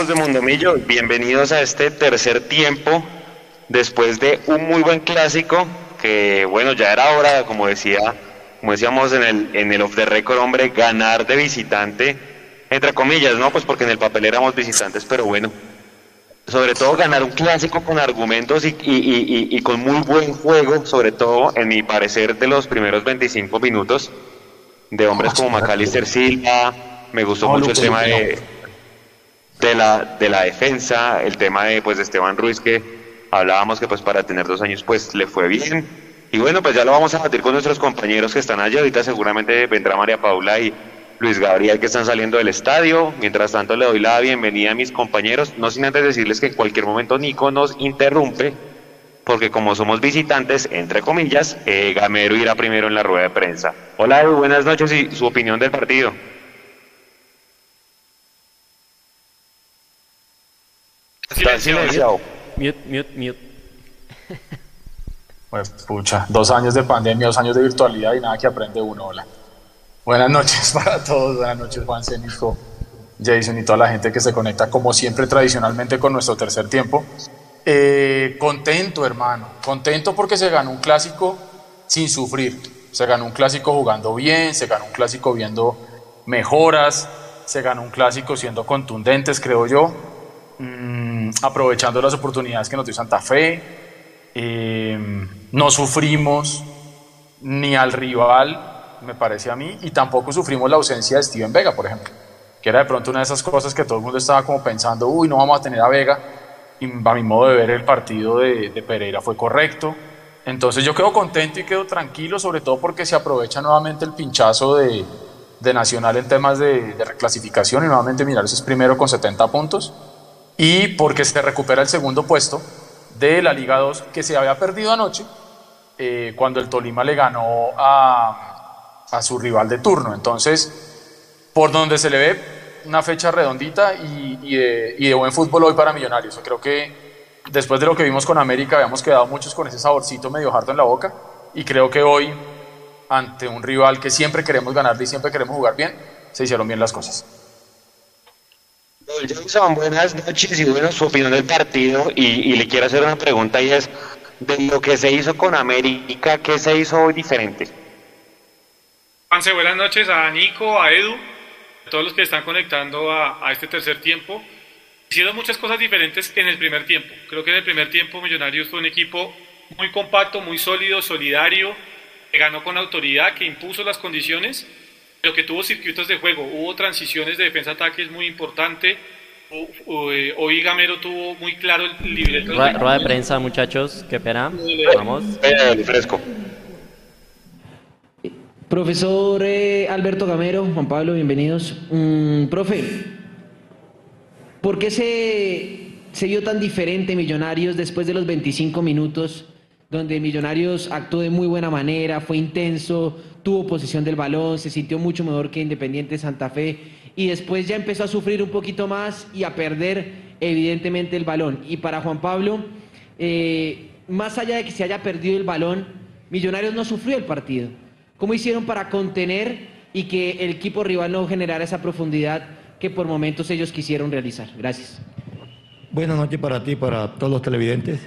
Amigos de Mundomillo, bienvenidos a este tercer tiempo después de un muy buen clásico que bueno ya era hora, como decía, como decíamos en el en el off the record, hombre, ganar de visitante entre comillas, no, pues porque en el papel éramos visitantes, pero bueno, sobre todo ganar un clásico con argumentos y, y, y, y, con muy buen juego, sobre todo en mi parecer de los primeros 25 minutos de hombres como Macalister Silva, me gustó mucho el tema de, de, la, de la defensa, el tema de pues de Esteban Ruiz que hablábamos que pues para tener dos años pues le fue bien y bueno pues ya lo vamos a batir con nuestros compañeros que están allá, ahorita seguramente vendrá María Paula y Luis Gabriel que están saliendo del estadio. Mientras tanto le doy la bienvenida a mis compañeros, no sin antes decirles que en cualquier momento Nico nos interrumpe, porque como somos visitantes, entre comillas, eh, Gamero irá primero en la rueda de prensa. Hola, buenas noches y su opinión del partido. Está silenciado. Mute, mute, mute. Pues pucha, dos años de pandemia, dos años de virtualidad y nada que aprende uno, hola. Buenas noches para todos, buenas noches Juan Nico, Jason y toda la gente que se conecta como siempre tradicionalmente con nuestro tercer tiempo. Eh, contento hermano, contento porque se ganó un clásico sin sufrir, se ganó un clásico jugando bien, se ganó un clásico viendo mejoras, se ganó un clásico siendo contundentes creo yo, mm, aprovechando las oportunidades que nos dio Santa Fe, eh, no sufrimos ni al rival me parece a mí, y tampoco sufrimos la ausencia de Steven Vega, por ejemplo, que era de pronto una de esas cosas que todo el mundo estaba como pensando, uy, no vamos a tener a Vega, y a mi modo de ver el partido de, Pereira fue correcto. Entonces yo quedo contento y quedo tranquilo, sobre todo porque se aprovecha nuevamente el pinchazo de, Nacional en temas de, reclasificación y nuevamente mirar es primero con 70 puntos y porque se recupera el segundo puesto de la Liga 2 que se había perdido anoche eh, cuando el Tolima le ganó a, a su rival de turno. Entonces, por donde se le ve una fecha redondita y, de, buen fútbol hoy para Millonarios. Yo creo que después de lo que vimos con América, habíamos quedado muchos con ese saborcito medio harto en la boca y creo que hoy, ante un rival que siempre queremos ganar y siempre queremos jugar bien, se hicieron bien las cosas. Buenas noches y bueno, su opinión del partido y, y le quiero hacer una pregunta y es de lo que se hizo con América, ¿qué se hizo hoy diferente? Juanse, buenas noches a Nico, a Edu, a todos los que están conectando a, este tercer tiempo. Hicieron muchas cosas diferentes en el primer tiempo. Creo que en el primer tiempo Millonarios fue un equipo muy compacto, muy sólido, solidario, que ganó con autoridad, que impuso las condiciones, pero que tuvo circuitos de juego. Hubo transiciones de defensa-ataque muy importante. Eh, hoy Gamero tuvo muy claro el libreto. Rueda, de prensa, muchachos, qué pena. Vamos. fresco. Profesor eh, Alberto Gamero, Juan Pablo, bienvenidos. Mm, profe, ¿por qué se, se vio tan diferente Millonarios después de los 25 minutos, donde Millonarios actuó de muy buena manera, fue intenso, tuvo posesión del balón, se sintió mucho mejor que Independiente Santa Fe y después ya empezó a sufrir un poquito más y a perder evidentemente el balón? Y para Juan Pablo, eh, más allá de que se haya perdido el balón, Millonarios no sufrió el partido ¿Cómo hicieron para contener y que el equipo rival no generara esa profundidad que por momentos ellos quisieron realizar? Gracias. Buenas noches para ti, para todos los televidentes.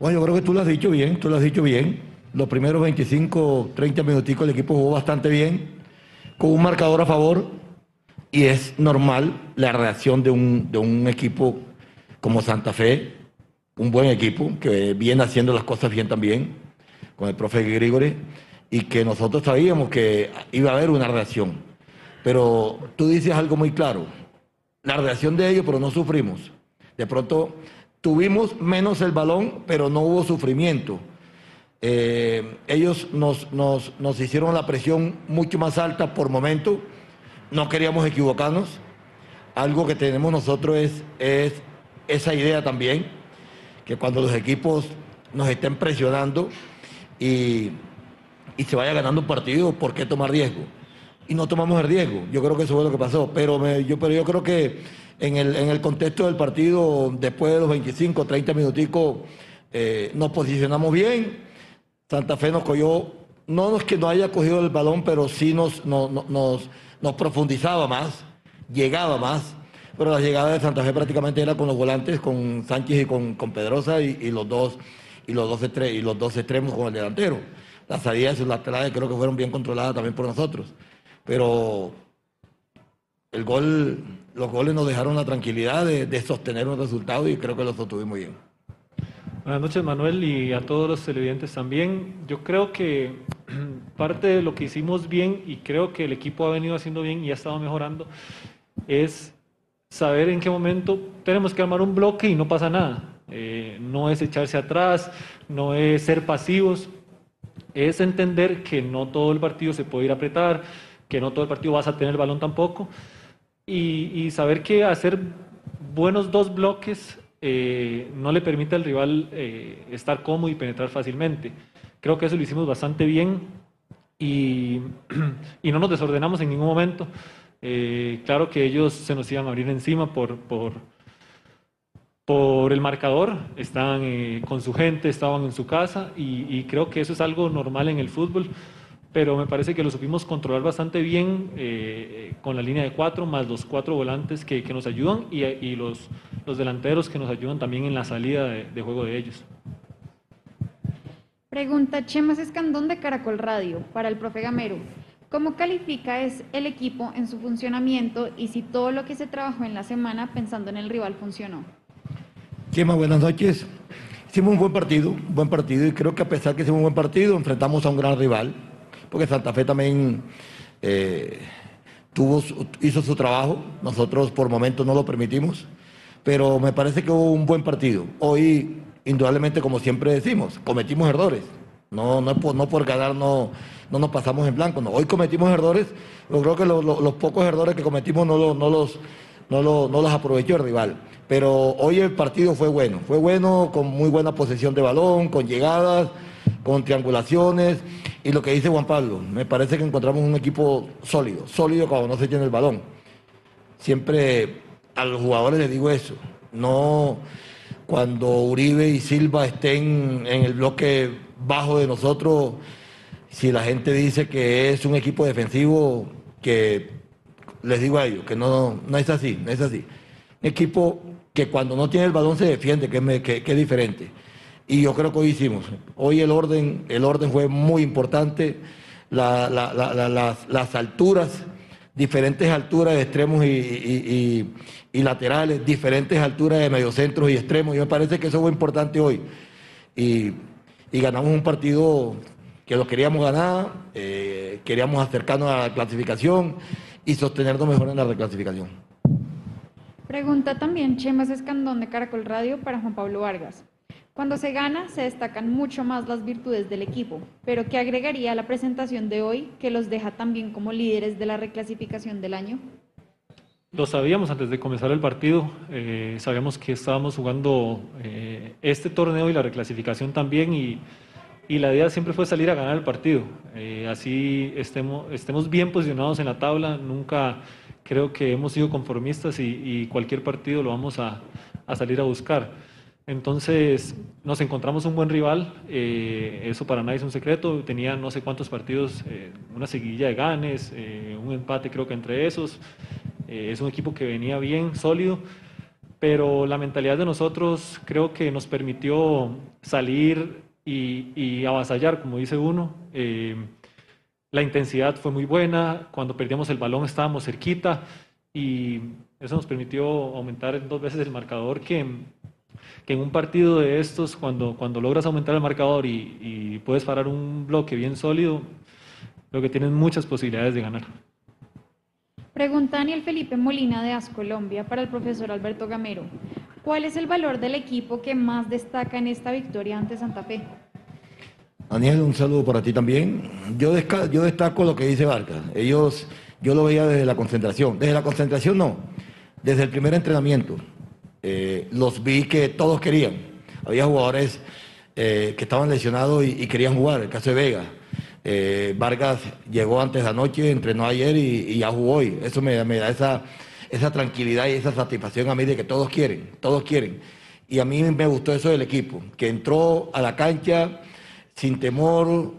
Bueno, yo creo que tú lo has dicho bien, tú lo has dicho bien. Los primeros 25, 30 minuticos el equipo jugó bastante bien, con un marcador a favor, y es normal la reacción de un, de un equipo como Santa Fe, un buen equipo, que viene haciendo las cosas bien también, con el profe Grigori y que nosotros sabíamos que iba a haber una reacción. Pero tú dices algo muy claro, la reacción de ellos, pero no sufrimos. De pronto tuvimos menos el balón, pero no hubo sufrimiento. Eh, ellos nos, nos, nos, hicieron la presión mucho más alta por momento, no queríamos equivocarnos. Algo que tenemos nosotros es, es esa idea también, que cuando los equipos nos estén presionando y y se vaya ganando un partido, ¿por qué tomar riesgo? Y no tomamos el riesgo. Yo creo que eso fue lo que pasó. Pero, yo, pero yo creo que en el, en el contexto del partido, después de los 25, 30 minuticos, eh, nos posicionamos bien. Santa Fe nos cogió, no es que no haya cogido el balón, pero sí nos, nos, nos profundizaba más, llegaba más. pero la llegada de Santa Fe prácticamente era con los volantes, con Sánchez y con, con Pedrosa y, los dos y los dos y los dos extremos con el delantero. Las salidas y sus laterales creo que fueron bien controladas también por nosotros. Pero el gol, los goles nos dejaron la tranquilidad de, de sostener un resultado y creo que lo sostuvimos bien. Buenas noches Manuel y a todos los televidentes también. Yo creo que parte de lo que hicimos bien y creo que el equipo ha venido haciendo bien y ha estado mejorando es saber en qué momento tenemos que armar un bloque y no pasa nada. Eh, no es echarse atrás, no es ser pasivos, es entender que no todo el partido se puede ir a apretar, que no todo el partido vas a tener el balón tampoco y, saber que hacer buenos dos bloques eh, no le permite al rival eh, estar cómodo y penetrar fácilmente. Creo que eso lo hicimos bastante bien y, no nos desordenamos en ningún momento. Eh, claro que ellos se nos iban a abrir encima por, por, por el marcador, estaban con su gente, estaban en su casa y creo que eso es algo normal en el fútbol pero me parece que lo supimos controlar bastante bien eh, con la línea de cuatro, más los cuatro volantes que, que nos ayudan y, y, los, los delanteros que nos ayudan también en la salida de, de, juego de ellos. Pregunta Chemas Escandón de Caracol Radio para el profe Gamero. ¿Cómo califica es el equipo en su funcionamiento y si todo lo que se trabajó en la semana pensando en el rival funcionó? Chema, buenas noches. Hicimos un buen partido, un buen partido y creo que a pesar que hicimos un buen partido, enfrentamos a un gran rival porque Santa Fe también eh, hizo su trabajo, nosotros por momentos no lo permitimos, pero me parece que hubo un buen partido. Hoy, indudablemente, como siempre decimos, cometimos errores. No, no, por, no por ganar no, no nos pasamos en blanco. Hoy cometimos errores, yo creo que los pocos errores que cometimos no, no, los, no, no los aprovechó el rival. Pero hoy el partido fue bueno, fue bueno, con muy buena posesión de balón, con llegadas, con triangulaciones. Y lo que dice Juan Pablo, me parece que encontramos un equipo sólido, sólido cuando no se tiene el balón. Siempre a los jugadores les digo eso, no cuando Uribe y Silva estén en el bloque bajo de nosotros, si la gente dice que es un equipo defensivo, que les digo a ellos, que no, no es así, no es así. Un equipo que cuando no tiene el balón se defiende, que, que es diferente y yo creo que hoy hicimos. Hoy el orden, el orden fue muy importante, las, alturas, diferentes alturas de extremos y, laterales, diferentes alturas de mediocentros y extremos. Y me parece que eso fue importante hoy. Y, ganamos un partido que lo queríamos ganar, eh, queríamos acercarnos a la clasificación y sostenernos mejor en la reclasificación. Pregunta también Chemas Escandón de Caracol Radio para Juan Pablo Vargas. Cuando se gana, se destacan mucho más las virtudes del equipo, pero ¿qué agregaría a la presentación de hoy que los deja también como líderes de la reclasificación del año? Lo sabíamos antes de comenzar el partido, eh, sabíamos que estábamos jugando eh, este torneo y la reclasificación también y, y, la idea siempre fue salir a ganar el partido. Eh, así estemos, estemos bien posicionados en la tabla, nunca creo que hemos sido conformistas y, y cualquier partido lo vamos a, a salir a buscar. Entonces nos encontramos un buen rival, eh, eso para nadie es un secreto, tenía no sé cuántos partidos, eh, una seguilla de ganes, eh, un empate creo que entre esos, es un equipo que venía bien, sólido, pero la mentalidad de nosotros creo que nos permitió salir y, y avasallar, como dice uno. la intensidad fue muy buena, cuando perdíamos el balón estábamos cerquita y eso nos permitió aumentar dos veces el marcador que que en un partido de estos, cuando, cuando logras aumentar el marcador y, puedes parar un bloque bien sólido, creo que tienes muchas posibilidades de ganar. Pregunta Daniel Felipe Molina de As Colombia para el profesor Alberto Gamero. ¿Cuál es el valor del equipo que más destaca en esta victoria ante Santa Fe? Daniel, un saludo para ti también. Yo, yo destaco lo que dice Vargas. Ellos, yo lo veía desde la concentración. Desde la concentración no, desde el primer entrenamiento. Eh, los vi que todos querían. Había jugadores eh, que estaban lesionados y, querían jugar, el caso de Vega. Eh, Vargas llegó antes de anoche, entrenó ayer y, ya jugó hoy. Eso me, da esa, tranquilidad y esa satisfacción a mí de que todos quieren, todos quieren. Y a mí me gustó eso del equipo, que entró a la cancha sin temor.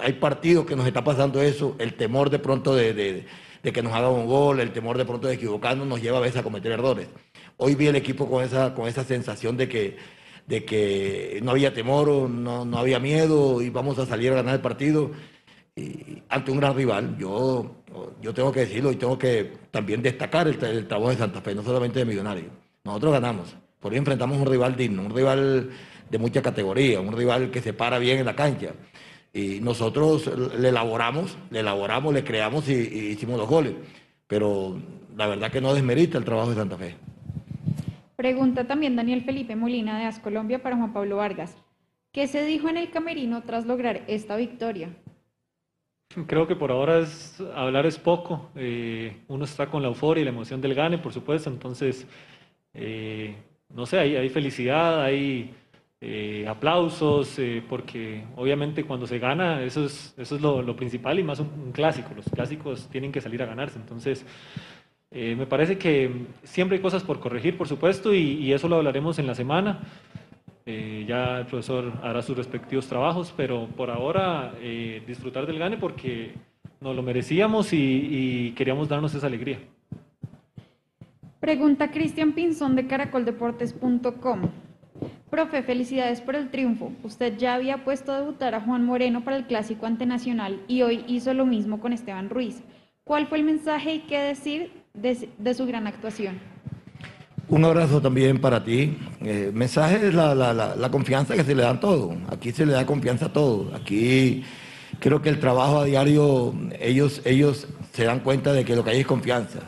Hay partidos que nos está pasando eso, el temor de pronto de, de que nos haga un gol, el temor de pronto de equivocarnos nos lleva a veces a cometer errores. Hoy vi el equipo con esa, con esa sensación de que, de que no había temor, no, no había miedo y vamos a salir a ganar el partido y, ante un gran rival. Yo, yo tengo que decirlo y tengo que también destacar el, trabajo de Santa Fe, no solamente de Millonarios. Nosotros ganamos, por ahí enfrentamos un rival digno, un rival de mucha categoría, un rival que se para bien en la cancha. Y nosotros le elaboramos, le elaboramos, le creamos y, hicimos los goles. Pero la verdad que no desmerita el trabajo de Santa Fe. Pregunta también Daniel Felipe Molina de As Colombia para Juan Pablo Vargas. ¿Qué se dijo en el camerino tras lograr esta victoria? Creo que por ahora es, hablar es poco. Eh, uno está con la euforia y la emoción del gane, por supuesto. Entonces, eh, no sé, hay, hay felicidad, hay eh, aplausos, porque obviamente cuando se gana, eso es, eso es lo, principal y más un, clásico. Los clásicos tienen que salir a ganarse. Entonces, eh, me parece que siempre hay cosas por corregir, por supuesto, y, eso lo hablaremos en la semana. ya el profesor hará sus respectivos trabajos, pero por ahora disfrutar del gane porque nos lo merecíamos y, queríamos darnos esa alegría. Pregunta Cristian Pinzón de caracoldeportes.com. Profe, felicidades por el triunfo. Usted ya había puesto a debutar a Juan Moreno para el Clásico Antenacional y hoy hizo lo mismo con Esteban Ruiz. ¿Cuál fue el mensaje y qué decir de, su gran actuación? Un abrazo también para ti. Eh, mensaje es la, confianza que se le da a todo. Aquí se le da confianza a todo. Aquí creo que el trabajo a diario, ellos, ellos se dan cuenta de que lo que hay es confianza.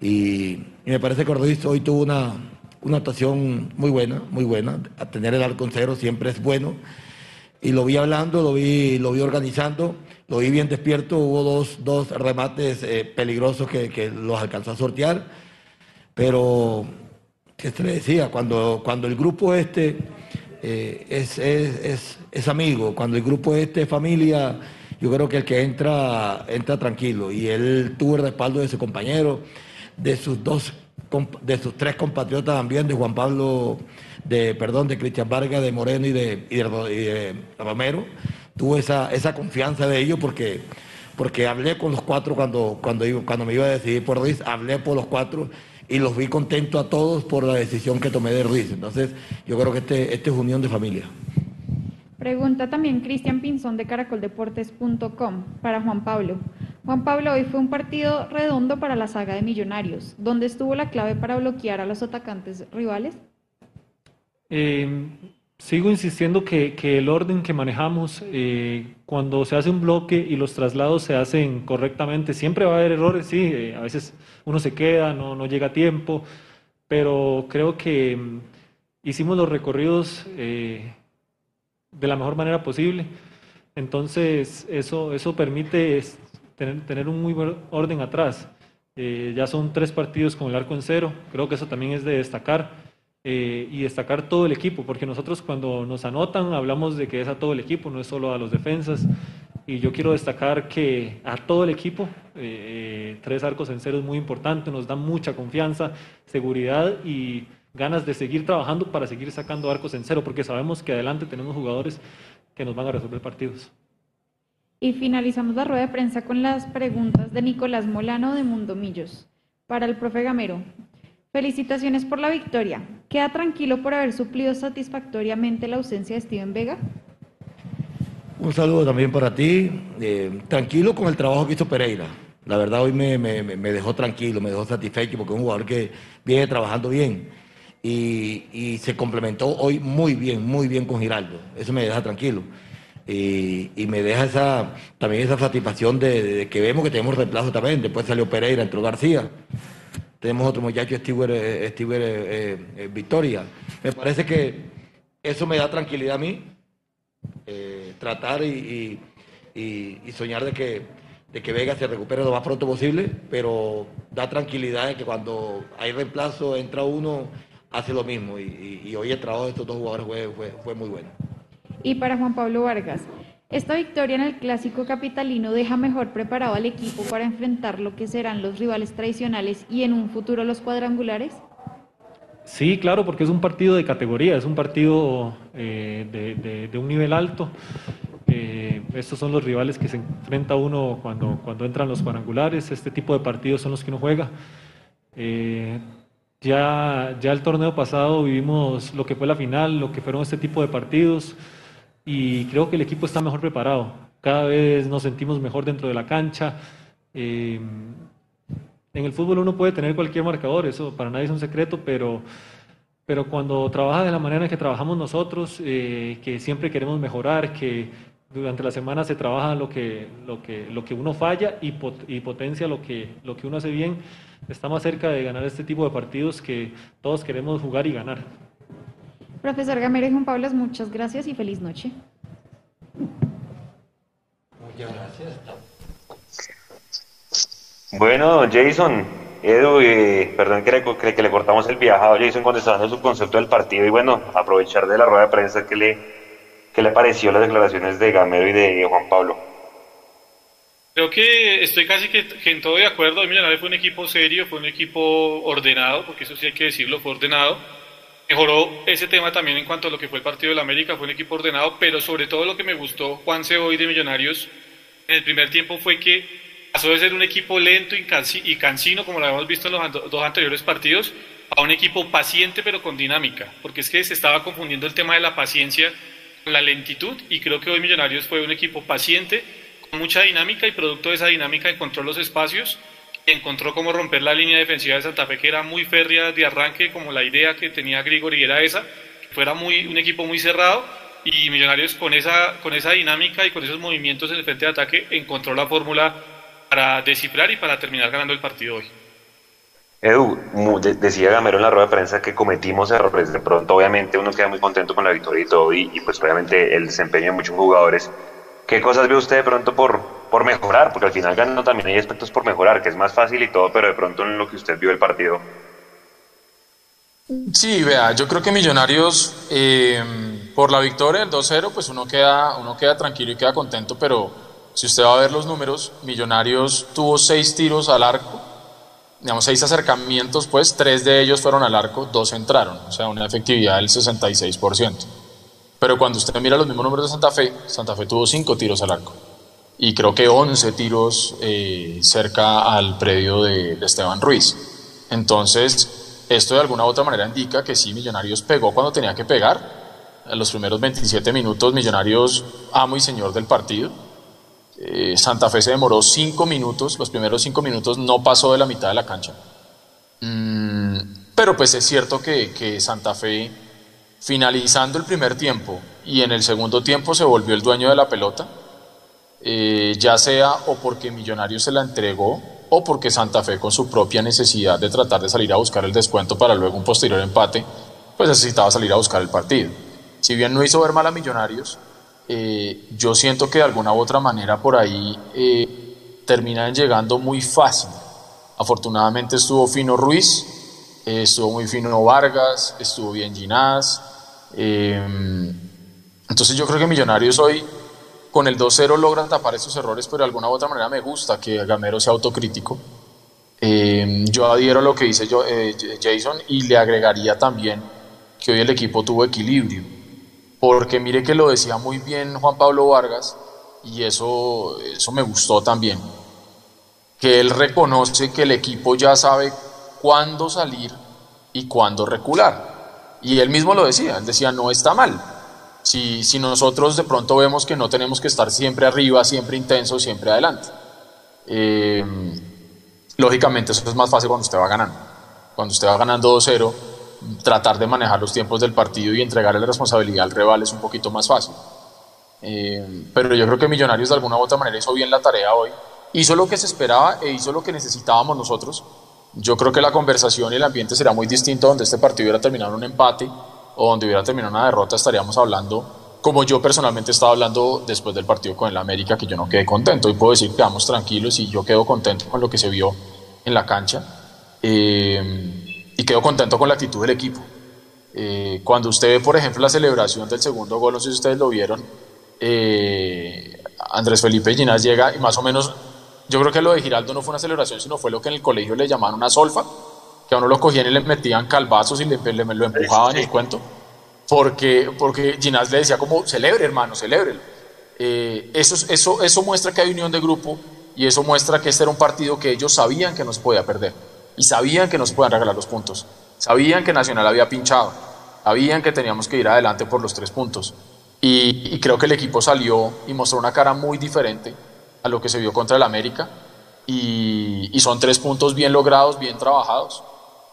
Y, me parece que Ruiz hoy tuvo una, una actuación muy buena, muy buena. A tener el arco en siempre es bueno. Y lo vi hablando, lo vi, lo vi organizando, lo vi bien despierto. Hubo dos, dos remates eh, peligrosos que, que, los alcanzó a sortear. Pero, ¿qué se le decía? Cuando, cuando el grupo este eh, es, es, es, amigo, cuando el grupo este es familia, yo creo que el que entra, entra tranquilo. Y él tuvo el respaldo de su compañero, de sus dos de sus tres compatriotas también, de Juan Pablo, de perdón, de Cristian Vargas, de Moreno y de, de, Romero. Tuve esa, esa confianza de ellos porque, porque hablé con los cuatro cuando, cuando, cuando me iba a decidir por Ruiz, hablé por los cuatro y los vi contentos a todos por la decisión que tomé de Ruiz. Entonces, yo creo que este, este es unión de familia. Pregunta también Cristian Pinzón de caracoldeportes.com para Juan Pablo. Juan Pablo, hoy fue un partido redondo para la saga de Millonarios. ¿Dónde estuvo la clave para bloquear a los atacantes rivales? Eh, sigo insistiendo que, el orden que manejamos, eh, cuando se hace un bloque y los traslados se hacen correctamente, siempre va a haber errores, sí, eh, a veces uno se queda, no, no, llega a tiempo, pero creo que mm, hicimos los recorridos de la mejor manera posible. Entonces, eso, eso permite tener, un muy buen orden atrás. Eh, ya son tres partidos con el arco en cero, creo que eso también es de destacar eh, y destacar todo el equipo, porque nosotros cuando nos anotan hablamos de que es a todo el equipo, no es solo a los defensas. Y yo quiero destacar que a todo el equipo, eh, tres arcos en cero es muy importante, nos da mucha confianza, seguridad y ganas de seguir trabajando para seguir sacando arcos en cero, porque sabemos que adelante tenemos jugadores que nos van a resolver partidos. Y finalizamos la rueda de prensa con las preguntas de Nicolás Molano de Mundomillos. Para el profe Gamero, felicitaciones por la victoria. ¿Queda tranquilo por haber suplido satisfactoriamente la ausencia de Steven Vega? Un saludo también para ti. Eh, tranquilo con el trabajo que hizo Pereira. La verdad hoy me, dejó tranquilo, me dejó satisfecho porque es un jugador que viene trabajando bien. Y, se complementó hoy muy bien, muy bien con Giraldo. Eso me deja tranquilo y, me deja también esa satisfacción de, que vemos que tenemos reemplazo también. Después salió Pereira, entró García. Tenemos otro muchacho, Stewart, eh, eh, eh, Victoria. Me parece que eso me da tranquilidad a mí, tratar y, soñar de que, de que Vega se recupere lo más pronto posible, pero da tranquilidad de que cuando hay reemplazo entra uno, hace lo mismo. Y, hoy el trabajo de estos dos jugadores fue muy bueno y para Juan Pablo Vargas. Esta victoria en el clásico capitalino deja mejor preparado al equipo para enfrentar lo que serán los rivales tradicionales y en un futuro los cuadrangulares. Sí, claro, porque es un partido de categoría, es un partido eh, de, un nivel alto. Eh, estos son los rivales que se enfrenta uno cuando, cuando entran los cuadrangulares. Este tipo de partidos son los que uno juega. Eh, ya, ya el torneo pasado vivimos lo que fue la final, lo que fueron este tipo de partidos y creo que el equipo está mejor preparado. Cada vez nos sentimos mejor dentro de la cancha. Eh, en el fútbol uno puede tener cualquier marcador, eso para nadie es un secreto, pero, pero cuando trabaja de la manera en que trabajamos nosotros, eh, que siempre queremos mejorar, que durante la semana se trabaja lo que, lo que, lo que uno falla y, y potencia lo que, lo que uno hace bien, está más cerca de ganar este tipo de partidos que todos queremos jugar y ganar. Profesor Gamero y Juan Pablo, muchas gracias y feliz noche. Muchas gracias. Bueno, Jason, Edu, eh, perdón que le, que le cortamos el viajado a Jason cuando estaba dando su concepto del partido y bueno, aprovechar de la rueda de prensa que le, que le pareció las declaraciones de Gamero y de Juan Pablo. Creo que estoy casi que, en todo de acuerdo. Millonarios fue un equipo serio, fue un equipo ordenado, porque eso sí hay que decirlo, fue ordenado. Mejoró ese tema también en cuanto a lo que fue el partido de la América, fue un equipo ordenado, pero sobre todo lo que me gustó, Juanse, hoy de Millonarios, en el primer tiempo fue que pasó de ser un equipo lento y cansino, como lo habíamos visto en los dos anteriores partidos, a un equipo paciente pero con dinámica, porque es que se estaba confundiendo el tema de la paciencia con la lentitud y creo que hoy Millonarios fue un equipo paciente, con mucha dinámica y producto de esa dinámica encontró los espacios encontró cómo romper la línea defensiva de Santa Fe que era muy férrea de arranque, como la idea que tenía Grigori era esa, que fuera muy, un equipo muy cerrado y Millonarios con esa, con esa dinámica y con esos movimientos en el frente de ataque encontró la fórmula para descifrar y para terminar ganando el partido hoy. Edu, decía Gamero en la rueda de prensa que cometimos errores. De pronto, obviamente, uno queda muy contento con la victoria y todo, y, pues obviamente el desempeño de muchos jugadores. ¿Qué cosas ve usted de pronto por, por mejorar? Porque al final ganando también hay aspectos por mejorar, que es más fácil y todo, pero de pronto en lo que usted vio el partido. Sí, vea, yo creo que Millonarios, eh, por la victoria del 2-0, pues uno queda, uno queda tranquilo y queda contento, pero si usted va a ver los números, Millonarios tuvo seis tiros al arco, digamos seis acercamientos, pues tres de ellos fueron al arco, dos entraron, o sea, una efectividad del 66%. Pero cuando usted mira los mismos números de Santa Fe, Santa Fe tuvo cinco tiros al arco y creo que 11 tiros eh, cerca al predio de, Esteban Ruiz. Entonces, esto de alguna u otra manera indica que sí, Millonarios pegó cuando tenía que pegar. En los primeros 27 minutos, Millonarios amo y señor del partido eh, Santa Fe se demoró cinco minutos, los primeros cinco minutos no pasó de la mitad de la cancha. Mm, pero pues es cierto que, Santa Fe, finalizando el primer tiempo y en el segundo tiempo se volvió el dueño de la pelota, eh, ya sea o porque Millonarios se la entregó o porque Santa Fe con su propia necesidad de tratar de salir a buscar el descuento para luego un posterior empate, pues necesitaba salir a buscar el partido. Si bien no hizo ver mal a Millonarios, eh, yo siento que de alguna u otra manera por ahí eh, terminan llegando muy fácil. Afortunadamente estuvo fino Ruiz, estuvo muy fino Vargas, estuvo bien Ginás. entonces yo creo que Millonarios hoy con el 2-0 logran tapar esos errores, pero de alguna u otra manera me gusta que Gamero sea autocrítico. yo adhiero a lo que dice yo, Jason y le agregaría también que hoy el equipo tuvo equilibrio porque mire que lo decía muy bien Juan Pablo Vargas y eso, eso me gustó también, que él reconoce que el equipo ya sabe cuándo salir y cuándo recular. Y él mismo lo decía, él decía, no está mal. Si, nosotros de pronto vemos que no tenemos que estar siempre arriba, siempre intenso, siempre adelante. Eh, lógicamente eso es más fácil cuando usted va ganando. Cuando usted va ganando 2-0, tratar de manejar los tiempos del partido y entregarle la responsabilidad al rival es un poquito más fácil. Eh, pero yo creo que Millonarios de alguna u otra manera hizo bien la tarea hoy. Hizo lo que se esperaba e hizo lo que necesitábamos nosotros. Yo creo que la conversación y el ambiente será muy distinto donde este partido hubiera terminado en un empate o donde hubiera terminado una derrota. Estaríamos hablando, como yo personalmente estaba hablando después del partido con el América, que yo no quedé contento. Y puedo decir que quedamos tranquilos y yo quedo contento con lo que se vio en la cancha. Eh, y quedo contento con la actitud del equipo. Eh, cuando usted ve, por ejemplo, la celebración del segundo gol, no sé si ustedes lo vieron, eh, Andrés Felipe Ginás llega y más o menos, yo creo que lo de Giraldo no fue una celebración, sino fue lo que en el colegio le llamaban una solfa, que a uno lo cogían y le metían calvazos y le, lo empujaban el cuento, porque, porque Ginás le decía como, celebre hermano, celebre. eh, eso, eso, eso muestra que hay unión de grupo y eso muestra que este era un partido que ellos sabían que no se podía perder y sabían que no se podían regalar los puntos, sabían que Nacional había pinchado, sabían que teníamos que ir adelante por los tres puntos. Y, creo que el equipo salió y mostró una cara muy diferente a lo que se vio contra el América. Y, y son tres puntos bien logrados, bien trabajados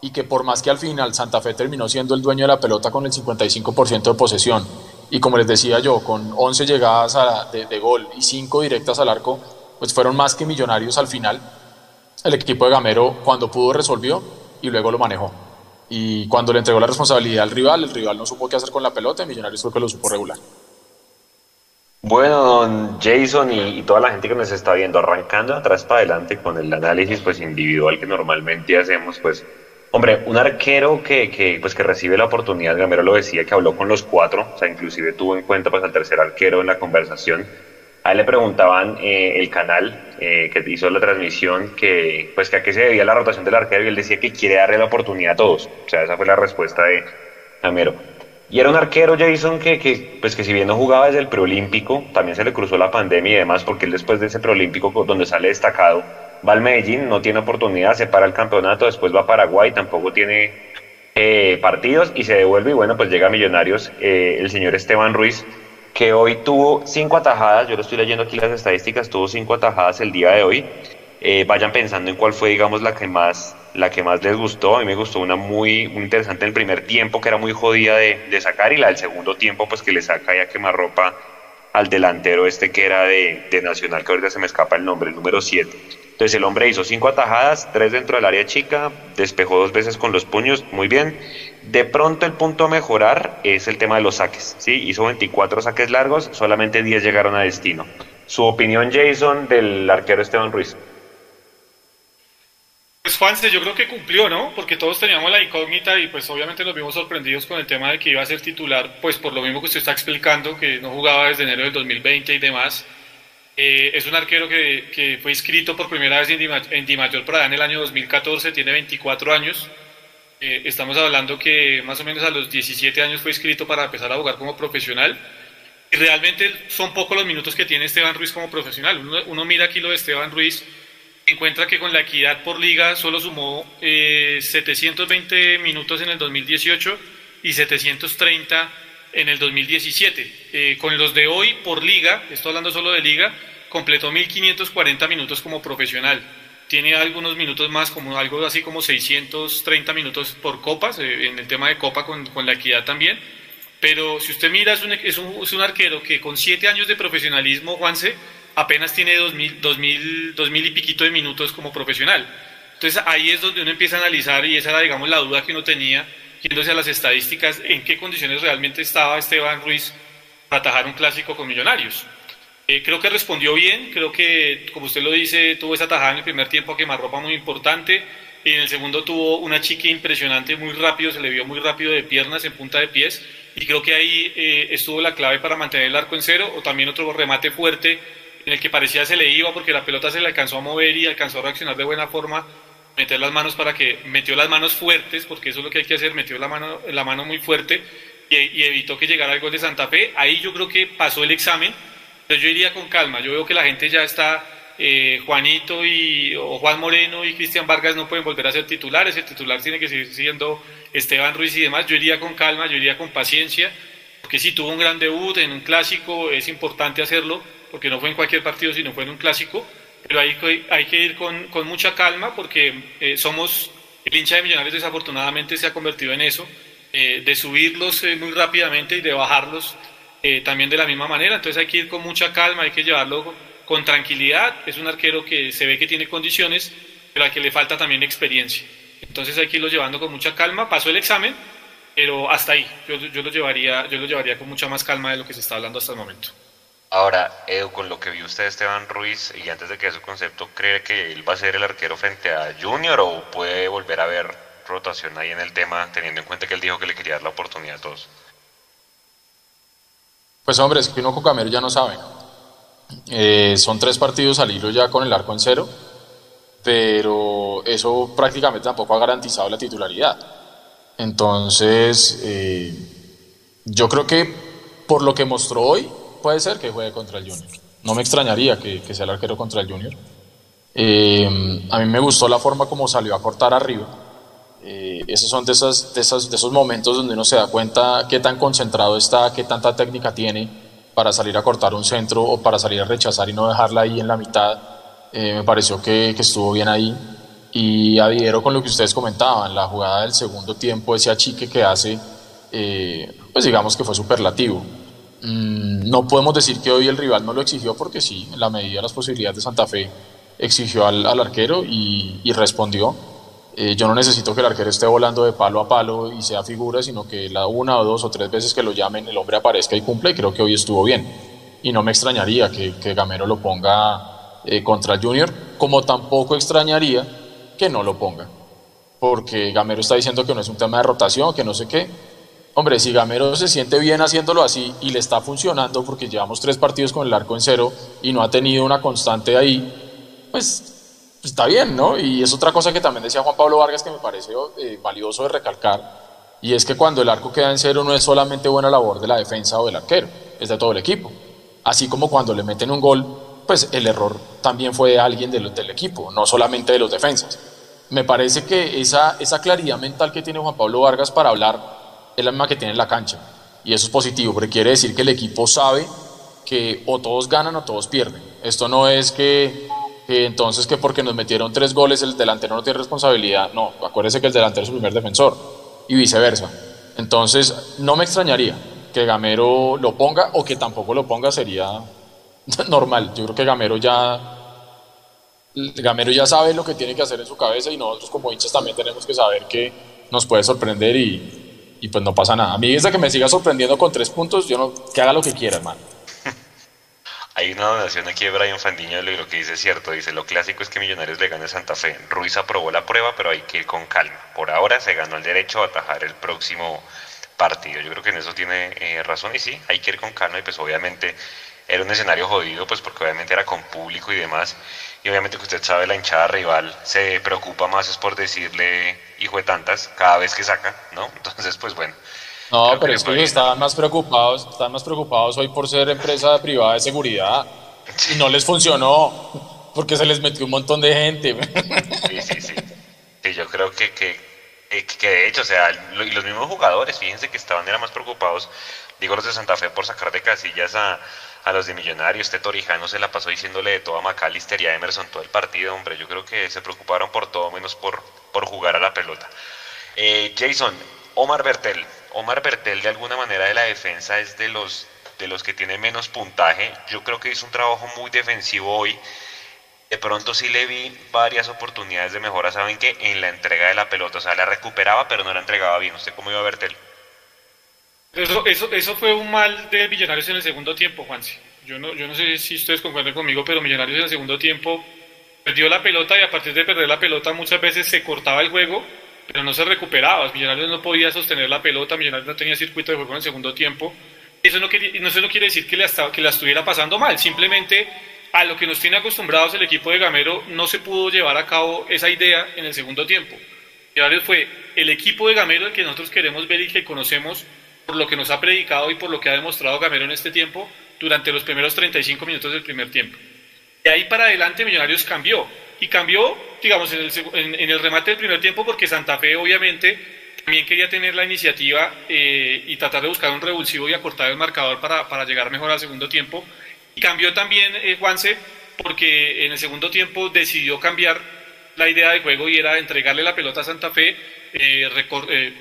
y que por más que al final Santa Fe terminó siendo el dueño de la pelota con el 55% de posesión y como les decía yo, con 11 llegadas de, gol y 5 directas al arco, pues fueron más que millonarios al final. El equipo de Gamero cuando pudo resolvió y luego lo manejó. Y cuando le entregó la responsabilidad al rival, el rival no supo qué hacer con la pelota y Millonarios fue que lo supo regular. Bueno, don Jason y, toda la gente que nos está viendo, arrancando atrás para adelante con el análisis pues individual que normalmente hacemos, pues Hombre, un arquero que, que, pues, que recibe la oportunidad, Gamero lo decía, que habló con los cuatro, o sea, inclusive tuvo en cuenta pues, al tercer arquero en la conversación. A él le preguntaban eh, el canal eh, que hizo la transmisión que, pues, que a qué se debía la rotación del arquero y él decía que quiere darle la oportunidad a todos. O sea, esa fue la respuesta de Gamero. Y era un arquero, Jason, que, que, pues que si bien no jugaba desde el preolímpico, también se le cruzó la pandemia y demás, porque él después de ese preolímpico donde sale destacado, va al Medellín, no tiene oportunidad, se para el campeonato, después va a Paraguay, tampoco tiene eh, partidos y se devuelve y bueno, pues llega a Millonarios eh, el señor Esteban Ruiz, que hoy tuvo cinco atajadas, yo lo estoy leyendo aquí las estadísticas, tuvo cinco atajadas el día de hoy. Eh, vayan pensando en cuál fue, digamos, la que más, la que más les gustó. A mí me gustó una muy, muy interesante en el primer tiempo, que era muy jodida de, sacar, y la del segundo tiempo, pues que le saca ya quemar ropa al delantero este que era de, de Nacional, que ahorita se me escapa el nombre, el número 7. Entonces el hombre hizo cinco atajadas, tres dentro del área chica, despejó dos veces con los puños, muy bien. De pronto el punto a mejorar es el tema de los saques. ¿sí? Hizo 24 saques largos, solamente 10 llegaron a destino. Su opinión, Jason, del arquero Esteban Ruiz. Pues Juanse, yo creo que cumplió, ¿no? Porque todos teníamos la incógnita y pues obviamente nos vimos sorprendidos con el tema de que iba a ser titular, pues por lo mismo que usted está explicando, que no jugaba desde enero del 2020 y demás. Eh, es un arquero que, que, fue inscrito por primera vez en Dimayor Prada en el año 2014, tiene 24 años. Eh, estamos hablando que más o menos a los 17 años fue inscrito para empezar a jugar como profesional. Y realmente son pocos los minutos que tiene Esteban Ruiz como profesional. Uno, mira aquí lo de Esteban Ruiz, encuentra que con la equidad por liga solo sumó 720 eh, minutos en el 2018 y 730 en el 2017. Eh, con los de hoy por liga, estoy hablando solo de liga, completó 1.540 minutos como profesional. Tiene algunos minutos más, como algo así como 630 minutos por copas, eh, en el tema de copa con, con, la equidad también. Pero si usted mira, es un, es un, es un arquero que con 7 años de profesionalismo, Juanse, apenas tiene 2.000, 2000, 2000 y piquito de minutos como profesional. Entonces ahí es donde uno empieza a analizar y esa era, digamos, la duda que uno tenía yéndose a las estadísticas, en qué condiciones realmente estaba Esteban Ruiz para atajar un clásico con Millonarios. Eh, creo que respondió bien, creo que, como usted lo dice, tuvo esa tajada en el primer tiempo a quemarropa muy importante, y en el segundo tuvo una chique impresionante, muy rápido, se le vio muy rápido de piernas, en punta de pies, y creo que ahí eh, estuvo la clave para mantener el arco en cero, o también otro remate fuerte en el que parecía se le iba porque la pelota se le alcanzó a mover y alcanzó a reaccionar de buena forma meter las manos para que metió las manos fuertes, porque eso es lo que hay que hacer, metió la mano, la mano muy fuerte y, evitó que llegara el gol de Santa Fe. Ahí yo creo que pasó el examen, pero yo iría con calma. Yo veo que la gente ya está, eh, Juanito y, o Juan Moreno y Cristian Vargas no pueden volver a ser titulares, el titular tiene que seguir siendo Esteban Ruiz y demás. Yo iría con calma, yo iría con paciencia, porque si tuvo un gran debut en un clásico, es importante hacerlo, porque no fue en cualquier partido, sino fue en un clásico pero hay, hay que ir con, con mucha calma porque eh, somos, el hincha de Millonarios desafortunadamente se ha convertido en eso, eh, de subirlos eh, muy rápidamente y de bajarlos también de la misma manera, entonces hay que ir con mucha calma, hay que llevarlo con tranquilidad, es un arquero que se ve que tiene condiciones, pero al que le falta también experiencia, entonces hay que irlo llevando con mucha calma, pasó el examen, pero hasta ahí, yo, yo, lo llevaría, yo lo llevaría con mucha más calma de lo que se está hablando hasta el momento. Ahora, Edu, con lo que vio usted Esteban Ruiz, y antes de que su concepto, ¿cree que él va a ser el arquero frente a Junior o puede volver a ver rotación ahí en el tema, teniendo en cuenta que él dijo que le quería dar la oportunidad a todos? Pues hombre, es que uno con Camero ya no sabe. Eh, son tres partidos al hilo ya con el arco en cero, pero eso prácticamente tampoco ha garantizado la titularidad. Entonces, eh, yo creo que por lo que mostró hoy, puede ser que juegue contra el Junior. No me extrañaría que, que sea el arquero contra el Junior. Eh, a mí me gustó la forma como salió a cortar arriba. Eh, esos son de, esos momentos donde uno se da cuenta qué tan concentrado está, qué tanta técnica tiene para salir a cortar un centro o para salir a rechazar y no dejarla ahí en la mitad. Eh, me pareció que, que, estuvo bien ahí. Y adhiero con lo que ustedes comentaban, la jugada del segundo tiempo, ese achique que hace, eh, pues digamos que fue superlativo. Mm, no podemos decir que hoy el rival no lo exigió porque sí, en la medida de las posibilidades de Santa Fe exigió al, arquero y, respondió. Eh, yo no necesito que el arquero esté volando de palo a palo y sea figura, sino que la una o dos o tres veces que lo llamen el hombre aparezca y cumple. Y creo que hoy estuvo bien. Y no me extrañaría que, que Gamero lo ponga eh, contra el Junior, como tampoco extrañaría que no lo ponga. Porque Gamero está diciendo que no es un tema de rotación, que no sé qué. Hombre, si Gamero se siente bien haciéndolo así y le está funcionando, porque llevamos tres partidos con el arco en cero y no ha tenido una constante ahí, pues está bien, ¿no? Y es otra cosa que también decía Juan Pablo Vargas que me pareció eh, valioso de recalcar, y es que cuando el arco queda en cero no es solamente buena labor de la defensa o del arquero, es de todo el equipo. Así como cuando le meten un gol, pues el error también fue de alguien del, del equipo, no solamente de los defensas. Me parece que esa, esa claridad mental que tiene Juan Pablo Vargas para hablar es la misma que tiene en la cancha, y eso es positivo, porque quiere decir que el equipo sabe que o todos ganan o todos pierden. Esto no es que que entonces que porque nos metieron tres goles el delantero no tiene responsabilidad. No, acuérdese que el delantero es su primer defensor y viceversa. Entonces, no me extrañaría que Gamero lo ponga o que tampoco lo ponga sería normal. Yo creo que Gamero ya Gamero ya sabe lo que tiene que hacer en su cabeza y nosotros como hinchas también tenemos que saber que nos puede sorprender y, y pues no pasa nada. A mí desde que me siga sorprendiendo con tres puntos, yo no, que haga lo que quiera, hermano. Hay una donación aquí de Brian Fandiño y lo que dice es cierto. Dice, lo clásico es que Millonarios le gane a Santa Fe. Ruiz aprobó la prueba, pero hay que ir con calma. Por ahora se ganó el derecho a atajar el próximo partido. Yo creo que en eso tiene eh, razón y sí, hay que ir con calma y pues obviamente era un escenario jodido, pues porque obviamente era con público y demás. Y obviamente que usted sabe, la hinchada rival se preocupa más es por decirle hijo de tantas cada vez que saca, ¿no? Entonces, pues bueno. No, pero es que estaban más preocupados, estaban más preocupados hoy por ser empresa privada de seguridad y no les funcionó porque se les metió un montón de gente. Sí, sí, sí. sí yo creo que, que, que de hecho, o sea, y los mismos jugadores, fíjense que estaban eran más preocupados, digo los de Santa Fe, por sacar de casillas a, a los de Millonarios. Este Torijano se la pasó diciéndole de todo a McAllister y a Emerson todo el partido, hombre. Yo creo que se preocuparon por todo menos por, por jugar a la pelota. Eh, Jason, Omar Bertel, Omar Bertel de alguna manera de la defensa es de los, de los que tiene menos puntaje. Yo creo que hizo un trabajo muy defensivo hoy. De pronto sí le vi varias oportunidades de mejora, ¿saben qué? En la entrega de la pelota, o sea, la recuperaba pero no la entregaba bien. ¿Usted cómo iba a Bertel? Eso, eso, eso fue un mal de Millonarios en el segundo tiempo, Juanse. Yo no, yo no sé si ustedes concuerdan conmigo, pero Millonarios en el segundo tiempo perdió la pelota y a partir de perder la pelota muchas veces se cortaba el juego pero no se recuperaba. Millonarios no podía sostener la pelota, Millonarios no tenía circuito de juego en el segundo tiempo. Eso no, quiere, no, eso no quiere decir que la, que la estuviera pasando mal, simplemente a lo que nos tiene acostumbrados el equipo de Gamero no se pudo llevar a cabo esa idea en el segundo tiempo. Millonarios fue el equipo de Gamero el que nosotros queremos ver y que conocemos por lo que nos ha predicado y por lo que ha demostrado Gamero en este tiempo durante los primeros 35 minutos del primer tiempo. De ahí para adelante Millonarios cambió y cambió, digamos, en el, en, el, remate del primer tiempo porque Santa Fe obviamente también quería tener la iniciativa eh, y tratar de buscar un revulsivo y acortar el marcador para, para llegar mejor al segundo tiempo. Y cambió también eh, Juanse porque en el segundo tiempo decidió cambiar la idea de juego y era entregarle la pelota a Santa Fe, eh, eh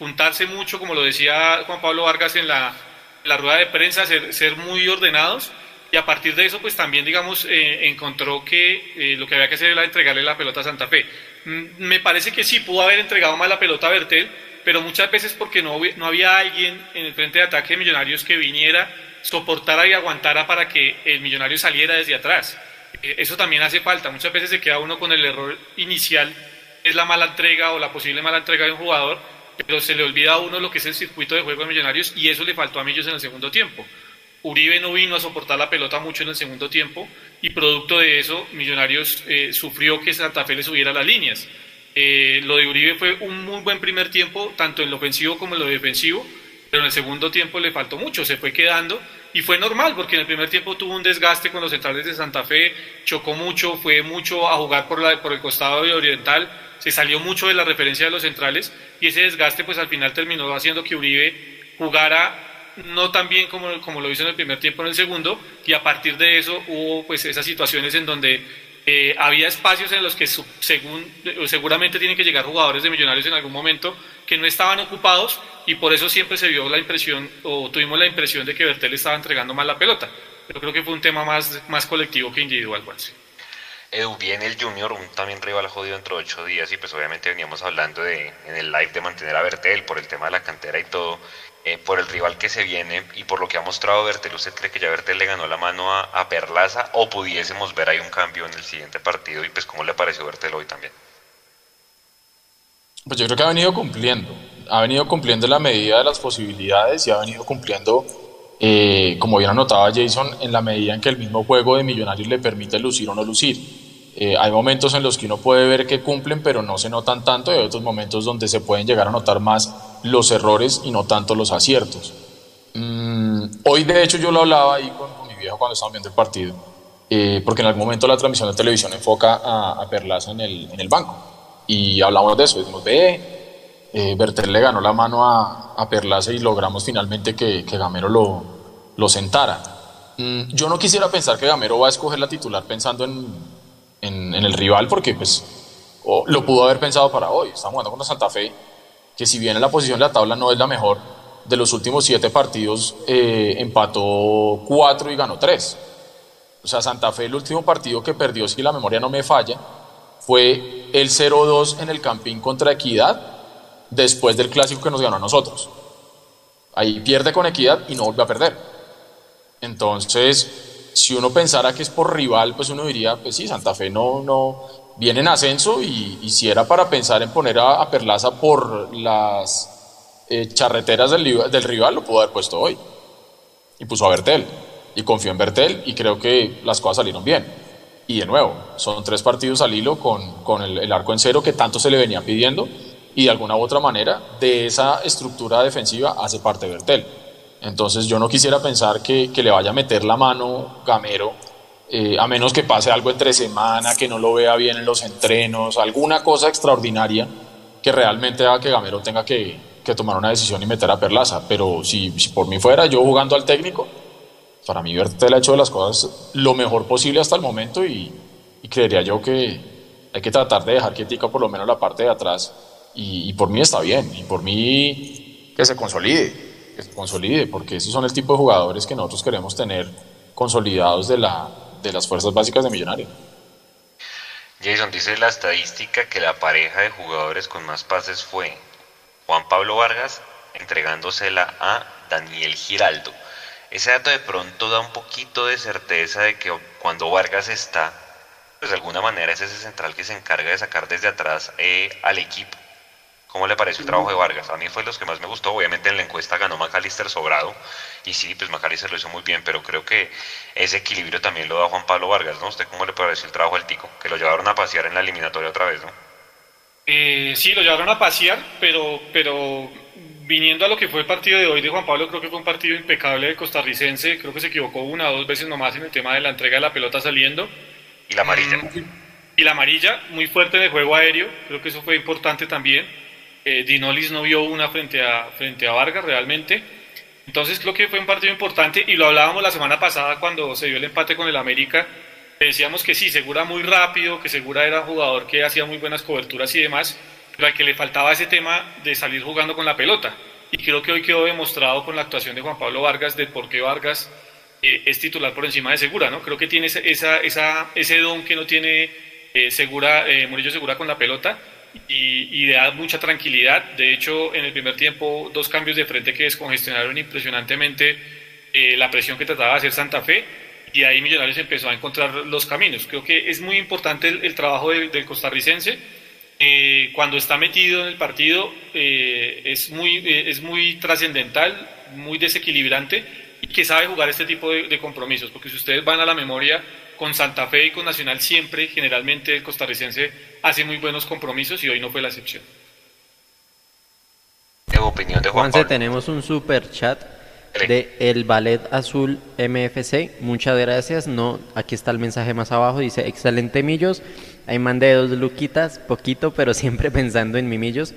juntarse mucho, como lo decía Juan Pablo Vargas en la, en la rueda de prensa, ser, ser muy ordenados y a partir de eso, pues también, digamos, eh, encontró que eh, lo que había que hacer era entregarle la pelota a Santa Fe. Mm, me parece que sí pudo haber entregado más la pelota a Bertel, pero muchas veces porque no, no había alguien en el frente de ataque de Millonarios que viniera, soportara y aguantara para que el Millonario saliera desde atrás. Eh, eso también hace falta. Muchas veces se queda uno con el error inicial, es la mala entrega o la posible mala entrega de un jugador, pero se le olvida a uno lo que es el circuito de juego de Millonarios y eso le faltó a Millos en el segundo tiempo. Uribe no vino a soportar la pelota mucho en el segundo tiempo y producto de eso Millonarios eh, sufrió que Santa Fe le subiera las líneas. Eh, lo de Uribe fue un muy buen primer tiempo, tanto en lo ofensivo como en lo defensivo, pero en el segundo tiempo le faltó mucho, se fue quedando y fue normal porque en el primer tiempo tuvo un desgaste con los centrales de Santa Fe, chocó mucho, fue mucho a jugar por, la, por el costado Oriental, se salió mucho de la referencia de los centrales y ese desgaste pues al final terminó haciendo que Uribe jugara no tan bien como, como lo hizo en el primer tiempo en el segundo y a partir de eso hubo pues esas situaciones en donde eh, había espacios en los que según, seguramente tienen que llegar jugadores de Millonarios en algún momento que no estaban ocupados y por eso siempre se vio la impresión o tuvimos la impresión de que Bertel estaba entregando mal la pelota. Pero creo que fue un tema más, más colectivo que individual. Edu, viene el Junior, un también rival jodido dentro de ocho días y pues obviamente veníamos hablando de, en el live de mantener a Bertel por el tema de la cantera y todo. Eh, por el rival que se viene y por lo que ha mostrado Bertel, ¿usted cree que ya Bertel le ganó la mano a, Perlaza o pudiésemos ver ahí un cambio en el siguiente partido? Y pues, ¿cómo le pareció Bertel hoy también? Pues yo creo que ha venido cumpliendo, ha venido cumpliendo en la medida de las posibilidades y ha venido cumpliendo, eh, como bien anotaba Jason, en la medida en que el mismo juego de Millonarios le permite lucir o no lucir. Eh, hay momentos en los que uno puede ver que cumplen, pero no se notan tanto, y hay otros momentos donde se pueden llegar a notar más los errores y no tanto los aciertos. Mm, hoy, de hecho, yo lo hablaba ahí con, mi viejo cuando estábamos viendo el partido, eh, porque en algún momento la transmisión de televisión enfoca a, Perlaza en el, en el, banco, y hablamos de eso, decimos, ve, eh, le ganó la mano a, a, Perlaza y logramos finalmente que, que Gamero lo, lo sentara. Mm, yo no quisiera pensar que Gamero va a escoger la titular pensando en en, el rival porque pues lo pudo haber pensado para hoy. Estamos jugando contra Santa Fe, que si bien en la posición de la tabla no es la mejor, de los últimos siete partidos eh, empató cuatro y ganó tres. O sea, Santa Fe el último partido que perdió, si la memoria no me falla, fue el 0-2 en el Campín contra Equidad, después del clásico que nos ganó a nosotros. Ahí pierde con Equidad y no vuelve a perder. Entonces, si uno pensara que es por rival, pues uno diría, pues sí, Santa Fe no, no viene en ascenso y, si era para pensar en poner a, Perlaza por las eh, charreteras del, del, rival, lo pudo haber puesto hoy. Y puso a Bertel. Y confió en Bertel y creo que las cosas salieron bien. Y de nuevo, son tres partidos al hilo con, con el, el arco en cero que tanto se le venía pidiendo y de alguna u otra manera de esa estructura defensiva hace parte Bertel. Entonces yo no quisiera pensar que, que le vaya a meter la mano Gamero, eh, a menos que pase algo entre semana, que no lo vea bien en los entrenos, alguna cosa extraordinaria que realmente haga que Gamero tenga que, que tomar una decisión y meter a Perlaza. Pero si, si, por mí fuera yo jugando al técnico, para mí Bertel ha hecho las cosas lo mejor posible hasta el momento y, y creería yo que hay que tratar de dejar quietica por lo menos la parte de atrás y, y por mí está bien y por mí que se consolide se consolide, porque esos son el tipo de jugadores que nosotros queremos tener consolidados de, la, de las fuerzas básicas de Millonarios. Jason, dice la estadística que la pareja de jugadores con más pases fue Juan Pablo Vargas entregándosela a Daniel Giraldo. Ese dato de pronto da un poquito de certeza de que cuando Vargas está, pues de alguna manera es ese central que se encarga de sacar desde atrás eh, al equipo ¿Cómo le pareció el trabajo de Vargas? A mí fue de los que más me gustó. Obviamente en la encuesta ganó McAllister sobrado. Y sí, pues McAllister lo hizo muy bien, pero creo que ese equilibrio también lo da Juan Pablo Vargas, ¿no? ¿Usted cómo le pareció el trabajo del Tico? Que lo llevaron a pasear en la eliminatoria otra vez, ¿no? Eh, sí, lo llevaron a pasear, pero, pero viniendo a lo que fue el partido de hoy de Juan Pablo, creo que fue un partido impecable de costarricense. Creo que se equivocó una o dos veces nomás en el tema de la entrega de la pelota saliendo. Y la amarilla. Mm, y la amarilla, muy fuerte de juego aéreo. Creo que eso fue importante también eh, Dinolis no vio una frente a, frente a Vargas realmente. Entonces creo que fue un partido importante y lo hablábamos la semana pasada cuando se dio el empate con el América. Decíamos que sí, Segura muy rápido, que Segura era un jugador que hacía muy buenas coberturas y demás, pero al que le faltaba ese tema de salir jugando con la pelota. Y creo que hoy quedó demostrado con la actuación de Juan Pablo Vargas de por qué Vargas eh, es titular por encima de Segura, ¿no? Creo que tiene esa, ese don que no tiene eh, Segura, Murillo Segura con la pelota y, y da mucha tranquilidad. De hecho, en el primer tiempo, dos cambios de frente que descongestionaron impresionantemente eh, la presión que trataba de hacer Santa Fe y ahí Millonarios empezó a encontrar los caminos. Creo que es muy importante el, trabajo del, costarricense. Eh, cuando está metido en el partido eh, es muy, muy trascendental, muy desequilibrante y que sabe jugar este tipo de compromisos. Porque si ustedes van a la memoria, con Santa Fe y con Nacional siempre, generalmente el costarricense hace muy buenos compromisos y hoy no fue la excepción. opinión de Juan Juanse, tenemos un super chat de El Ballet Azul MFC. Muchas gracias. No, aquí está el mensaje más abajo. Dice, excelente Millos. Ahí mandé dos luquitas, poquito, pero siempre pensando en mimillos.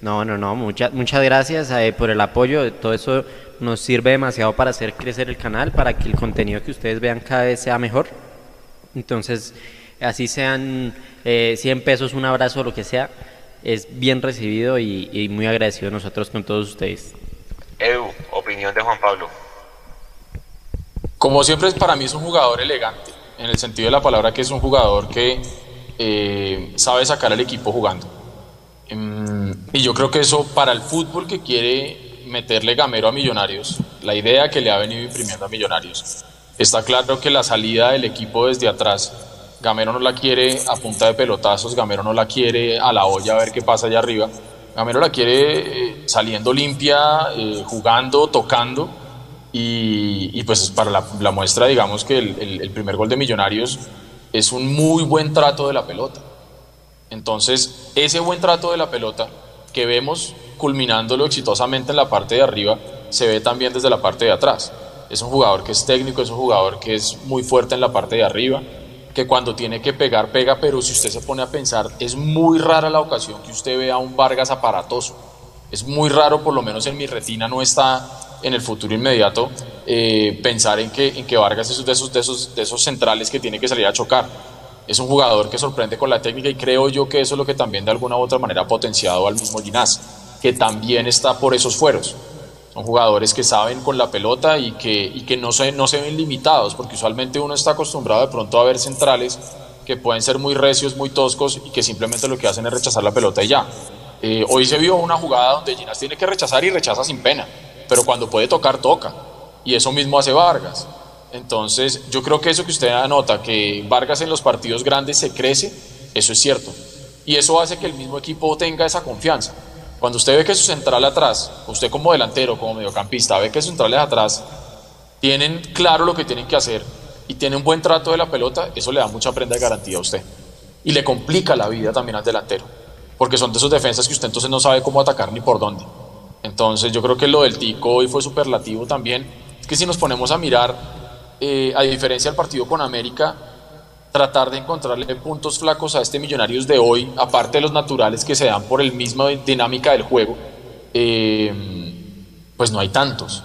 No, no, no. Muchas, muchas gracias eh, por el apoyo. Todo eso nos sirve demasiado para hacer crecer el canal, para que el contenido que ustedes vean cada vez sea mejor. Entonces, así sean eh, 100 pesos, un abrazo, lo que sea, es bien recibido y, y muy agradecido nosotros con todos ustedes. Edu, opinión de Juan Pablo. Como siempre, para mí es un jugador elegante, en el sentido de la palabra que es un jugador que eh, sabe sacar al equipo jugando. Mm, y yo creo que eso para el fútbol que quiere meterle gamero a Millonarios, la idea que le ha venido imprimiendo a Millonarios, está claro que la salida del equipo desde atrás, Gamero no la quiere a punta de pelotazos, Gamero no la quiere a la olla a ver qué pasa allá arriba, Gamero la quiere eh, saliendo limpia, eh, jugando, tocando. Y, y pues para la, muestra, digamos que el primer gol de Millonarios es un muy buen trato de la pelota. Entonces, ese buen trato de la pelota que vemos culminándolo exitosamente en la parte de arriba, se ve también desde la parte de atrás. Es un jugador que es técnico, es un jugador que es muy fuerte en la parte de arriba, que cuando tiene que pegar, pega, pero si usted se pone a pensar, es muy rara la ocasión que usted vea a un Vargas aparatoso. Es muy raro, por lo menos en mi retina no está en el futuro inmediato, eh, pensar en que, en que Vargas es de esos, de, esos, de esos centrales que tiene que salir a chocar. Es un jugador que sorprende con la técnica y creo yo que eso es lo que también de alguna u otra manera ha potenciado al mismo Ginás, que también está por esos fueros. Son jugadores que saben con la pelota y que, que no, se, no se ven limitados, porque usualmente uno está acostumbrado de pronto a ver centrales que pueden ser muy recios, muy toscos y que simplemente lo que hacen es rechazar la pelota y ya. Eh, hoy se vio una jugada donde Ginás tiene que rechazar y rechaza sin pena, pero cuando puede tocar, toca. Y eso mismo hace Vargas. Entonces, yo creo que eso que usted anota, que Vargas en los partidos grandes se crece, eso es cierto. Y eso hace que el mismo equipo tenga esa confianza. Cuando usted ve que su central atrás, usted como delantero, como mediocampista, ve que sus centrales atrás tienen claro lo que tienen que hacer y tienen un buen trato de la pelota, eso le da mucha prenda de garantía a usted. Y le complica la vida también al delantero, porque son de esos defensas que usted entonces no sabe cómo atacar ni por dónde. Entonces yo creo que lo del Tico hoy fue superlativo también. Que si nos ponemos a mirar, eh, a diferencia del partido con América, tratar de encontrarle puntos flacos a este Millonarios de hoy, aparte de los naturales que se dan por el misma dinámica del juego, eh, pues no hay tantos.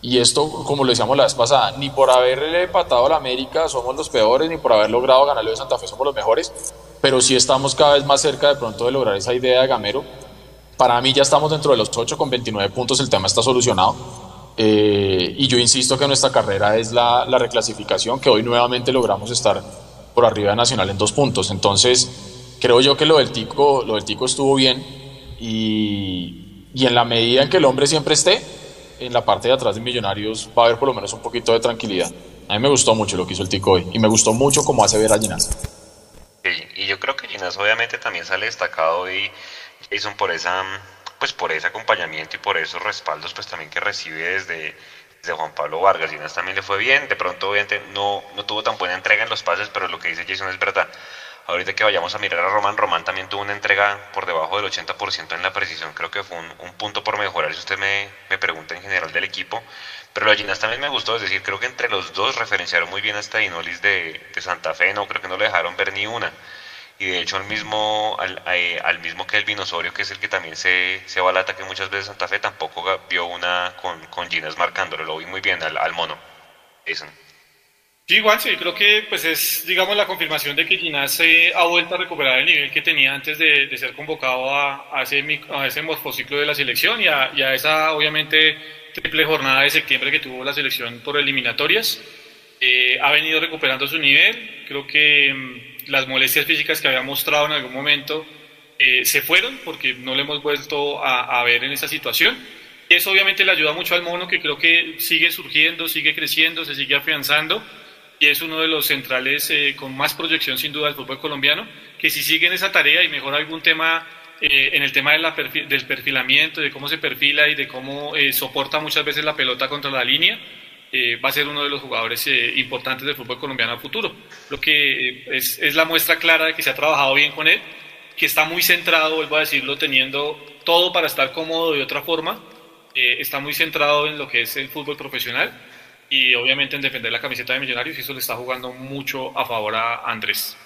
Y esto, como lo decíamos la vez pasada, ni por haberle empatado a la América somos los peores, ni por haber logrado ganarle de Santa Fe somos los mejores, pero sí estamos cada vez más cerca de pronto de lograr esa idea de Gamero. Para mí ya estamos dentro de los 8 con 29 puntos, el tema está solucionado. Eh, y yo insisto que nuestra carrera es la, la reclasificación, que hoy nuevamente logramos estar por arriba de Nacional en dos puntos. Entonces, creo yo que lo del Tico, lo del tico estuvo bien y, y en la medida en que el hombre siempre esté, en la parte de atrás de Millonarios va a haber por lo menos un poquito de tranquilidad. A mí me gustó mucho lo que hizo el Tico hoy y me gustó mucho cómo hace ver a Ginás. Y, yo creo que Ginás obviamente también sale destacado y Jason por esa pues por ese acompañamiento y por esos respaldos pues también que recibe desde, desde Juan Pablo Vargas. Ginás también le fue bien, de pronto obviamente no, no tuvo tan buena entrega en los pases, pero lo que dice Jason es verdad. Ahorita que vayamos a mirar a Román, Román también tuvo una entrega por debajo del 80% en la precisión. Creo que fue un, un, punto por mejorar si usted me, me pregunta en general del equipo. Pero a Ginás también me gustó, es decir, creo que entre los dos referenciaron muy bien a esta Inolis de, de Santa Fe. No creo que no le dejaron ver ni una y de hecho al mismo al, eh, al mismo Kelvin Osorio que es el que también se, se va al ataque muchas veces Santa Fe tampoco vio una con, con Ginas marcándolo. Lo vi muy bien al, al mono Jason. Sí, igual sí, creo que pues es, digamos, la confirmación de que Ginás ha vuelto a recuperar el nivel que tenía antes de, de ser convocado a, a, ese, a ese morfociclo de la selección y a, y a, esa, obviamente, triple jornada de septiembre que tuvo la selección por eliminatorias. Eh, ha venido recuperando su nivel, creo que mmm, las molestias físicas que había mostrado en algún momento eh, se fueron porque no le hemos vuelto a, a ver en esa situación. Eso obviamente le ayuda mucho al mono que creo que sigue surgiendo, sigue creciendo, se sigue afianzando y es uno de los centrales eh, con más proyección sin duda del fútbol colombiano, que si siguen esa tarea y mejora algún tema eh, en el tema de la perfil, del perfilamiento, de cómo se perfila y de cómo eh, soporta muchas veces la pelota contra la línea, eh, va a ser uno de los jugadores importantes del fútbol colombiano a futuro. Lo que es, es, la muestra clara de que se ha trabajado bien con él que está muy centrado, vuelvo a decirlo, teniendo todo para estar cómodo de otra forma. Eh, está muy centrado en lo que es el fútbol profesional y obviamente en defender la camiseta de Millonarios y eso le está jugando mucho a favor a Andrés.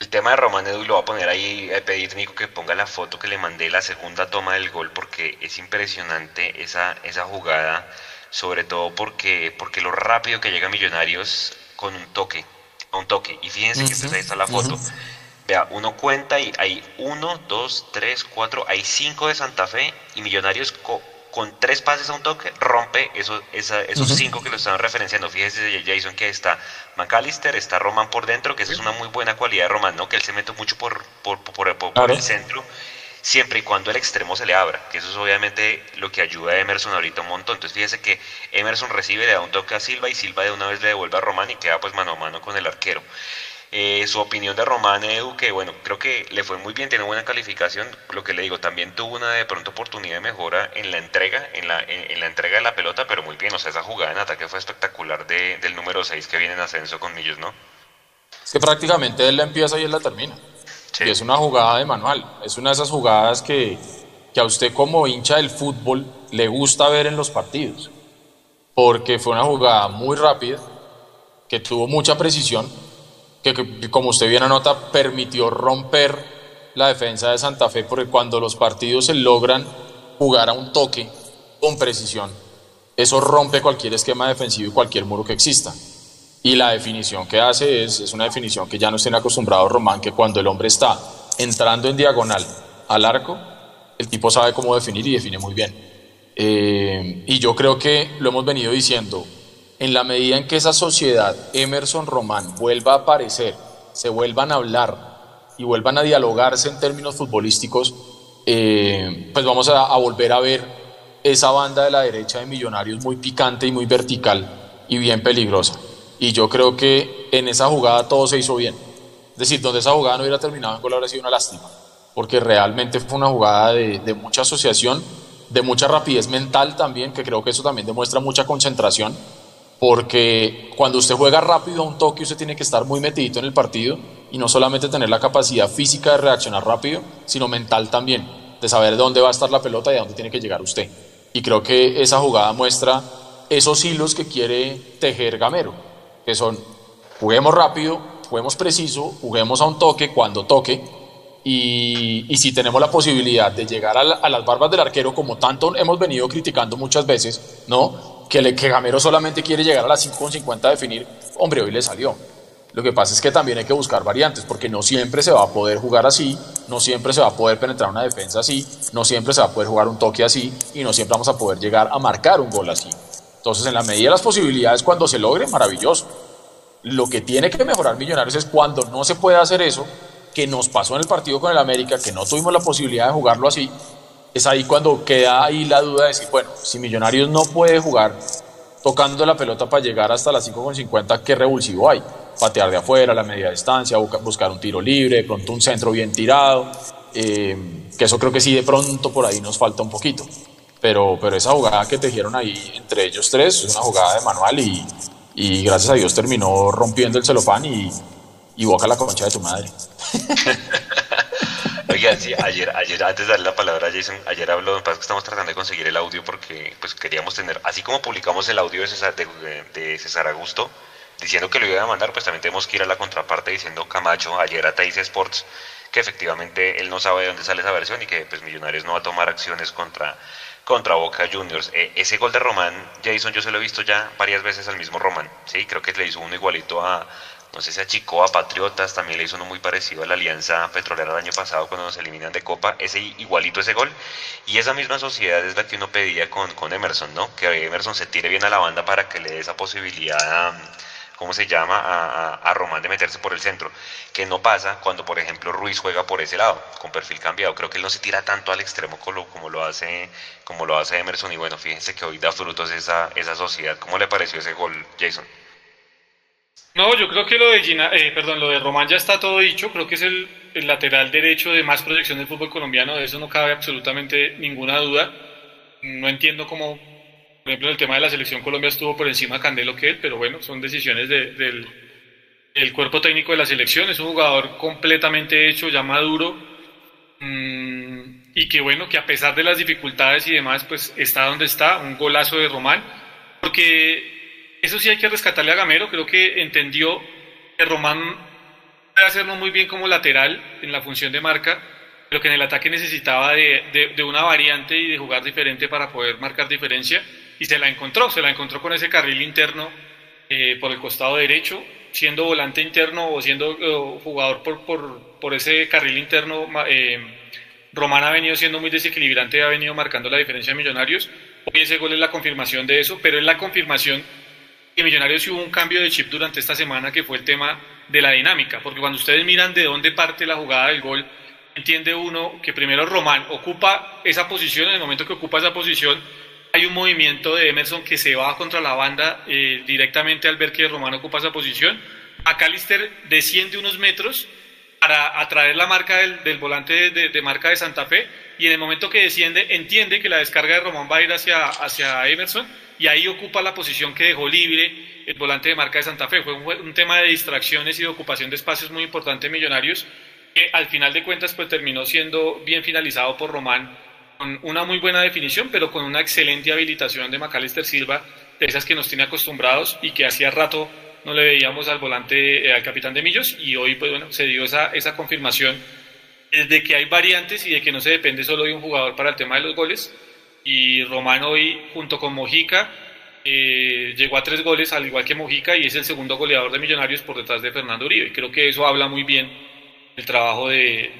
El tema de Román Edu lo va a poner ahí, a pedir que ponga la foto que le mandé, la segunda toma del gol, porque es impresionante esa, esa jugada, sobre todo porque, porque lo rápido que llega Millonarios con un toque, un toque. Y fíjense que ahí está la foto. Vea, uno cuenta y hay uno, dos, tres, cuatro, hay cinco de Santa Fe y Millonarios con tres pases a un toque rompe esos, esos cinco que lo están referenciando. Fíjese, Jason, que está McAllister, está Roman por dentro, que esa es una muy buena cualidad de Roman, ¿no? Que él se mete mucho por, por, por, el centro, siempre y cuando el extremo se le abra, que eso es obviamente lo que ayuda a Emerson ahorita un montón. Entonces, fíjese que Emerson recibe, le da un toque a Silva y Silva de una vez le devuelve a Roman y queda pues mano a mano con el arquero. Eh, su opinión de Román Edu, que bueno, creo que le fue muy bien, tiene buena calificación. Lo que le digo, también tuvo una de pronto oportunidad de mejora en la entrega, en la, en, la entrega de la pelota, pero muy bien. O sea, esa jugada en ataque fue espectacular de, del número 6 que viene en ascenso con Millos, ¿no? Es que prácticamente él la empieza y él la termina. Y es una jugada de manual. Es una de esas jugadas que, que a usted como hincha del fútbol le gusta ver en los partidos. Porque fue una jugada muy rápida, que tuvo mucha precisión que, como usted bien anota, permitió romper la defensa de Santa Fe, porque cuando los partidos se logran jugar a un toque con precisión, eso rompe cualquier esquema defensivo y cualquier muro que exista. Y la definición que hace es, es una definición que ya no estén acostumbrados Román, que cuando el hombre está entrando en diagonal al arco, el tipo sabe cómo definir y define muy bien. Eh, y yo creo que lo hemos venido diciendo, en la medida en que esa sociedad Emerson Román vuelva a aparecer, se vuelvan a hablar y vuelvan a dialogarse en términos futbolísticos, eh, pues vamos a, volver a ver esa banda de la derecha de Millonarios muy picante y muy vertical y bien peligrosa. Y yo creo que en esa jugada todo se hizo bien. Es decir, donde esa jugada no hubiera terminado en gol habría sido una lástima, porque realmente fue una jugada de, de mucha asociación, de mucha rapidez mental también, que creo que eso también demuestra mucha concentración porque cuando usted juega rápido a un toque, usted tiene que estar muy metidito en el partido y no solamente tener la capacidad física de reaccionar rápido, sino mental también, de saber dónde va a estar la pelota y a dónde tiene que llegar usted. Y creo que esa jugada muestra esos hilos que quiere tejer Gamero, que son juguemos rápido, juguemos preciso, juguemos a un toque cuando toque, y, si tenemos la posibilidad de llegar a, las barbas del arquero, como tanto hemos venido criticando muchas veces, ¿no? que, le, que Gamero solamente quiere llegar a las 5.50 a definir, hombre, hoy le salió. Lo que pasa es que también hay que buscar variantes, porque no siempre se va a poder jugar así, no siempre se va a poder penetrar una defensa así, no siempre se va a poder jugar un toque así, y no siempre vamos a poder llegar a marcar un gol así. Entonces, en la medida de las posibilidades, cuando se logre, maravilloso. Lo que tiene que mejorar Millonarios es cuando no se puede hacer eso, que nos pasó en el partido con el América, que no tuvimos la posibilidad de jugarlo así, es ahí cuando queda ahí la duda de decir, bueno, si Millonarios no puede jugar tocando la pelota para llegar hasta las 5.50, ¿qué revulsivo hay? Patear de afuera, la media distancia, buscar un tiro libre, de pronto un centro bien tirado, eh, que eso creo que sí de pronto por ahí nos falta un poquito. Pero, pero esa jugada que tejieron ahí entre ellos tres es una jugada de manual y, y gracias a Dios terminó rompiendo el celofán y, y boca la concha de tu madre. Oigan, sí, ayer, ayer, antes de darle la palabra a Jason, ayer habló, que estamos tratando de conseguir el audio porque pues queríamos tener, así como publicamos el audio de César, de, César Augusto, diciendo que lo iba a mandar, pues también tenemos que ir a la contraparte diciendo Camacho, ayer a Teis Sports, que efectivamente él no sabe de dónde sale esa versión y que pues Millonarios no va a tomar acciones contra, contra Boca Juniors. Eh, ese gol de Román, Jason, yo se lo he visto ya varias veces al mismo Román, ¿sí? Creo que le hizo uno igualito a, no sé si achicó a Patriotas, también le hizo uno muy parecido a la Alianza Petrolera el año pasado cuando nos eliminan de Copa, ese igualito ese gol. Y esa misma sociedad es la que uno pedía con, con Emerson, ¿no? Que Emerson se tire bien a la banda para que le dé esa posibilidad, ¿cómo se llama?, a, a, Román de meterse por el centro. Que no pasa cuando, por ejemplo, Ruiz juega por ese lado, con perfil cambiado. Creo que él no se tira tanto al extremo como, lo, hace, como lo hace Emerson. Y bueno, fíjense que hoy da frutos esa, esa sociedad. ¿Cómo le pareció ese gol, Jason? No, yo creo que lo de Gina, eh, perdón, lo de Román ya está todo dicho. Creo que es el, lateral derecho de más proyección del fútbol colombiano. De eso no cabe absolutamente ninguna duda. No entiendo cómo, por ejemplo, el tema de la selección Colombia estuvo por encima de Candelo que él, pero bueno, son decisiones del, el cuerpo técnico de la selección. Es un jugador completamente hecho, ya maduro. Mm, y que bueno, que a pesar de las dificultades y demás, pues está donde está, un golazo de Román. Porque eso sí hay que rescatarle a Gamero, creo que entendió que Román puede hacerlo muy bien como lateral en la función de marca, pero que en el ataque necesitaba de, de, una variante y de jugar diferente para poder marcar diferencia. Y se la encontró, se la encontró con ese carril interno eh, por el costado derecho, siendo volante interno o siendo eh, jugador por, por, por, ese carril interno. Eh, Román ha venido siendo muy desequilibrante ha venido marcando la diferencia de Millonarios. Hoy ese gol es la confirmación de eso, pero es la confirmación que Millonarios hubo un cambio de chip durante esta semana que fue el tema de la dinámica, porque cuando ustedes miran de dónde parte la jugada del gol, entiende uno que primero Román ocupa esa posición, en el momento que ocupa esa posición hay un movimiento de Emerson que se va contra la banda eh, directamente al ver que Román ocupa esa posición. Acalister desciende unos metros para atraer la marca del, volante de, marca de Santa Fe y en el momento que desciende entiende que la descarga de Román va a ir hacia, hacia Emerson y ahí ocupa la posición que dejó libre el volante de marca de Santa Fe. Fue un, un tema de distracciones y de ocupación de espacios muy importante en Millonarios que al final de cuentas pues terminó siendo bien finalizado por Román con una muy buena definición, pero con una excelente habilitación de Macalister Silva, de esas que nos tiene acostumbrados y que hacía rato no le veíamos al volante, eh, al capitán de Millos, y hoy pues se dio esa, confirmación de que hay variantes y de que no se depende solo de un jugador para el tema de los goles, y Román hoy junto con Mojica eh, llegó a tres goles al igual que Mojica y es el segundo goleador de Millonarios por detrás de Fernando Uribe, y creo que eso habla muy bien el trabajo de,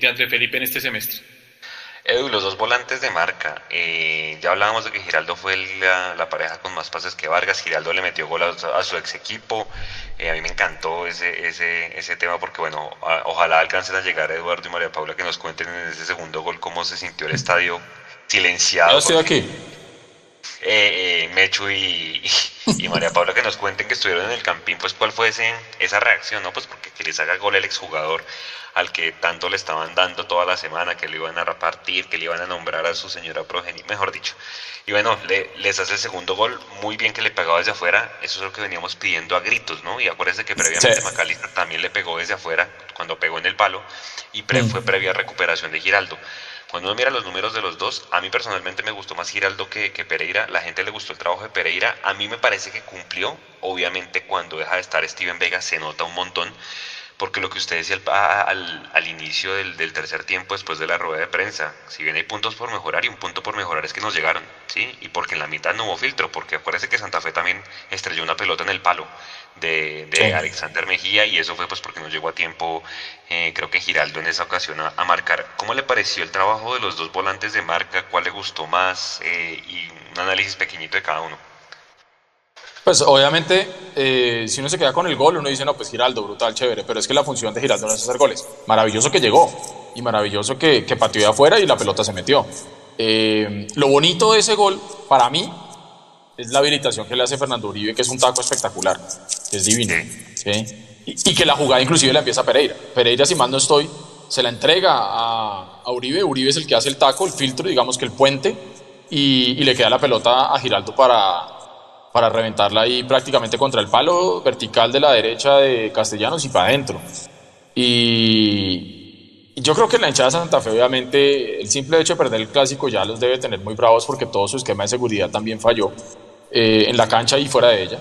de, André Felipe en este semestre. Edu, los dos volantes de marca. Eh, ya hablábamos de que Giraldo fue la, pareja con más pases que Vargas. Giraldo le metió gol a, su ex equipo. Eh, a mí me encantó ese, ese, ese tema porque, bueno, ojalá alcancen a llegar Eduardo y María Paula que nos cuenten en ese segundo gol cómo se sintió el estadio silenciado. Yo estoy aquí. Eh, eh, Mechu y, y, María Paula que nos cuenten que estuvieron en el campín, pues cuál fue esa reacción, ¿no? Pues porque que les haga gol el exjugador al que tanto le estaban dando toda la semana, que le iban a repartir, que le iban a nombrar a su señora progenie, mejor dicho. Y bueno, les hace el segundo gol, muy bien que le pegaba desde afuera, eso es lo que veníamos pidiendo a gritos, ¿no? Y acuérdense que previamente Macalista también le pegó desde afuera cuando pegó en el palo y mm. fue previa recuperación de Giraldo. Cuando uno mira los números de los dos, a mí personalmente me gustó más Giraldo que, que, Pereira. La gente le gustó el trabajo de Pereira. A mí me parece que cumplió. Obviamente, cuando deja de estar Steven Vega se nota un montón. Porque lo que usted decía al, al, inicio del, del, tercer tiempo, después de la rueda de prensa, si bien hay puntos por mejorar y un punto por mejorar es que nos llegaron, ¿sí? Y porque en la mitad no hubo filtro, porque acuérdese que Santa Fe también estrelló una pelota en el palo de, Alexander Mejía y eso fue pues porque no llegó a tiempo, eh, creo que Giraldo en esa ocasión a, marcar. ¿Cómo le pareció el trabajo de los dos volantes de marca? ¿Cuál le gustó más? Eh, y un análisis pequeñito de cada uno. Pues obviamente, eh, si uno se queda con el gol, uno dice, no, pues Giraldo, brutal, chévere, pero es que la función de Giraldo no es hacer goles. Maravilloso que llegó y maravilloso que, que pateó de afuera y la pelota se metió. lo bonito de ese gol, para mí, es la habilitación que le hace Fernando Uribe, que es un taco espectacular, es divino. Y, que la jugada inclusive la empieza Pereira. Pereira, si mal no estoy, se la entrega a, Uribe. Uribe es el que hace el taco, el filtro, digamos que el puente, y, le queda la pelota a Giraldo para, para reventarla ahí prácticamente contra el palo vertical de la derecha de Castellanos y para adentro. Y, yo creo que la hinchada de Santa Fe, obviamente, el simple hecho de perder el clásico ya los debe tener muy bravos porque todo su esquema de seguridad también falló. Eh, en la cancha y fuera de ella.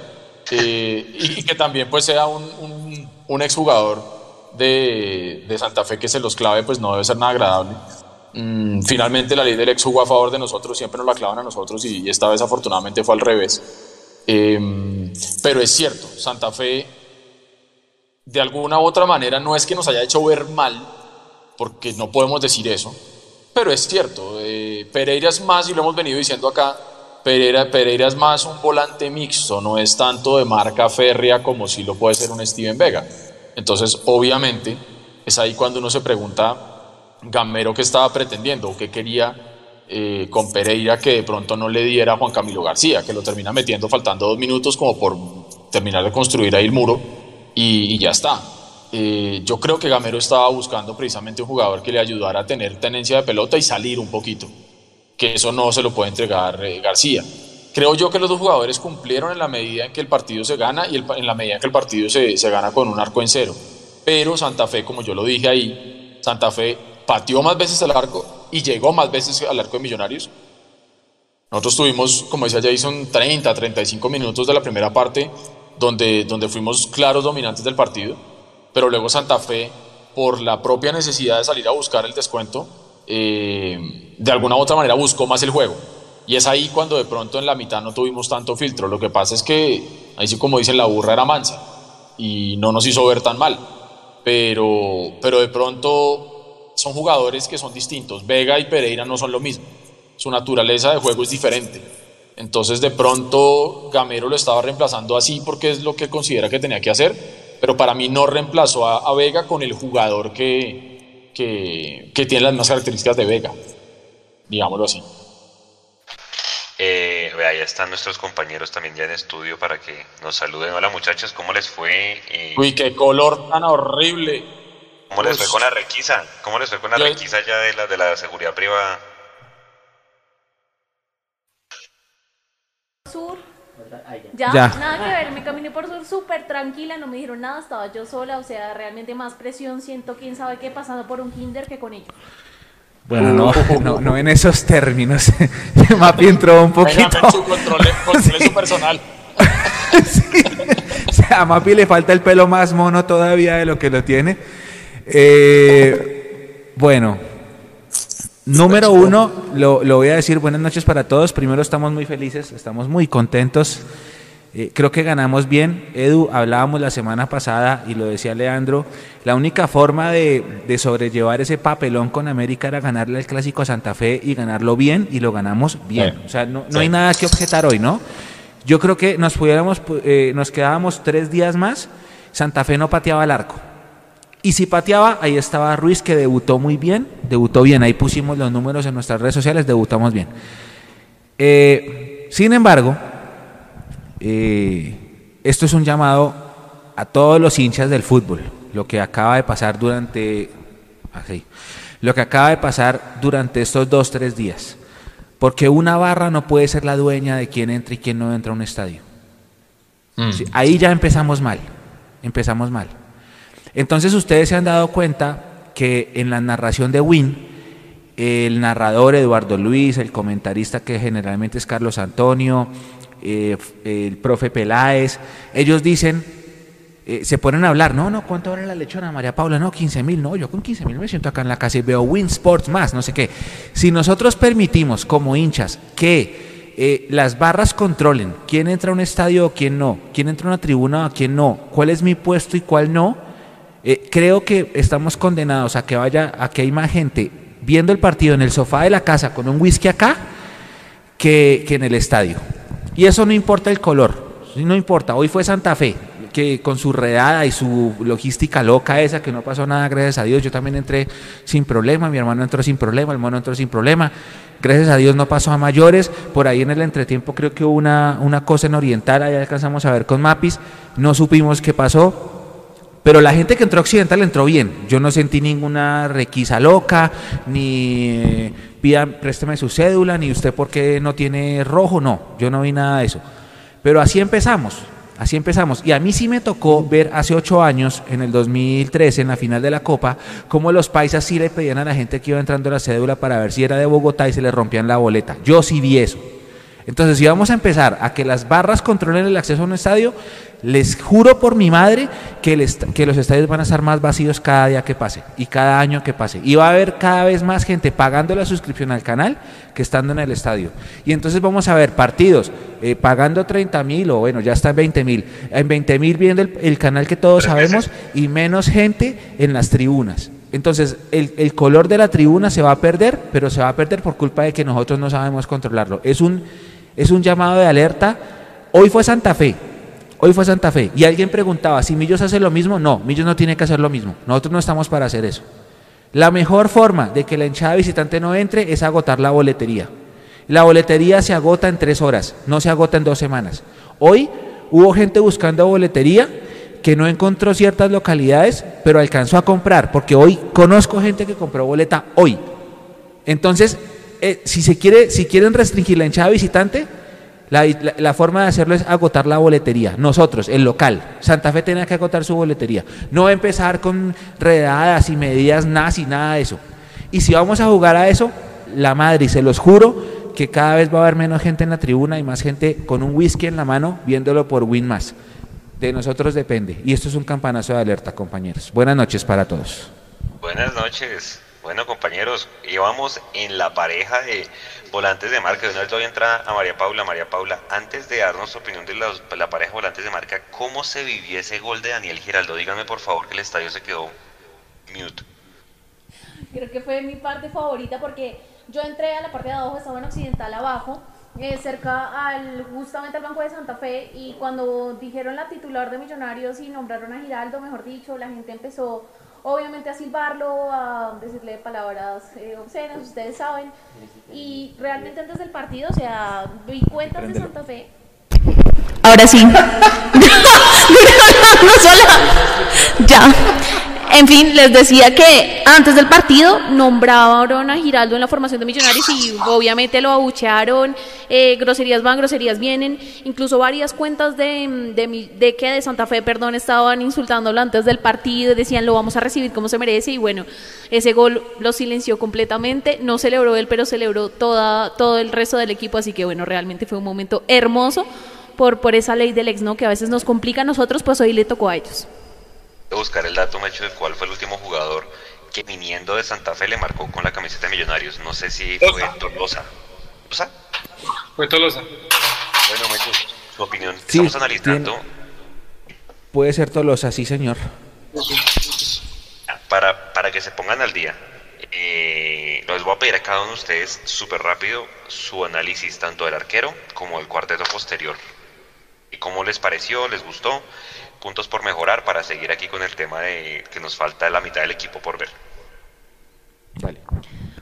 Eh, y, que también pues sea un, un, un exjugador de, de, Santa Fe que se los clave, pues no debe ser nada agradable. Mm, finalmente la ley del ex jugó a favor de nosotros, siempre nos la clavan a nosotros y, esta vez afortunadamente fue al revés. Em, pero es cierto, Santa Fe de alguna u otra manera no es que nos haya hecho ver mal, porque no podemos decir eso, pero es cierto, eh, Pereira es más, y lo hemos venido diciendo acá, Pereira, Pereira es más un volante mixto, no es tanto de marca férrea como si lo puede ser un Steven Vega. Entonces, obviamente, es ahí cuando uno se pregunta, Gamero, ¿qué estaba pretendiendo qué quería eh, con Pereira que de pronto no le diera a Juan Camilo García, que lo termina metiendo faltando dos minutos como por terminar de construir ahí el muro y, ya está. Eh, yo creo que Gamero estaba buscando precisamente un jugador que le ayudara a tener tenencia de pelota y salir un poquito que eso no se lo puede entregar eh, García. creo yo que los dos jugadores cumplieron en la medida en que el partido se gana y en la medida en que el partido se, se gana con un arco en cero. Pero Santa Fe, como yo lo dije ahí, Santa Fe pateó más veces al arco y llegó más veces al arco de Millonarios. Nosotros tuvimos, como decía Jason, 30, 35 minutos de la primera parte donde, donde fuimos claros dominantes del partido, pero luego Santa Fe, por la propia necesidad de salir a buscar el descuento, eh, de alguna u otra manera buscó más el juego. Y es ahí cuando de pronto en la mitad no tuvimos tanto filtro. Lo que pasa es que, ahí sí como dicen, la burra era mansa y no nos hizo ver tan mal. Pero, pero de pronto son jugadores que son distintos. Vega y Pereira no son lo mismo. Su naturaleza de juego es diferente. Entonces de pronto Gamero lo estaba reemplazando así porque es lo que considera que tenía que hacer, pero para mí no reemplazó a, Vega con el jugador que, que, tiene las mismas características de Vega, digámoslo así. Eh, ahí están nuestros compañeros también ya en estudio para que nos saluden. Hola muchachos, ¿cómo les fue? Eh, Uy, qué color tan horrible. ¿Cómo les fue con la requisa? ¿Cómo les fue con la requisa ya de la, de la seguridad privada? Sur. Ya, nada que ver, me caminé por sur súper tranquila, no me dijeron nada, estaba yo sola, o sea, realmente más presión siento quién sabe qué pasando por un kinder que con ellos. Bueno, no, no, no en esos términos. Mapi entró un poquito. Su control, su personal. O sea, a Mapi le falta el pelo más mono todavía de lo que lo tiene. Eh, bueno, Número uno, lo, voy a decir, buenas noches para todos. Primero estamos muy felices, estamos muy contentos. Eh, creo que ganamos bien. Edu, hablábamos la semana pasada y lo decía Leandro, la única forma de, sobrellevar ese papelón con América era ganarle el clásico a Santa Fe y ganarlo bien y lo ganamos bien. O sea, no, hay nada que objetar hoy, ¿no? Yo creo que nos pudiéramos, eh, nos quedábamos tres días más, Santa Fe no pateaba el arco. Y si pateaba, ahí estaba Ruiz, que debutó muy bien, debutó bien, ahí pusimos los números en nuestras redes sociales, debutamos bien. Eh, sin embargo, eh, esto es un llamado a todos los hinchas del fútbol, lo que acaba de pasar durante, así, lo que acaba de pasar durante estos dos, tres días. Porque una barra no puede ser la dueña de quién entra y quién no entra a un estadio. Mm. ahí ya empezamos mal, empezamos mal. Entonces ustedes se han dado cuenta que en la narración de Win, el narrador Eduardo Luis, el comentarista que generalmente es Carlos Antonio, eh, el profe Peláez, ellos dicen, eh, se ponen a hablar, no, no, ¿cuánto vale la lechona, María Paula? No, 15 mil, no, yo con 15 mil me siento acá en la casa y veo Win Sports más, no sé qué. Si nosotros permitimos como hinchas que eh, las barras controlen quién entra a un estadio o quién no, quién entra a una tribuna o quién no, cuál es mi puesto y cuál no, eh, creo que estamos condenados a que vaya, a que hay más gente viendo el partido en el sofá de la casa con un whisky acá que, en el estadio. Y eso no importa el color, no importa. Hoy fue Santa Fe, que con su redada y su logística loca esa, que no pasó nada, gracias a Dios. Yo también entré sin problema, mi hermano entró sin problema, el mono entró sin problema. Gracias a Dios no pasó a mayores. Por ahí en el entretiempo creo que hubo una, una cosa en Oriental, ahí alcanzamos a ver con Mapis. No supimos qué pasó. Pero la gente que entró Occidental entró bien. Yo no sentí ninguna requisa loca, ni eh, pidan, présteme su cédula, ni usted porque no tiene rojo. No, yo no vi nada de eso. Pero así empezamos, así empezamos. Y a mí sí me tocó ver hace ocho años, en el 2013, en la final de la Copa, cómo los paisas sí le pedían a la gente que iba entrando la cédula para ver si era de Bogotá y se le rompían la boleta. Yo sí vi eso. Entonces, si vamos a empezar a que las barras controlen el acceso a un estadio, les juro por mi madre que, los estadios van a estar más vacíos cada día que pase y cada año que pase. Y va a haber cada vez más gente pagando la suscripción al canal que estando en el estadio. Y entonces vamos a ver partidos eh, pagando 30 mil o bueno, ya está en 20 mil. En 20 mil viendo el, canal que todos sabemos y menos gente en las tribunas. Entonces, el, el, color de la tribuna se va a perder, pero se va a perder por culpa de que nosotros no sabemos controlarlo. Es un es un llamado de alerta. Hoy fue Santa Fe, hoy fue Santa Fe. Y alguien preguntaba, ¿si Millos hace lo mismo? No, Millos no tiene que hacer lo mismo. Nosotros no estamos para hacer eso. La mejor forma de que la hinchada visitante no entre es agotar la boletería. La boletería se agota en tres horas, no se agota en dos semanas. Hoy hubo gente buscando boletería que no encontró ciertas localidades, pero alcanzó a comprar, porque hoy conozco gente que compró boleta hoy. Entonces, eh, si, se quiere, si quieren restringir la hinchada visitante, La, forma de hacerlo es agotar la boletería. Nosotros, el local. Santa Fe tenía que agotar su boletería. No empezar con redadas y medidas nazis, nada de eso. Y si vamos a jugar a eso, la madre, se los juro que cada vez va a haber menos gente en la tribuna y más gente con un whisky en la mano viéndolo por Winmas. De nosotros depende. Y esto es un campanazo de alerta, compañeros. Buenas noches para todos. Buenas noches. Bueno, compañeros, íbamos en la pareja de volantes de marca. De una vez voy a entrar a María Paula. María Paula, antes de darnos su opinión de la pareja volantes de marca, ¿cómo se vivió ese gol de Daniel Giraldo? Díganme por favor que el estadio se quedó mute. Creo que fue mi parte favorita porque yo entré a la parte de abajo, estaba en Occidental abajo, eh, cerca al justamente al Banco de Santa Fe y cuando dijeron la titular de Millonarios y nombraron a Giraldo, mejor dicho, la gente empezó obviamente a silbarlo, a decirle palabras eh, obscenas, ustedes saben. Y realmente antes del partido, o sea, vi cuentas de Santa Fe. Ahora sí. no sola. Ya. En fin, les decía que antes del partido nombraron a Giraldo en la formación de Millonarios y obviamente lo abuchearon, eh, groserías van, groserías vienen, incluso varias cuentas de, de, de, que de Santa Fe, perdón, estaban insultándolo antes del partido, decían lo vamos a recibir como se merece y bueno, ese gol lo silenció completamente, no celebró él, pero celebró toda, todo el resto del equipo, así que bueno, realmente fue un momento hermoso por, por esa ley del ex, ¿no? Que a veces nos complica a nosotros, pues hoy le tocó a ellos buscar el dato, Mecho, de cuál fue el último jugador que viniendo de Santa Fe le marcó con la camiseta de Millonarios. No sé si fue Tolosa. ¿Tolosa? Fue Tolosa. Bueno, Mecho, su opinión. Estamos analizando. Puede ser Tolosa, sí, señor. Para, para que se pongan al día, eh, les voy a pedir a cada uno de ustedes súper rápido su análisis tanto del arquero como del cuarteto posterior. ¿Y cómo les pareció? ¿Les gustó? Puntos por mejorar para seguir aquí con el tema de que nos falta la mitad del equipo por ver.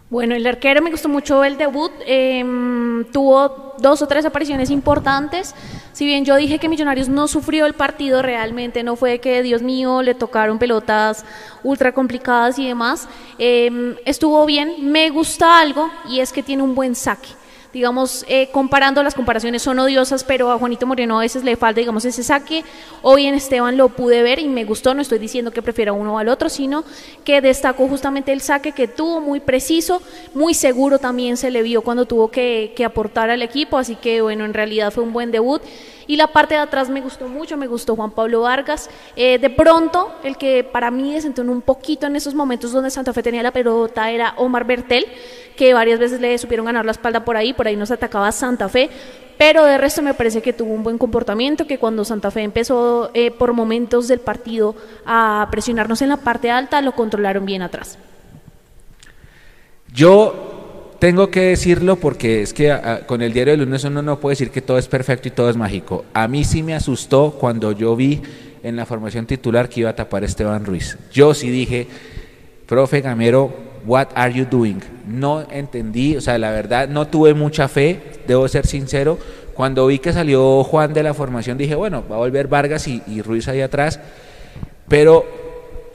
Bueno, el arquero me gustó mucho el debut, em, tuvo dos o tres apariciones importantes. Si bien yo dije que Millonarios no sufrió el partido realmente, no fue que, Dios mío, le tocaron pelotas ultra complicadas y demás, em, estuvo bien. Me gusta algo y es que tiene un buen saque digamos, eh, comparando, las comparaciones son odiosas, pero a Juanito Moreno a veces le falta, digamos, ese saque. Hoy en Esteban lo pude ver y me gustó, no estoy diciendo que prefiera uno al otro, sino que destacó justamente el saque que tuvo muy preciso, muy seguro también se le vio cuando tuvo que, aportar al equipo, así que bueno, en realidad fue un buen debut. Y la parte de atrás me gustó mucho, me gustó Juan Pablo Vargas. Eh, de pronto, el que para mí desentonó un poquito en esos momentos donde Santa Fe tenía la pelota era Omar Bertel, que varias veces le supieron ganar la espalda por ahí, ahí nos atacaba Santa Fe. Pero de resto me parece que tuvo un buen comportamiento, que cuando Santa Fe empezó eh, por momentos del partido a presionarnos en la parte alta, lo controlaron bien atrás. Yo tengo que decirlo porque es que con el diario de lunes uno no puede decir que todo es perfecto y todo es mágico. A mí sí me asustó cuando yo vi en la formación titular que iba a tapar Esteban Ruiz. Yo sí dije, profe Gamero, what are you doing? No entendí, o sea, la verdad no tuve mucha fe, debo ser sincero. Cuando vi que salió Juan de la formación dije, bueno, va a volver Vargas y, y Ruiz ahí atrás. Pero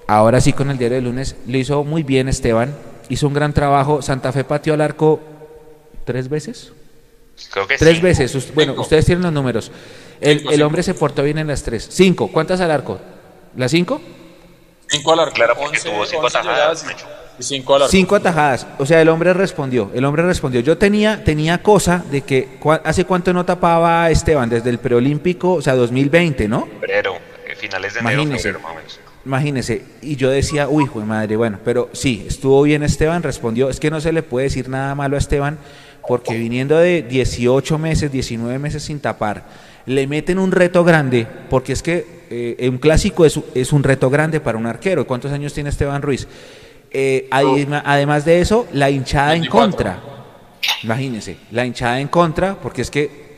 ahora sí con el diario de lunes lo hizo muy bien Esteban hizo un gran trabajo. Santa Fe pateó al arco tres veces. Creo que tres veces. Bueno, ustedes tienen los números. El, hombre se portó bien en las tres. Cinco. ¿Cuántas al arco? ¿Las cinco? Cinco al arco. Claro, porque tuvo cinco atajadas. cinco al arco. Cinco atajadas. O sea, el hombre respondió. El hombre respondió. Yo tenía, tenía cosa de que hace cuánto no tapaba Esteban, desde el preolímpico, o sea, 2020, ¿no? Febrero, finales de enero, febrero, Imagínese, y yo decía, uy, hijo madre, bueno, pero sí, estuvo bien Esteban, respondió, es que no se le puede decir nada malo a Esteban, porque viniendo de 18 meses, 19 meses sin tapar, le meten un reto grande, porque es que eh, un clásico es, es, un reto grande para un arquero. ¿Cuántos años tiene Esteban Ruiz? Eh, además de eso, la hinchada en contra. Imagínense, la hinchada en contra, porque es que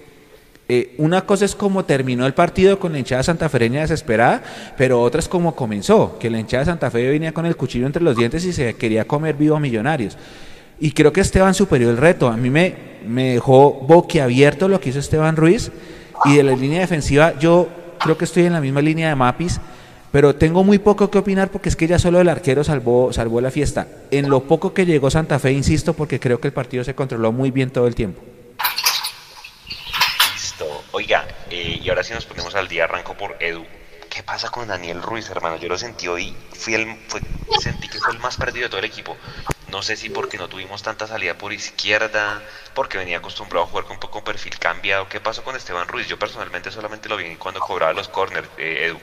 eh, una cosa es como terminó el partido con la hinchada santafereña desesperada, pero otra es como comenzó, que la hinchada de Santa Fe venía con el cuchillo entre los dientes y se quería comer vivo a millonarios. Y creo que Esteban superó el reto. A mí me, me dejó boquiabierto lo que hizo Esteban Ruiz. Y de la línea defensiva, yo creo que estoy en la misma línea de Mapis, pero tengo muy poco que opinar porque es que ya solo el arquero salvó, salvó la fiesta. En lo poco que llegó Santa Fe, insisto, porque creo que el partido se controló muy bien todo el tiempo Oiga, eh, y ahora sí nos ponemos al día, arranco por Edu. ¿Qué pasa con Daniel Ruiz, hermano? Yo lo sentí hoy, fui el, fue, sentí que fue el más perdido de todo el equipo. No sé si porque no tuvimos tanta salida por izquierda, porque venía acostumbrado a jugar con un poco perfil cambiado. ¿Qué pasó con Esteban Ruiz? Yo personalmente solamente lo vi cuando cobraba los corners, eh, Edu.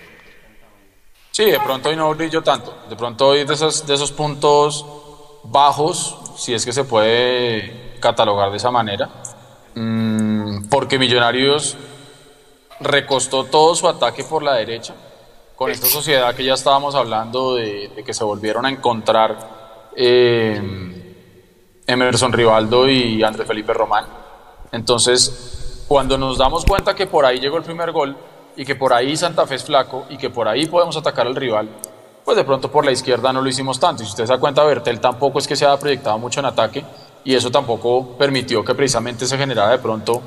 Sí, de pronto hoy no brillo tanto. De pronto hoy de esos, de esos puntos bajos, si es que se puede catalogar de esa manera, mm, porque Millonarios recostó todo su ataque por la derecha, con esta sociedad que ya estábamos hablando de, de que se volvieron a encontrar eh, Emerson Rivaldo y Andrés Felipe Román. Entonces, cuando nos damos cuenta que por ahí llegó el primer gol y que por ahí Santa Fe es flaco y que por ahí podemos atacar al rival, pues de pronto por la izquierda no lo hicimos tanto. Y si usted se da cuenta, Bertel tampoco es que se haya proyectado mucho en ataque y eso tampoco permitió que precisamente se generara de pronto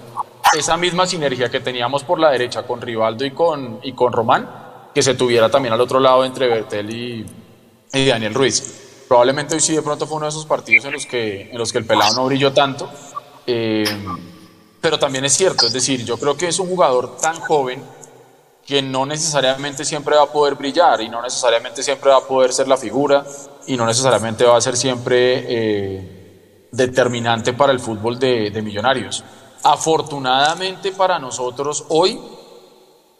esa misma sinergia que teníamos por la derecha con Rivaldo y con, y con Román, que se tuviera también al otro lado entre Bertel y, y Daniel Ruiz. Probablemente hoy sí de pronto fue uno de esos partidos en los que, en los que el pelado no brilló tanto, eh, pero también es cierto, es decir, yo creo que es un jugador tan joven que no necesariamente siempre va a poder brillar y no necesariamente siempre va a poder ser la figura y no necesariamente va a ser siempre eh, determinante para el fútbol de, de Millonarios. Afortunadamente para nosotros hoy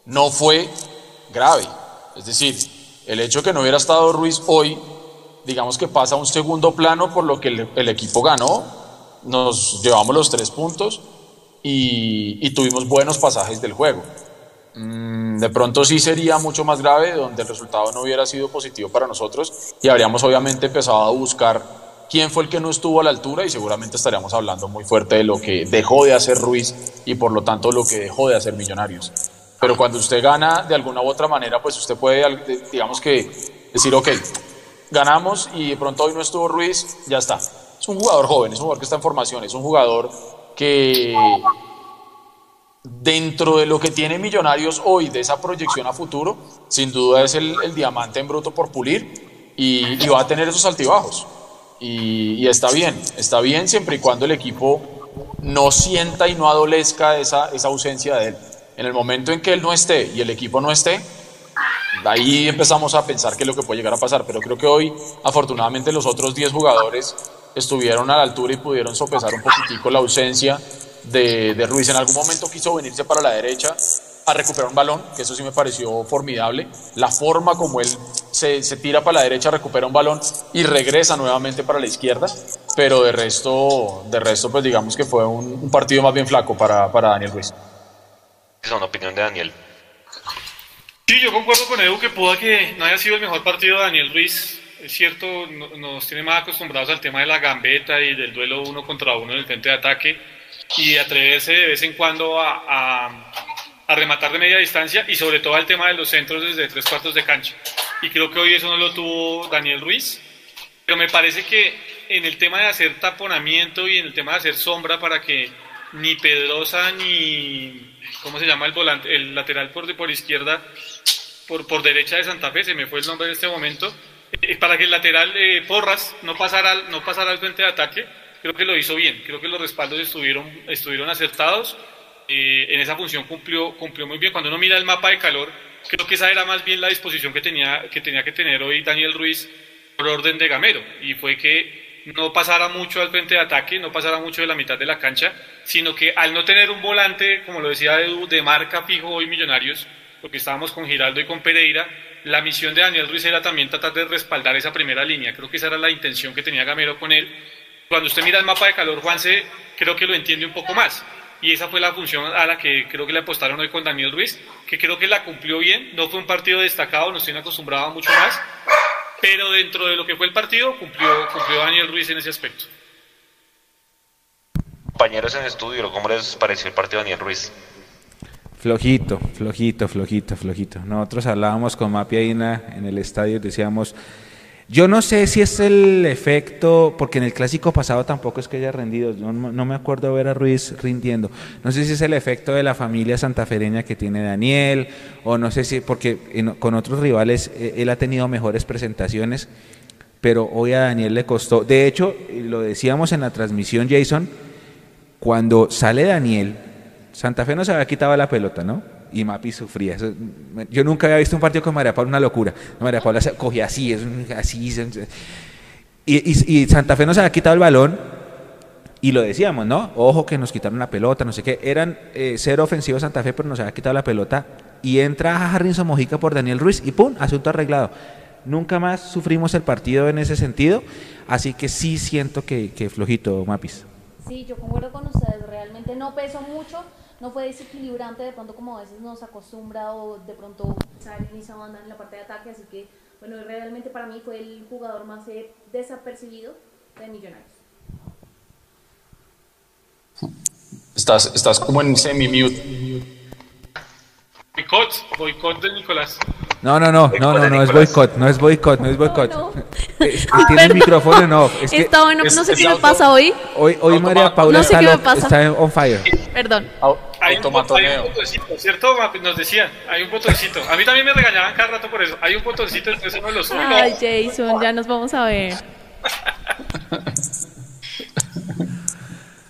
no fue grave. Es decir, el hecho de que no hubiera estado Ruiz hoy, digamos que pasa a un segundo plano por lo que el, equipo ganó, nos llevamos los tres puntos y, y tuvimos buenos pasajes del juego. Mm, de pronto sí sería mucho más grave donde el resultado no hubiera sido positivo para nosotros y habríamos obviamente empezado a buscar quién fue el que no estuvo a la altura y seguramente estaríamos hablando muy fuerte de lo que dejó de hacer Ruiz y por lo tanto lo que dejó de hacer Millonarios. Pero cuando usted gana de alguna u otra manera, pues usted puede, digamos que, decir, ok, ganamos y de pronto hoy no estuvo Ruiz, ya está. Es un jugador joven, es un jugador que está en formación, es un jugador que dentro de lo que tiene Millonarios hoy, de esa proyección a futuro, sin duda es el, diamante en bruto por pulir y, y va a tener esos altibajos. Y, y, está bien, está bien siempre y cuando el equipo no sienta y no adolezca esa, esa ausencia de él. En el momento en que él no esté y el equipo no esté, ahí empezamos a pensar qué es lo que puede llegar a pasar. Pero creo que hoy, afortunadamente, los otros 10 jugadores estuvieron a la altura y pudieron sopesar un poquitico la ausencia de, de Ruiz. En algún momento quiso venirse para la derecha, a recuperar un balón, que eso sí me pareció formidable. La forma como él se, se, tira para la derecha, recupera un balón y regresa nuevamente para la izquierda. Pero de resto, de resto pues digamos que fue un, partido más bien flaco para, para Daniel Ruiz. Esa es una opinión de Daniel. Sí, yo concuerdo con Edu que pudo que no haya sido el mejor partido de Daniel Ruiz. Es cierto, no, nos tiene más acostumbrados al tema de la gambeta y del duelo uno contra uno en el frente de ataque y atreverse de vez en cuando a, a a rematar de media distancia y sobre todo al tema de los centros desde tres cuartos de cancha. Y creo que hoy eso no lo tuvo Daniel Ruiz, pero me parece que en el tema de hacer taponamiento y en el tema de hacer sombra para que ni Pedrosa ni, ¿cómo se llama el volante? El lateral por, por izquierda, por, por derecha de Santa Fe, se me fue el nombre en este momento, eh, para que el lateral eh, Porras no pasara, no pasara al frente de ataque, creo que lo hizo bien, creo que los respaldos estuvieron, estuvieron acertados eh, en esa función cumplió, cumplió muy bien. Cuando uno mira el mapa de calor, creo que esa era más bien la disposición que tenía que, tenía que tener hoy Daniel Ruiz por orden de Gamero, y fue que no pasara mucho al frente de ataque, no pasara mucho de la mitad de la cancha, sino que al no tener un volante, como lo decía Edu, de marca fijo hoy Millonarios, porque estábamos con Giraldo y con Pereira, la misión de Daniel Ruiz era también tratar de respaldar esa primera línea. Creo que esa era la intención que tenía Gamero con él. Cuando usted mira el mapa de calor, Juanse, creo que lo entiende un poco más y esa fue la función a la que creo que le apostaron hoy con Daniel Ruiz, que creo que la cumplió bien, no fue un partido destacado, nos tiene acostumbrado mucho más, pero dentro de lo que fue el partido cumplió, cumplió Daniel Ruiz en ese aspecto. Compañeros en estudio, ¿cómo les pareció el partido de Daniel Ruiz? Flojito, flojito, flojito, flojito. Nosotros hablábamos con Mapia Ina en el estadio y decíamos, yo no sé si es el efecto, porque en el clásico pasado tampoco es que haya rendido, no, no, me acuerdo ver a Ruiz rindiendo. No sé si es el efecto de la familia santafereña que tiene Daniel, o no sé si, porque con otros rivales eh, él ha tenido mejores presentaciones, pero hoy a Daniel le costó. De hecho, lo decíamos en la transmisión, Jason, cuando sale Daniel, Santa Fe no se había quitado la pelota, ¿no? Y Mapi sufría. Eso- yo nunca había visto un partido con María Paula, una locura. María Paula se cogía así, es así. Y, y- y Santa Fe no se había quitado el balón y lo decíamos, ¿no? Ojo que nos quitaron la pelota, no sé qué. Eran eh, cero ofensivos Santa Fe, pero nos había quitado la pelota. Y entra Harrison Mojica por Daniel Ruiz y ¡pum! Asunto arreglado. Nunca más sufrimos el partido en ese sentido. Así que sí siento que, que flojito, Mapis. Sí, yo concuerdo con ustedes, realmente no pesó mucho, no fue desequilibrante de pronto como a veces nos acostumbra o de pronto salen y se mandan en la parte de ataque, así que bueno, realmente para mí fue el jugador más eh, desapercibido de Millonarios. Estás, estás como en semi-mute. Boicot, boicot de Nicolás. No, no, no, no, no, no es boicot, no es boicot, no es boicot. Eh, Ah, Tiene el micrófono, no. Es que Está bueno, es- no sé qué me pasa hoy. hoy, hoy María Paula No sé está, qué me lo- pasa. está on fire. Perdón. Hay un, hay un botoncito, ¿cierto? Mapi? Nos decían, hay un botoncito. A mí también me regañaban cada rato por eso. Hay un botoncito, entonces uno lo sube. Ay, Jason, ya nos vamos a ver.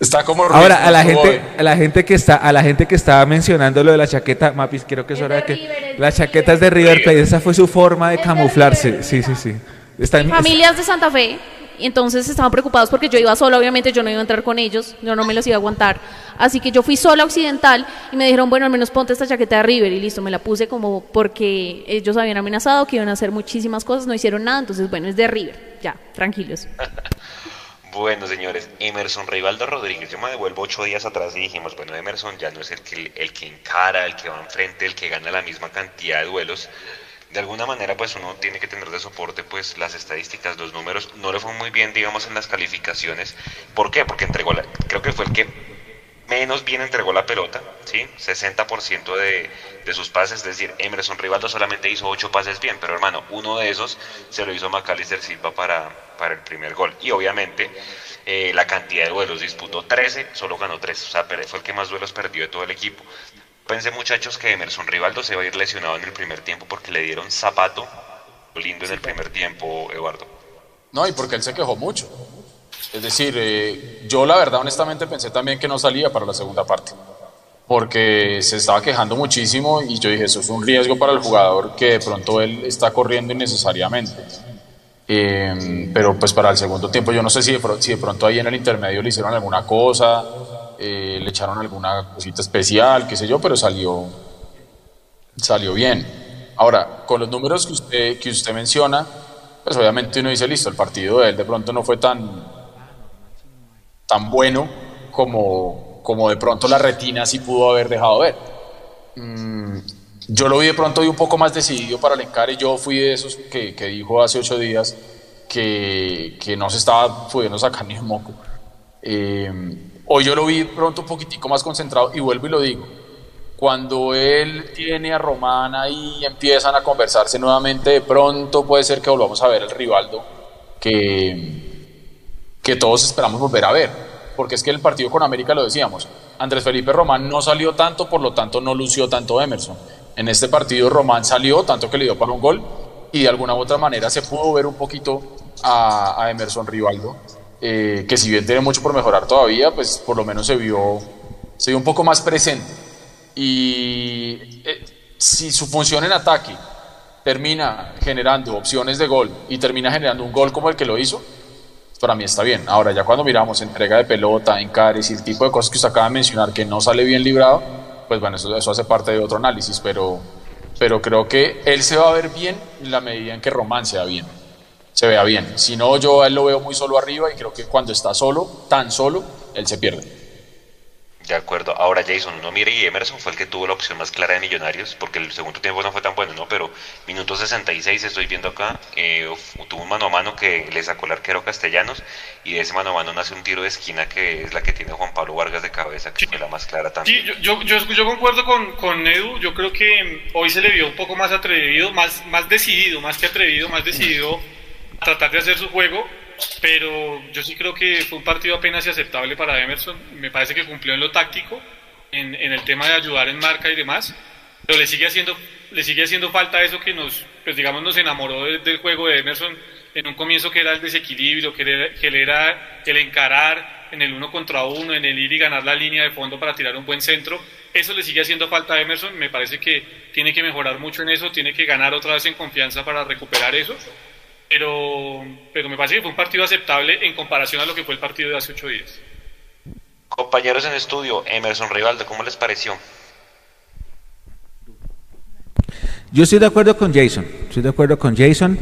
Está como Ahora Ruiz, a la gente, a la gente que está, a la gente que estaba mencionando lo de la chaqueta, Mapis, creo que es Es hora de que River, la chaqueta es de River. Plate, esa fue su forma de Es camuflarse. Sí, sí, sí. Está en- Familias de Santa Fe, y entonces estaban preocupados porque yo iba sola, obviamente yo no iba a entrar con ellos, yo no me los iba a aguantar. Así que yo fui sola a Occidental y me dijeron, bueno, al menos ponte esta chaqueta de River y listo, me la puse como porque ellos habían amenazado que iban a hacer muchísimas cosas, no hicieron nada, entonces bueno, es de River, ya, tranquilos. Bueno, señores, Emerson Rivaldo Rodríguez, yo me devuelvo ocho días atrás y dijimos, bueno, Emerson ya no es el que, el que encara, el que va enfrente, el que gana la misma cantidad de duelos. De alguna manera, pues uno tiene que tener de soporte, pues las estadísticas, los números. No le fue muy bien, digamos, en las calificaciones. ¿Por qué? Porque entregó, la, creo que fue el que menos bien entregó la pelota, ¿sí? 60% de, de sus pases, es decir, Emerson Rivaldo solamente hizo 8 pases bien, pero hermano, uno de esos se lo hizo Macalister Silva para, para el primer gol. Y obviamente eh, la cantidad de duelos, disputó 13, solo ganó 3, o sea, pero fue el que más duelos perdió de todo el equipo. Pensé muchachos que Emerson Rivaldo se va a ir lesionado en el primer tiempo porque le dieron zapato lindo en el primer tiempo, Eduardo. No, y porque él se quejó mucho. Es decir, eh, yo la verdad honestamente pensé también que no salía para la segunda parte. Porque se estaba quejando muchísimo y yo dije, eso es un riesgo para el jugador que de pronto él está corriendo innecesariamente. Eh, pero pues para el segundo tiempo yo no sé si de, pro- si de pronto ahí en el intermedio le hicieron alguna cosa, eh, le echaron alguna cosita especial, qué sé yo, pero salió, salió bien. Ahora, con los números que usted, que usted menciona, pues obviamente uno dice, listo, el partido de él de pronto no fue tan, tan bueno como, como de pronto la retina sí pudo haber dejado ver. Mm, yo lo vi de pronto y un poco más decidido para el encare. Yo fui de esos que, que dijo hace ocho días que, que no se estaba pudiendo sacar ni un moco. Eh, hoy yo lo vi pronto un poquitico más concentrado y vuelvo y lo digo. Cuando él tiene a Román ahí y empiezan a conversarse nuevamente, de pronto puede ser que volvamos a ver el Rivaldo que, que todos esperamos volver a ver. Porque es que el partido con América lo decíamos. Andrés Felipe Román no salió tanto, por lo tanto no lució tanto Emerson. En este partido Román salió, tanto que le dio para un gol, y de alguna u otra manera se pudo ver un poquito a, Emerson Rivaldo, eh, que si bien tiene mucho por mejorar todavía, pues por lo menos se vio, se vio un poco más presente. Y eh, si su función en ataque termina generando opciones de gol y termina generando un gol como el que lo hizo, para mí está bien. Ahora, ya cuando miramos entrega de pelota, encares y el tipo de cosas que usted acaba de mencionar que no sale bien librado, pues bueno, eso, eso hace parte de otro análisis, pero, pero creo que él se va a ver bien en la medida en que Román se bien. Se vea bien. Si no, yo a él lo veo muy solo arriba y creo que cuando está solo, tan solo, él se pierde. De acuerdo. Ahora Jason, uno mire y Emerson fue el que tuvo la opción más clara de Millonarios, porque el segundo tiempo no fue tan bueno, ¿no? Pero minuto 66 estoy viendo acá, eh, tuvo un mano a mano que le sacó el arquero Castellanos y de ese mano a mano nace un tiro de esquina que es la que tiene Juan Pablo Vargas de cabeza, que fue la más clara también. Sí, yo, yo, yo, yo concuerdo con, con Edu, yo creo que hoy se le vio un poco más atrevido, más, más decidido, más que atrevido, más decidido a tratar de hacer su juego, pero yo sí creo que fue un partido apenas aceptable para Emerson, me parece que cumplió en lo táctico, en, el tema de ayudar en marca y demás, pero le sigue haciendo, le sigue haciendo falta eso que nos, pues digamos, nos enamoró de- del juego de Emerson, en un comienzo que era el desequilibrio, que era, que era el encarar en el uno contra uno, en el ir y ganar la línea de fondo para tirar un buen centro. Eso le sigue haciendo falta a Emerson, me parece que tiene que mejorar mucho en eso, tiene que ganar otra vez en confianza para recuperar eso. Pero, pero me parece que fue un partido aceptable en comparación a lo que fue el partido de hace ocho días. Compañeros en estudio, Emerson Rivaldo, ¿cómo les pareció? Yo estoy de acuerdo con Jason, estoy de acuerdo con Jason.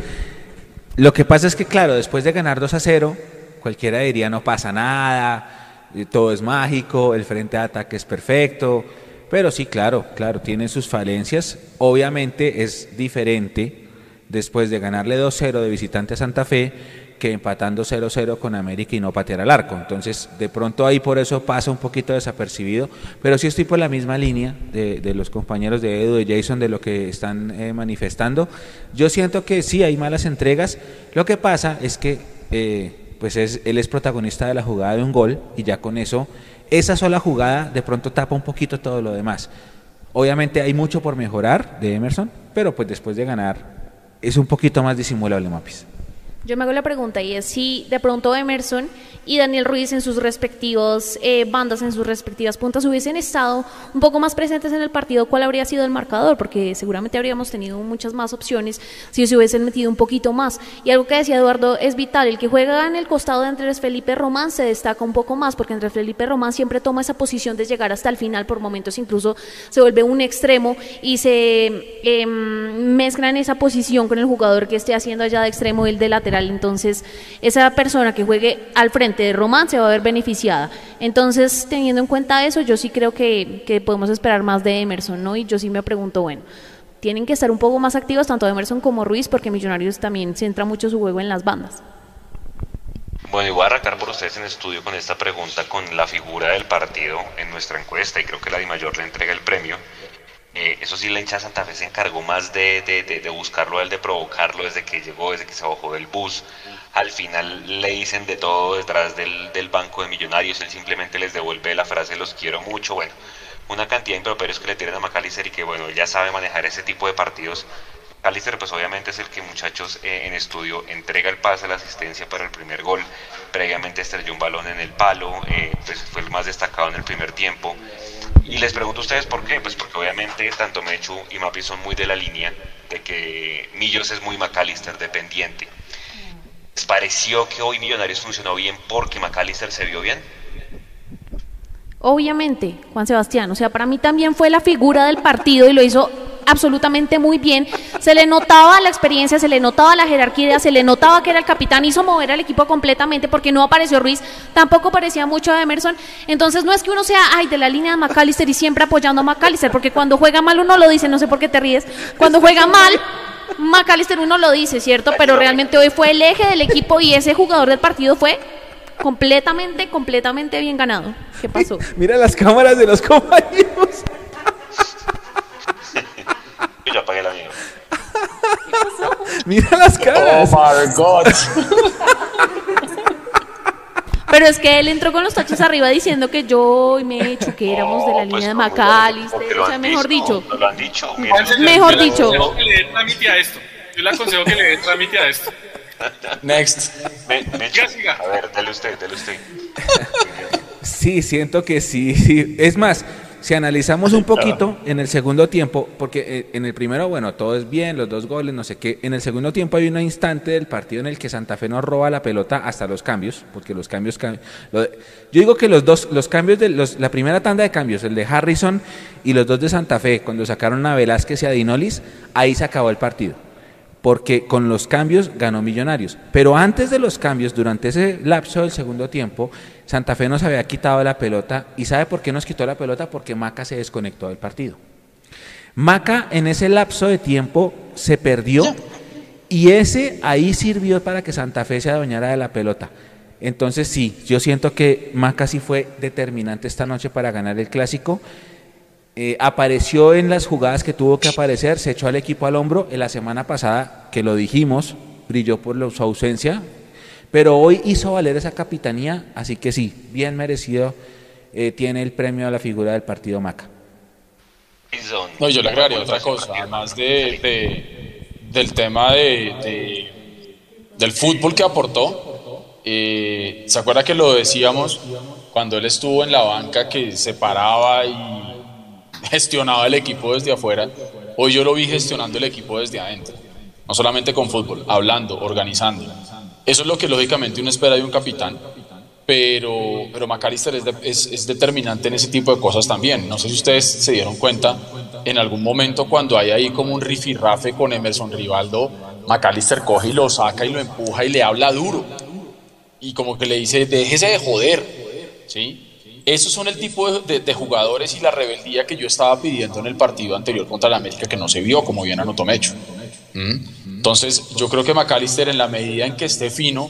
Lo que pasa es que, claro, después de ganar 2 a 0, cualquiera diría no pasa nada, todo es mágico, el frente de ataque es perfecto, pero sí, claro, claro, tiene sus falencias. Obviamente es diferente después de ganarle 2-0 de visitante a Santa Fe que empatando 0-0 con América y no patear al arco. Entonces, de pronto ahí por eso pasa un poquito desapercibido, pero sí estoy por la misma línea de, los compañeros de Edu, de Jason, de lo que están eh, manifestando. Yo siento que sí hay malas entregas. Lo que pasa es que eh, pues es, él es protagonista de la jugada de un gol y ya con eso, esa sola jugada de pronto tapa un poquito todo lo demás. Obviamente hay mucho por mejorar de Emerson, pero pues después de ganar es un poquito más disimulable, Mapis. Yo me hago la pregunta y es si de pronto Emerson y Daniel Ruiz en sus respectivos eh, bandas, en sus respectivas puntas, hubiesen estado un poco más presentes en el partido, ¿cuál habría sido el marcador? Porque seguramente habríamos tenido muchas más opciones si se hubiesen metido un poquito más. Y algo que decía Eduardo es vital, el que juega en el costado de Andrés Felipe Román se destaca un poco más, porque Andrés Felipe Román siempre toma esa posición de llegar hasta el final, por momentos incluso se vuelve un extremo y se eh, mezcla en esa posición con el jugador que esté haciendo allá de extremo el de lateral. Entonces, esa persona que juegue al frente de Román se va a ver beneficiada. Entonces, teniendo en cuenta eso, yo sí creo que, que podemos esperar más de Emerson, ¿no? Y yo sí me pregunto, bueno, tienen que estar un poco más activos tanto Emerson como Ruiz, porque Millonarios también centra mucho su juego en las bandas. Bueno, y voy a arrancar por ustedes en estudio con esta pregunta, con la figura del partido en nuestra encuesta, y creo que la Di Mayor le entrega el premio. Eh, eso sí, la hincha de Santa Fe se encargó más de, de, de, buscarlo, de provocarlo desde que llegó, desde que se bajó del bus. Al final le dicen de todo detrás del, del banco de millonarios, él simplemente les devuelve la frase los quiero mucho. Bueno, una cantidad de improperios que le tiran a McAllister y que bueno, ya sabe manejar ese tipo de partidos. McAllister pues obviamente es el que muchachos eh, en estudio entrega el pase, la asistencia para el primer gol, previamente estrelló un balón en el palo, eh, pues fue el más destacado en el primer tiempo. Y les pregunto a ustedes por qué, pues porque obviamente tanto Mechu y Mapi son muy de la línea de que Millos es muy McAllister dependiente. ¿Les pareció que hoy Millonarios funcionó bien porque McAllister se vio bien? Obviamente, Juan Sebastián, o sea, para mí también fue la figura del partido y lo hizo absolutamente muy bien. Se le notaba la experiencia, se le notaba la jerarquía, se le notaba que era el capitán, hizo mover al equipo completamente porque no apareció Ruiz, tampoco parecía mucho a Emerson. Entonces no es que uno sea, ay, de la línea de McAllister y siempre apoyando a McAllister, porque cuando juega mal uno lo dice, no sé por qué te ríes, cuando juega mal McAllister uno lo dice, ¿cierto? Pero realmente hoy fue el eje del equipo y ese jugador del partido fue completamente, completamente bien ganado. ¿Qué pasó? Mira las cámaras de los compañeros. Yo ya apagué la mía. Mira las caras. Oh my God. Pero es que él entró con los tachos arriba diciendo que yo y Mechu, que éramos de la pues, línea de McAllister, o sea, mejor dicho. no lo han dicho. Mejor yo le dicho. aconsejo que le dé trámite a esto. Yo le aconsejo que le dé trámite a esto. Next. Me- siga. a ver, dele usted, dele usted. Sí, siento que sí, sí. Es más, si analizamos un poquito en el segundo tiempo, porque eh, en el primero, bueno, todo es bien, los dos goles, no sé qué. En el segundo tiempo hay un instante del partido en el que Santa Fe nos roba la pelota hasta los cambios, porque los cambios. cam- lo de- yo digo que los dos, los cambios de los, la primera tanda de cambios, el de Harrison y los dos de Santa Fe, cuando sacaron a Velázquez y a Dinolis, ahí se acabó el partido porque con los cambios ganó Millonarios. Pero antes de los cambios, durante ese lapso del segundo tiempo, Santa Fe nos había quitado la pelota. ¿Y sabe por qué nos quitó la pelota? Porque Maca se desconectó del partido. Maca en ese lapso de tiempo se perdió y ese ahí sirvió para que Santa Fe se adueñara de la pelota. Entonces sí, yo siento que Maca sí fue determinante esta noche para ganar el clásico. Eh, apareció en las jugadas que tuvo que aparecer, se echó al equipo al hombro. En la semana pasada, que lo dijimos, brilló por su ausencia, pero hoy hizo valer esa capitanía, así que sí, bien merecido eh, tiene el premio a la figura del partido Maca. No, yo le agregaría ¿cómo otra cosa, además de, de- del tema de, del fútbol que aportó. Eh, ¿Se acuerda que lo decíamos cuando él estuvo en la banca que se paraba y gestionaba el equipo desde afuera? Hoy yo lo vi gestionando el equipo desde adentro, no solamente con fútbol, hablando, organizando. Eso es lo que lógicamente uno espera de un capitán, pero, pero McAllister es, es, determinante en ese tipo de cosas también. No sé si ustedes se dieron cuenta en algún momento cuando hay ahí como un rifirrafe con Emerson Rivaldo, McAllister coge y lo saca y lo empuja y le habla duro. Y como que le dice, déjese de joder. ¿Sí? Esos son el tipo de, jugadores y la rebeldía que yo estaba pidiendo en el partido anterior contra la América que no se vio, como bien anotó Mecho. ¿Mm? Entonces, yo creo que McAllister, en la medida en que esté fino,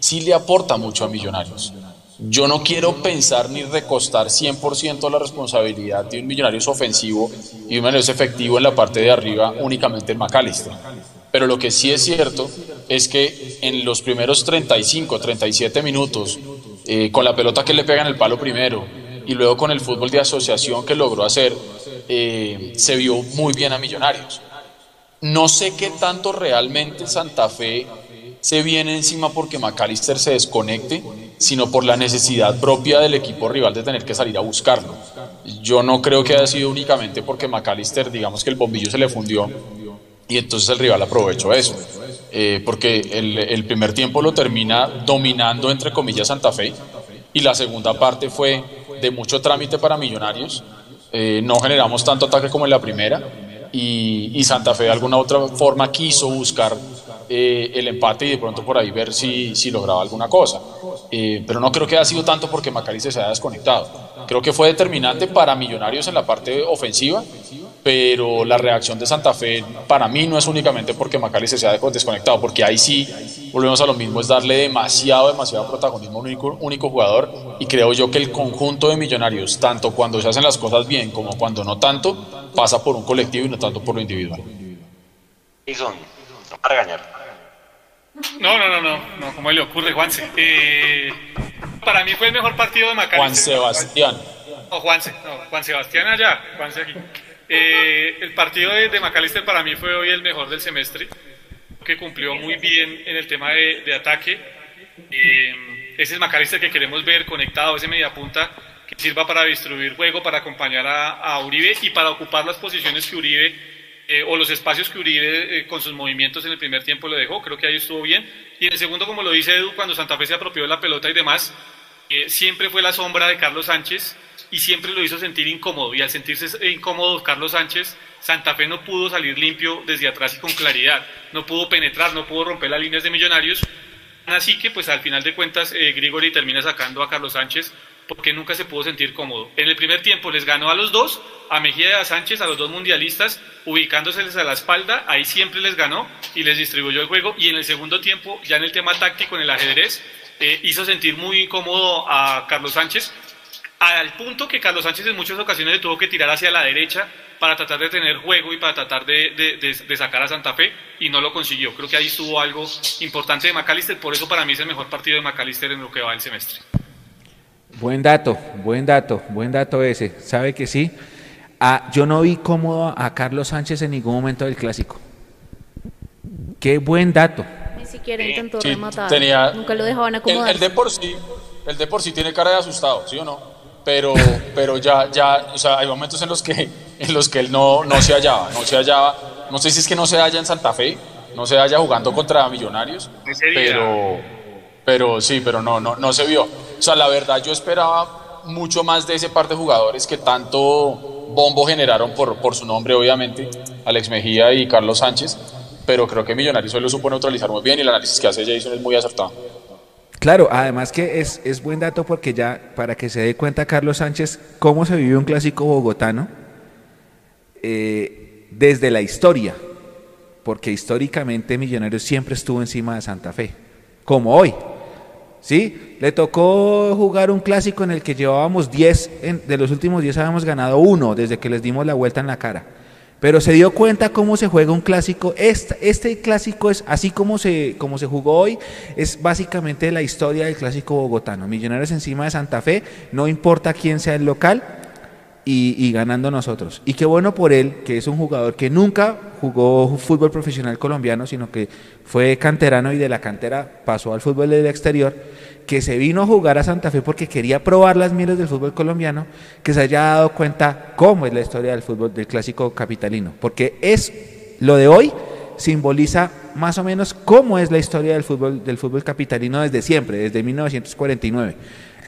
sí le aporta mucho a Millonarios. Yo no quiero pensar ni recostar 100% la responsabilidad de un Millonarios ofensivo y un Millonarios efectivo en la parte de arriba únicamente en McAllister. Pero lo que sí es cierto es que en los primeros 35, 37 minutos, eh, con la pelota que le pega en el palo primero y luego con el fútbol de asociación que logró hacer, eh, se vio muy bien a Millonarios. No sé qué tanto realmente Santa Fe se viene encima porque McAllister se desconecte, sino por la necesidad propia del equipo rival de tener que salir a buscarlo. Yo no creo que haya sido únicamente porque McAllister, digamos que el bombillo se le fundió y entonces el rival aprovechó eso. Eh, porque el, primer tiempo lo termina dominando, entre comillas, Santa Fe, y la segunda parte fue de mucho trámite para Millonarios. Eh, no generamos tanto ataque como en la primera, y, Santa Fe de alguna otra forma quiso buscar eh, el empate y de pronto por ahí ver si, si lograba alguna cosa. Eh, pero no creo que haya sido tanto porque Macalister se haya desconectado. Creo que fue determinante para Millonarios en la parte ofensiva, pero la reacción de Santa Fe para mí no es únicamente porque Macalister se haya desconectado, porque ahí sí volvemos a lo mismo, es darle demasiado, demasiado protagonismo a un único, único jugador y creo yo que el conjunto de Millonarios, tanto cuando se hacen las cosas bien como cuando no tanto, pasa por un colectivo y no tanto por lo individual. no para regañar. No, no, no, no, no, ¿cómo le ocurre, Juanse? Eh, para mí fue el mejor partido de Macalister. Juan Sebastián. No, Juanse, no, Juan Sebastián allá, Juanse aquí. Eh, el partido de, de, Macalister para mí fue hoy el mejor del semestre, que cumplió muy bien en el tema de, ataque. Eh, ese es Macalister que queremos ver conectado, ese mediapunta que sirva para distribuir juego, para acompañar a, a Uribe y para ocupar las posiciones que Uribe eh, o los espacios que Uribe eh, con sus movimientos en el primer tiempo le dejó, creo que ahí estuvo bien. Y en el segundo, como lo dice Edu, cuando Santa Fe se apropió de la pelota y demás, eh, siempre fue la sombra de Carlos Sánchez y siempre lo hizo sentir incómodo. Y al sentirse incómodo Carlos Sánchez, Santa Fe no pudo salir limpio desde atrás y con claridad, no pudo penetrar, no pudo romper las líneas de Millonarios. Así que, pues al final de cuentas, Grigori termina sacando a Carlos Sánchez porque nunca se pudo sentir cómodo. En el primer tiempo les ganó a los dos, a Mejía y a Sánchez, a los dos mundialistas, ubicándoseles a la espalda, ahí siempre les ganó y les distribuyó el juego. Y en el segundo tiempo, ya en el tema táctico, en el ajedrez, eh, hizo sentir muy cómodo a Carlos Sánchez, al punto que Carlos Sánchez en muchas ocasiones le tuvo que tirar hacia la derecha para tratar de tener juego y para tratar de, de, sacar a Santa Fe y no lo consiguió. Creo que ahí estuvo algo importante de McAllister, por eso para mí es el mejor partido de McAllister en lo que va el semestre. Buen dato, buen dato, buen dato ese. ¿Sabe que sí? Ah, yo no vi cómodo a Carlos Sánchez en ningún momento del clásico. Qué buen dato. Ni siquiera intentó rematar. Nunca lo dejaban acomodar. El, de por sí, el de por sí tiene cara de asustado, ¿sí o no? Pero, pero ya, ya, o sea, hay momentos en los que, en los que él no, no se hallaba, no se hallaba. No sé si es que no se halla en Santa Fe, no se halla jugando contra Millonarios, pero, pero sí, pero no, no, no se vio. O sea, la verdad yo esperaba mucho más de ese par de jugadores que tanto bombo generaron por, por su nombre, obviamente, Alex Mejía y Carlos Sánchez, pero creo que Millonarios hoy lo supo neutralizar muy bien y el análisis que hace Jason es muy acertado. Claro, además que es, es buen dato porque ya, para que se dé cuenta Carlos Sánchez, cómo se vivió un clásico bogotano eh, desde la historia, porque históricamente Millonarios siempre estuvo encima de Santa Fe, como hoy. ¿sí? Le tocó jugar un clásico en el que llevábamos 10, de los últimos 10 habíamos ganado uno desde que les dimos la vuelta en la cara. Pero se dio cuenta cómo se juega un clásico. Este, este clásico es, así como se, como se jugó hoy, es básicamente la historia del clásico bogotano. Millonarios encima de Santa Fe, no importa quién sea el local, y, ganando nosotros. Y qué bueno por él, que es un jugador que nunca jugó fútbol profesional colombiano, sino que fue canterano y de la cantera pasó al fútbol del exterior, que se vino a jugar a Santa Fe porque quería probar las mieles del fútbol colombiano, que se haya dado cuenta cómo es la historia del fútbol del clásico capitalino, porque es lo de hoy simboliza más o menos cómo es la historia del fútbol del fútbol capitalino desde siempre, desde 1949.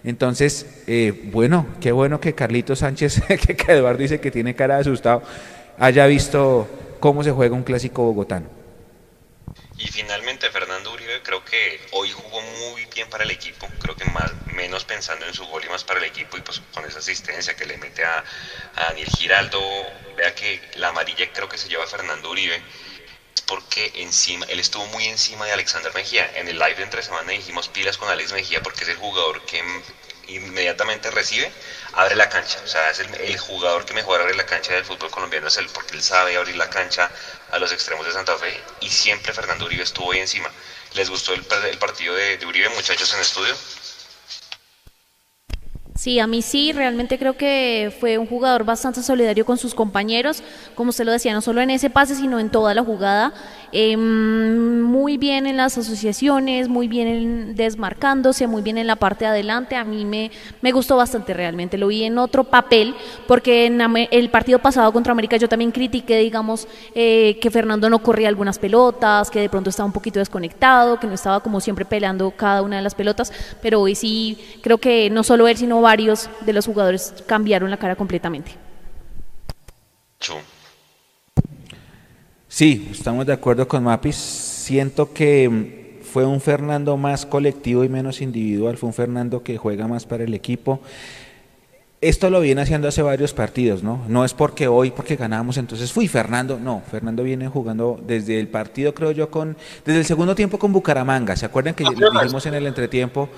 Entonces, eh, bueno, qué bueno que Carlitos Sánchez, que Eduardo dice que tiene cara de asustado, haya visto cómo se juega un clásico bogotano. Y finalmente Fernando Uribe creo que hoy jugó muy bien para el equipo, creo que más menos pensando en su gol y más para el equipo y pues con esa asistencia que le mete a, a Daniel Giraldo, vea que la amarilla creo que se lleva Fernando Uribe porque encima, él estuvo muy encima de Alexander Mejía. En el live de entre semana dijimos pilas con Alex Mejía porque es el jugador que inmediatamente recibe, abre la cancha. O sea, es el, jugador que mejor abre la cancha del fútbol colombiano, es él, porque él sabe abrir la cancha a los extremos de Santa Fe. Y siempre Fernando Uribe estuvo ahí encima. ¿Les gustó el, partido de, de Uribe, muchachos, en estudio? Sí, a mí sí, realmente creo que fue un jugador bastante solidario con sus compañeros, como usted lo decía, no solo en ese pase, sino en toda la jugada. Em, muy bien en las asociaciones, muy bien desmarcándose, muy bien en la parte de adelante. A mí me, me gustó bastante realmente. Lo vi en otro papel, porque en el partido pasado contra América yo también critiqué, digamos, eh, que Fernando no corría algunas pelotas, que de pronto estaba un poquito desconectado, que no estaba como siempre peleando cada una de las pelotas, pero hoy sí creo que no solo él, sino varios de los jugadores cambiaron la cara completamente. Sí, estamos de acuerdo con Mapis. Siento que mm, fue un Fernando más colectivo y menos individual, fue un Fernando que juega más para el equipo. Esto lo viene haciendo hace varios partidos, ¿no? No es porque hoy, porque ganamos, entonces fui Fernando. No, Fernando viene jugando desde el partido, creo yo, con desde el segundo tiempo con Bucaramanga. ¿Se acuerdan que dijimos en el entretiempo?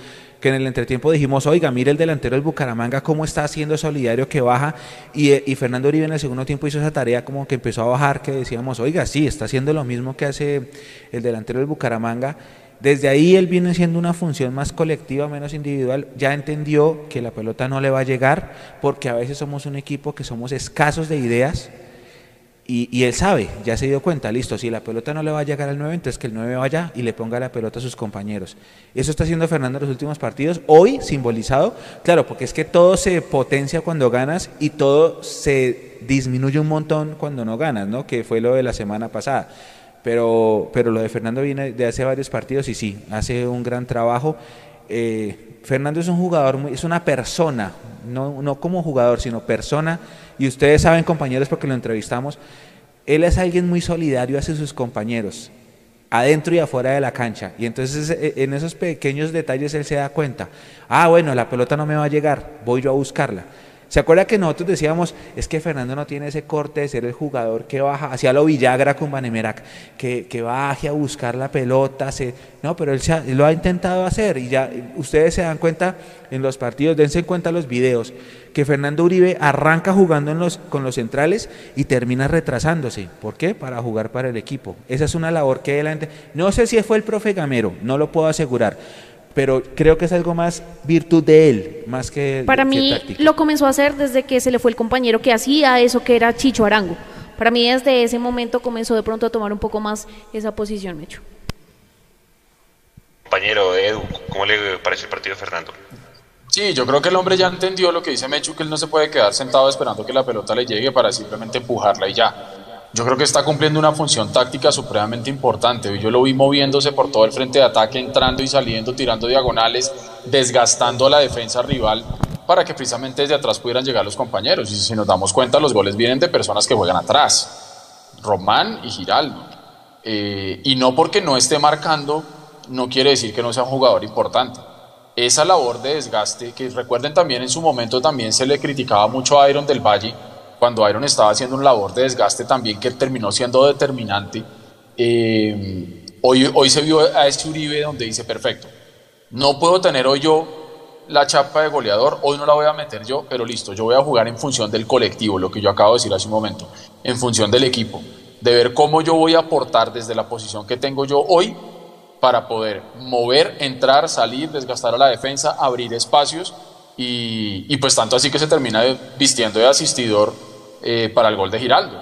que en el entretiempo dijimos, oiga, mire el delantero del Bucaramanga cómo está haciendo solidario que baja y, y, Fernando Uribe en el segundo tiempo hizo esa tarea como que empezó a bajar, que decíamos, oiga, sí, está haciendo lo mismo que hace el delantero del Bucaramanga. Desde ahí él viene siendo una función más colectiva, menos individual. Ya entendió que la pelota no le va a llegar porque a veces somos un equipo que somos escasos de ideas y, él sabe, ya se dio cuenta, listo, si la pelota no le va a llegar al 9, entonces que el 9 vaya y le ponga la pelota a sus compañeros. Eso está haciendo Fernando en los últimos partidos, hoy simbolizado, claro, porque es que todo se potencia cuando ganas y todo se disminuye un montón cuando no ganas, ¿no? Que fue lo de la semana pasada. Pero, pero lo de Fernando viene de hace varios partidos y sí, hace un gran trabajo. Eh, Fernando es un jugador, es una persona, no, no como jugador, sino persona y ustedes saben, compañeros, porque lo entrevistamos, él es alguien muy solidario hacia sus compañeros, adentro y afuera de la cancha. Y entonces e, en esos pequeños detalles él se da cuenta, ah, bueno, la pelota no me va a llegar, voy yo a buscarla. ¿Se acuerda que nosotros decíamos, es que Fernando no tiene ese corte de ser el jugador que baja, hacia lo Villagra con Banemerac, que, que baje a buscar la pelota? No, pero él, lo ha intentado hacer y ya ustedes se dan cuenta en los partidos, dense cuenta los videos, que Fernando Uribe arranca jugando en con los centrales y termina retrasándose. ¿Por qué? Para jugar para el equipo. Esa es una labor que él... No sé si fue el profe Gamero, no lo puedo asegurar pero creo que es algo más virtud de él, más que... Para mí lo comenzó a hacer desde que se le fue el compañero que hacía eso que era Chicho Arango. Para mí desde ese momento comenzó de pronto a tomar un poco más esa posición, Mecho. Compañero Edu, ¿cómo le parece el partido de Fernando? Sí, yo creo que el hombre ya entendió lo que dice Mechu, que él no se puede quedar sentado esperando que la pelota le llegue para simplemente empujarla y ya yo creo que está cumpliendo una función táctica supremamente importante. Yo lo vi moviéndose por todo el frente de ataque, entrando y saliendo, tirando diagonales, desgastando a la defensa rival para que precisamente desde atrás pudieran llegar los compañeros. Y si nos damos cuenta, los goles vienen de personas que juegan atrás, Román y Giraldo. Eh, y no porque no esté marcando, no quiere decir que no sea un jugador importante. Esa labor de desgaste, que recuerden también en su momento también se le criticaba mucho a Iron del Valle, cuando Iron estaba haciendo una labor de desgaste también que terminó siendo determinante, eh, hoy, hoy se vio a este Uribe donde dice, perfecto, no puedo tener hoy yo la chapa de goleador, hoy no la voy a meter yo, pero listo, yo voy a jugar en función del colectivo, lo que yo acabo de decir hace un momento, en función del equipo, de ver cómo yo voy a aportar desde la posición que tengo yo hoy para poder mover, entrar, salir, desgastar a la defensa, abrir espacios y, y pues tanto así que se termina vistiendo de asistidor eh, para el gol de Giraldo.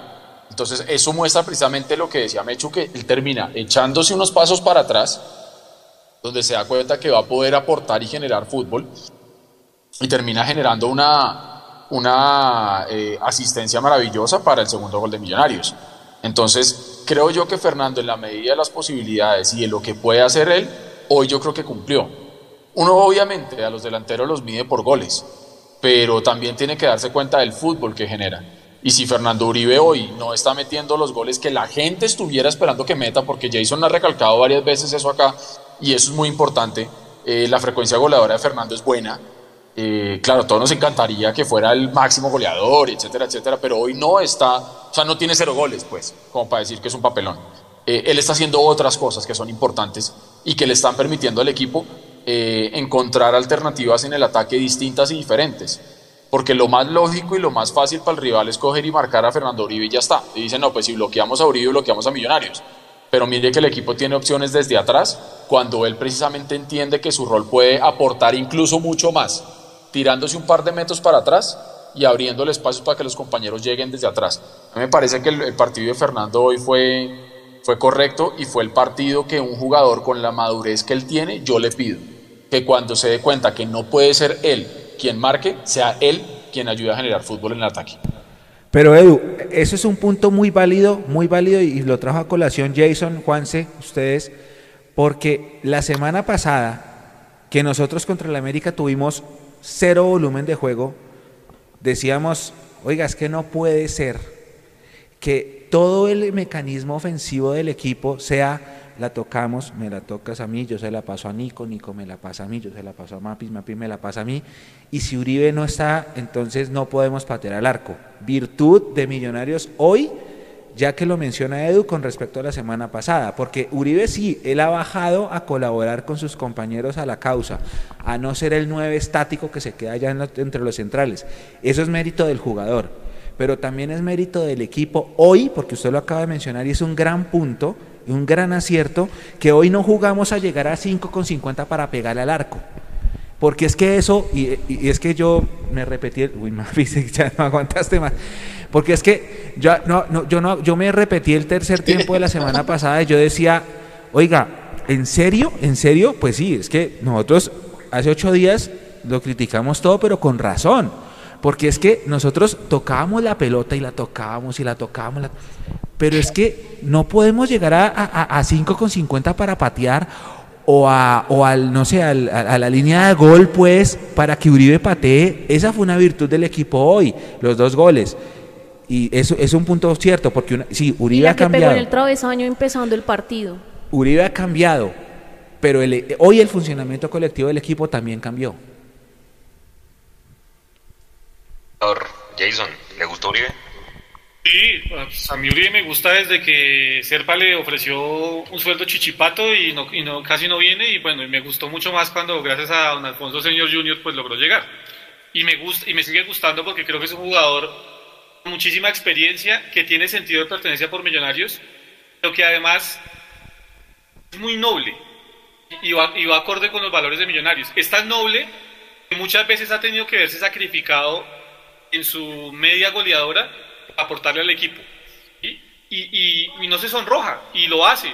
Entonces eso muestra precisamente lo que decía Mechu, que él termina echándose unos pasos para atrás, donde se da cuenta que va a poder aportar y generar fútbol, y termina generando una, una eh, asistencia maravillosa para el segundo gol de Millonarios. Entonces, creo yo que Fernando, en la medida de las posibilidades y de lo que puede hacer él, hoy yo creo que cumplió. Uno obviamente a los delanteros los mide por goles, pero también tiene que darse cuenta del fútbol que genera. Y si Fernando Uribe hoy no está metiendo los goles que la gente estuviera esperando que meta, porque Jason ha recalcado varias veces eso acá, y eso es muy importante, eh, la frecuencia goleadora de Fernando es buena, eh, claro, todos nos encantaría que fuera el máximo goleador, etcétera, etcétera, pero hoy no está, o sea, no tiene cero goles, pues, como para decir que es un papelón. Eh, él está haciendo otras cosas que son importantes y que le están permitiendo al equipo encontrar alternativas en el ataque distintas y diferentes. Porque lo más lógico y lo más fácil para el rival es coger y marcar a Fernando Uribe y ya está. Y dicen, no, pues si bloqueamos a Uribe, bloqueamos a Millonarios. Pero mire que el equipo tiene opciones desde atrás cuando él precisamente entiende que su rol puede aportar incluso mucho más tirándose un par de metros para atrás y abriendo el espacio para que los compañeros lleguen desde atrás. Me parece que el, partido de Fernando hoy fue, fue correcto y fue el partido que un jugador con la madurez que él tiene, yo le pido que cuando se dé cuenta que no puede ser él quien marque, sea él quien ayude a generar fútbol en el ataque. Pero Edu, eso es un punto muy válido, muy válido y lo trajo a colación Jason, Juanse, ustedes, porque la semana pasada que nosotros contra el América tuvimos cero volumen de juego, decíamos, oiga, es que no puede ser que todo el mecanismo ofensivo del equipo sea la tocamos, me la tocas a mí, yo se la paso a Nico, Nico me la pasa a mí, yo se la paso a Mapis, Mapis me la pasa a mí, y si Uribe no está, entonces no podemos patear al arco. Virtud de Millonarios hoy ya que lo menciona Edu con respecto a la semana pasada, porque Uribe sí, él ha bajado a colaborar con sus compañeros a la causa, a no ser el nueve estático que se queda ya entre los centrales. Eso es mérito del jugador, pero también es mérito del equipo hoy, porque usted lo acaba de mencionar y es un gran punto, un gran acierto, que hoy no jugamos a llegar a 5 con 50 para pegarle al arco. Porque es que eso, y, es que yo me repetí, uy, ya no aguantaste más. Porque es que yo, no, no, yo, no, yo me repetí el tercer tiempo de la semana pasada y yo decía, oiga, ¿en serio? ¿En serio? Pues sí, es que nosotros hace ocho días lo criticamos todo, pero con razón. Porque es que nosotros tocábamos la pelota y la tocábamos y la tocábamos. Pero es que no podemos llegar a, a, a 5 con 50 para patear o, a, o al, no sé, a la línea de gol, pues, para que Uribe patee. Esa fue una virtud del equipo hoy, los dos goles. Y eso es un punto cierto, porque una, sí, Uribe ha cambiado. Pegó el travesaño empezando el partido. Uribe ha cambiado, pero hoy el funcionamiento colectivo del equipo también cambió. Jason, ¿le gustó Uribe? Sí, pues, a mí Uribe me gusta desde que Serpa le ofreció un sueldo chichipato y, y casi no viene y bueno, me gustó mucho más cuando gracias a don Alfonso Señor Junior pues logró llegar. Y me, gusta, y me sigue gustando porque creo que es un jugador muchísima experiencia, que tiene sentido de pertenencia por Millonarios, pero que además es muy noble y va, y va acorde con los valores de Millonarios. Es tan noble que muchas veces ha tenido que verse sacrificado en su media goleadora aportarle al equipo. Y, y, y, no se sonroja, y lo hace,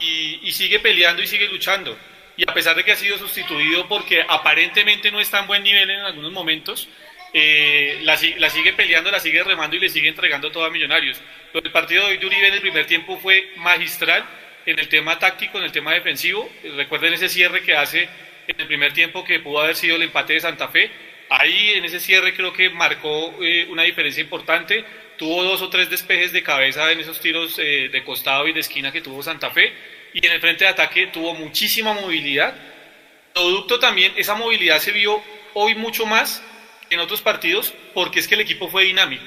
y, sigue peleando y sigue luchando. Y a pesar de que ha sido sustituido porque aparentemente no está en buen nivel en algunos momentos, eh, la, sigue peleando, la sigue remando y le sigue entregando todo a Millonarios. El partido de hoy de Uribe en el primer tiempo fue magistral en el tema táctico, en el tema defensivo. Recuerden ese cierre que hace en el primer tiempo que pudo haber sido el empate de Santa Fe. Ahí en ese cierre creo que marcó eh, una diferencia importante. Tuvo dos o tres despejes de cabeza en esos tiros eh, de costado y de esquina que tuvo Santa Fe. Y en el frente de ataque tuvo muchísima movilidad. Producto también, esa movilidad se vio hoy mucho más en otros partidos porque es que el equipo fue dinámico.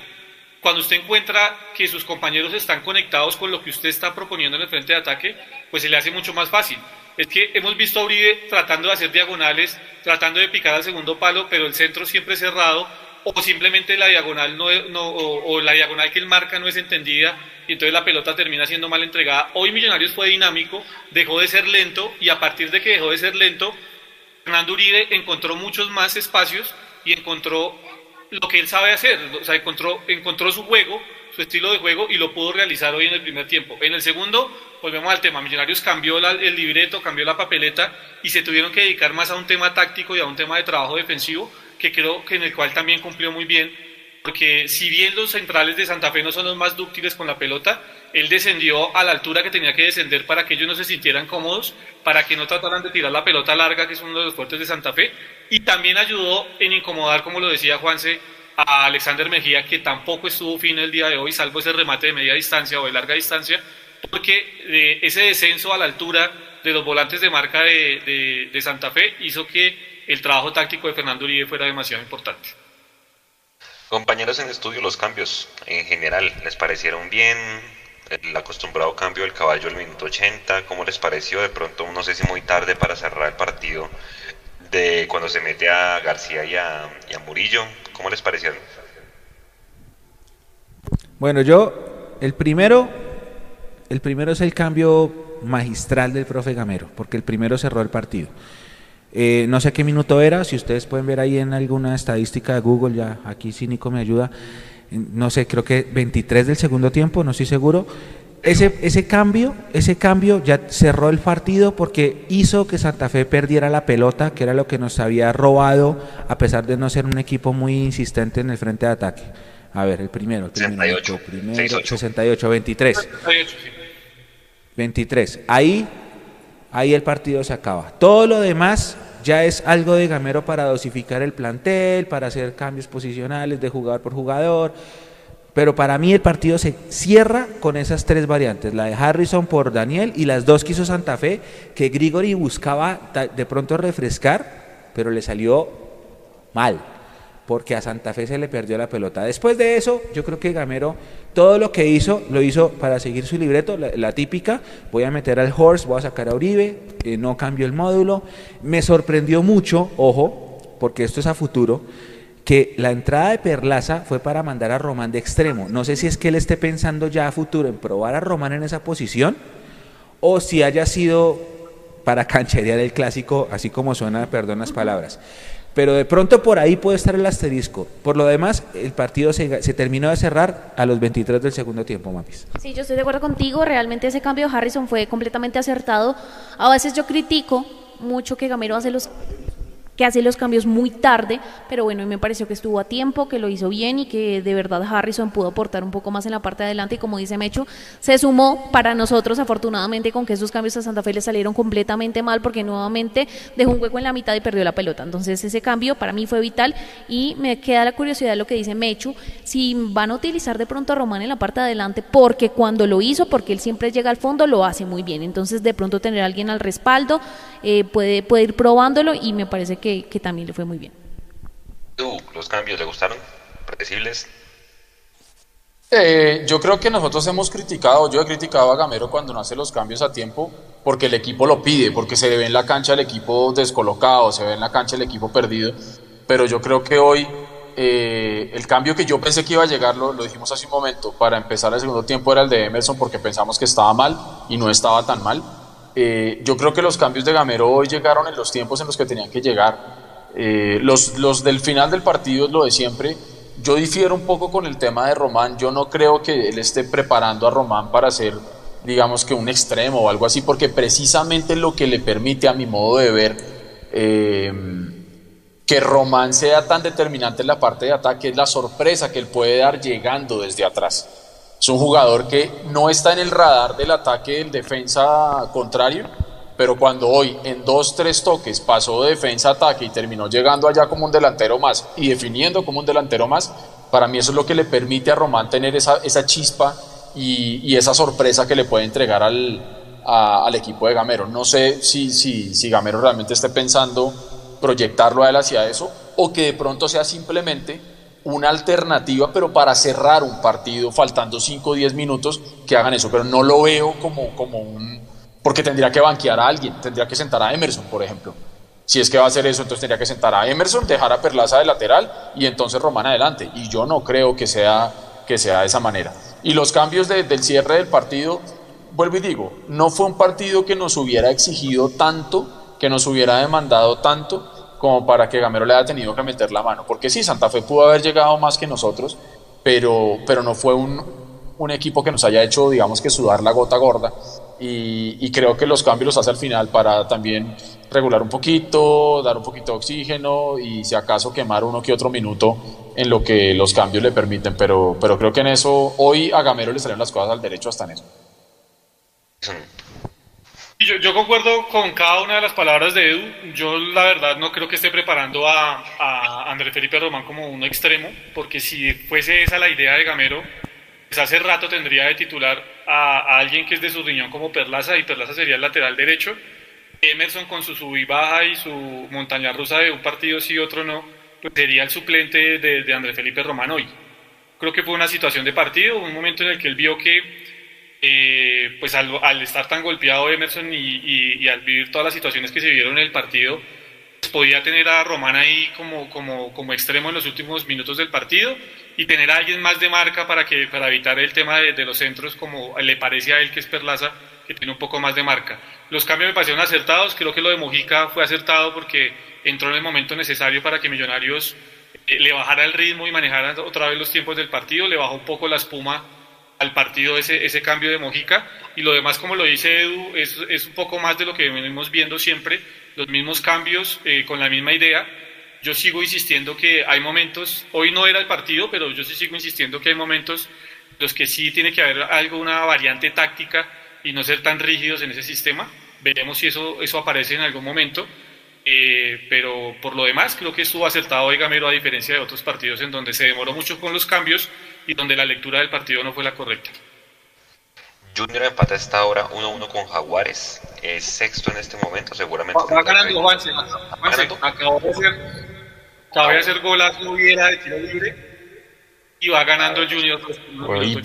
Cuando usted encuentra que sus compañeros están conectados con lo que usted está proponiendo en el frente de ataque, pues se le hace mucho más fácil. Es que hemos visto a Uribe tratando de hacer diagonales, tratando de picar al segundo palo, pero el centro siempre cerrado, o simplemente la diagonal no, o, la diagonal que él marca no es entendida y entonces la pelota termina siendo mal entregada. Hoy Millonarios fue dinámico, dejó de ser lento y a partir de que dejó de ser lento, Fernando Uribe encontró muchos más espacios y encontró lo que él sabe hacer, o sea, encontró, encontró su juego, su estilo de juego y lo pudo realizar hoy en el primer tiempo. En el segundo, volvemos al tema, Millonarios cambió el libreto, cambió la papeleta y se tuvieron que dedicar más a un tema táctico y a un tema de trabajo defensivo que creo que en el cual también cumplió muy bien, porque si bien los centrales de Santa Fe no son los más dúctiles con la pelota, él descendió a la altura que tenía que descender para que ellos no se sintieran cómodos, para que no trataran de tirar la pelota larga, que es uno de los fuertes de Santa Fe, y también ayudó en incomodar, como lo decía Juanse, a Alexander Mejía, que tampoco estuvo fino el día de hoy, salvo ese remate de media distancia o de larga distancia, porque eh, ese descenso a la altura de los volantes de marca de, de Santa Fe hizo que el trabajo táctico de Fernando Uribe fuera demasiado importante. Compañeros en estudio, los cambios en general, ¿les parecieron bien? El acostumbrado cambio del caballo al minuto 80, ¿cómo les pareció? De pronto, no sé si muy tarde para cerrar el partido, de cuando se mete a García y a, Murillo, ¿cómo les parecieron? Bueno, yo, el primero, el primero es el cambio magistral del profe Gamero, porque el primero cerró el partido. Eh, no sé qué minuto era, si ustedes pueden ver ahí en alguna estadística de Google, ya aquí Cínico me ayuda, no sé, creo que 23 del segundo tiempo, no estoy seguro. Ese, ese cambio, ese cambio ya cerró el partido porque hizo que Santa Fe perdiera la pelota, que era lo que nos había robado, a pesar de no ser un equipo muy insistente en el frente de ataque. A ver, el primero, el primero, 68, primero, 68, 23. 23. Ahí, ahí el partido se acaba. Todo lo demás ya es algo de Gamero para dosificar el plantel, para hacer cambios posicionales de jugador por jugador. Pero para mí el partido se cierra con esas tres variantes, la de Harrison por Daniel y las dos que hizo Santa Fe, que Grigori buscaba de pronto refrescar, pero le salió mal porque a Santa Fe se le perdió la pelota. Después de eso, yo creo que Gamero todo lo que hizo, lo hizo para seguir su libreto, la, típica, voy a meter al Horse, voy a sacar a Uribe, eh, no cambio el módulo. Me sorprendió mucho, ojo, porque esto es a futuro, que la entrada de Perlaza fue para mandar a Román de extremo. No sé si es que él esté pensando ya a futuro en probar a Román en esa posición, o si haya sido para cancherear el clásico, así como suena, perdón las palabras. Pero de pronto por ahí puede estar el asterisco. Por lo demás, el partido se, se terminó de cerrar a los 23 del segundo tiempo, Mapis. Sí, yo estoy de acuerdo contigo. Realmente ese cambio de Harrison fue completamente acertado. A veces yo critico mucho que Gamero hace los que hace los cambios muy tarde, pero bueno, me pareció que estuvo a tiempo, que lo hizo bien y que de verdad Harrison pudo aportar un poco más en la parte de adelante y como dice Mecho, se sumó para nosotros afortunadamente con que esos cambios a Santa Fe le salieron completamente mal porque nuevamente dejó un hueco en la mitad y perdió la pelota. Entonces ese cambio para mí fue vital y me queda la curiosidad de lo que dice Mechu, si van a utilizar de pronto a Román en la parte de adelante porque cuando lo hizo, porque él siempre llega al fondo, lo hace muy bien. Entonces de pronto tener a alguien al respaldo, eh, puede, puede ir probándolo y me parece que que, también le fue muy bien. ¿Los cambios le gustaron? ¿Predecibles? Eh, yo creo que nosotros hemos criticado, yo he criticado a Gamero cuando no hace los cambios a tiempo, porque el equipo lo pide, porque se ve en la cancha el equipo descolocado, se ve en la cancha el equipo perdido, pero yo creo que hoy eh, el cambio que yo pensé que iba a llegar, lo, dijimos hace un momento, para empezar el segundo tiempo era el de Emerson, porque pensamos que estaba mal y no estaba tan mal. Eh, yo creo que los cambios de Gamero hoy llegaron en los tiempos en los que tenían que llegar. Eh, los, del final del partido es lo de siempre. Yo difiero un poco con el tema de Román. Yo no creo que él esté preparando a Román para ser, digamos que un extremo o algo así, porque precisamente lo que le permite, a mi modo de ver, eh, que Román sea tan determinante en la parte de ataque es la sorpresa que él puede dar llegando desde atrás. Es un jugador que no está en el radar del ataque del defensa contrario, pero cuando hoy en dos, tres toques pasó de defensa a ataque y terminó llegando allá como un delantero más y definiendo como un delantero más, para mí eso es lo que le permite a Román tener esa, esa chispa y, esa sorpresa que le puede entregar al, al equipo de Gamero. No sé si, si, si Gamero realmente esté pensando proyectarlo a él hacia eso o que de pronto sea simplemente una alternativa, pero para cerrar un partido faltando 5 o 10 minutos, que hagan eso. Pero no lo veo como, como un... Porque tendría que banquear a alguien, tendría que sentar a Emerson, por ejemplo. Si es que va a hacer eso, entonces tendría que sentar a Emerson, dejar a Perlaza de lateral y entonces Román adelante. Y yo no creo que sea, que sea de esa manera. Y los cambios del cierre del partido, vuelvo y digo, no fue un partido que nos hubiera exigido tanto, que nos hubiera demandado tanto, como para que Gamero le haya tenido que meter la mano. Porque sí, Santa Fe pudo haber llegado más que nosotros, pero, pero no fue un, un equipo que nos haya hecho, digamos que sudar la gota gorda. Y, y, creo que los cambios los hace al final para también regular un poquito, dar un poquito de oxígeno y si acaso quemar uno que otro minuto en lo que los cambios le permiten. Pero, pero creo que en eso, hoy a Gamero le salieron las cosas al derecho hasta en eso. Yo, yo, concuerdo con cada una de las palabras de Edu. Yo la verdad no creo que esté preparando a, a André Felipe Román como un extremo, porque si fuese esa la idea de Gamero, pues hace rato tendría de titular a, a, alguien que es de su riñón como Perlaza y Perlaza sería el lateral derecho. Emerson con su sub y baja y su montaña rusa de un partido sí otro no, pues sería el suplente de, de André Felipe Román hoy. Creo que fue una situación de partido, un momento en el que él vio que eh, pues al, estar tan golpeado Emerson y, al vivir todas las situaciones que se vieron en el partido, pues podía tener a Román ahí como, como, como extremo en los últimos minutos del partido y tener a alguien más de marca para, que, para evitar el tema de, de los centros como le parece a él que es Perlaza, que tiene un poco más de marca. Los cambios me parecieron acertados, creo que lo de Mojica fue acertado porque entró en el momento necesario para que Millonarios eh, le bajara el ritmo y manejara otra vez los tiempos del partido, le bajó un poco la espuma al partido ese, ese cambio de Mojica y lo demás, como lo dice Edu, es, es un poco más de lo que venimos viendo siempre, los mismos cambios eh, con la misma idea. Yo sigo insistiendo que hay momentos, hoy no era el partido, pero yo sí sigo insistiendo que hay momentos los que sí tiene que haber alguna variante táctica y no ser tan rígidos en ese sistema. Veremos si eso, eso aparece en algún momento. Eh, pero por lo demás, creo que estuvo acertado hoy Gamero a diferencia de otros partidos en donde se demoró mucho con los cambios y donde la lectura del partido no fue la correcta. Junior empata esta hora 1-1 con Jaguares. Es sexto en este momento, seguramente. Va, ganando Juanse. Juanse acabó de hacer, acabó de hacer golazo Viera de tiro libre y va ganando Junior. Uy,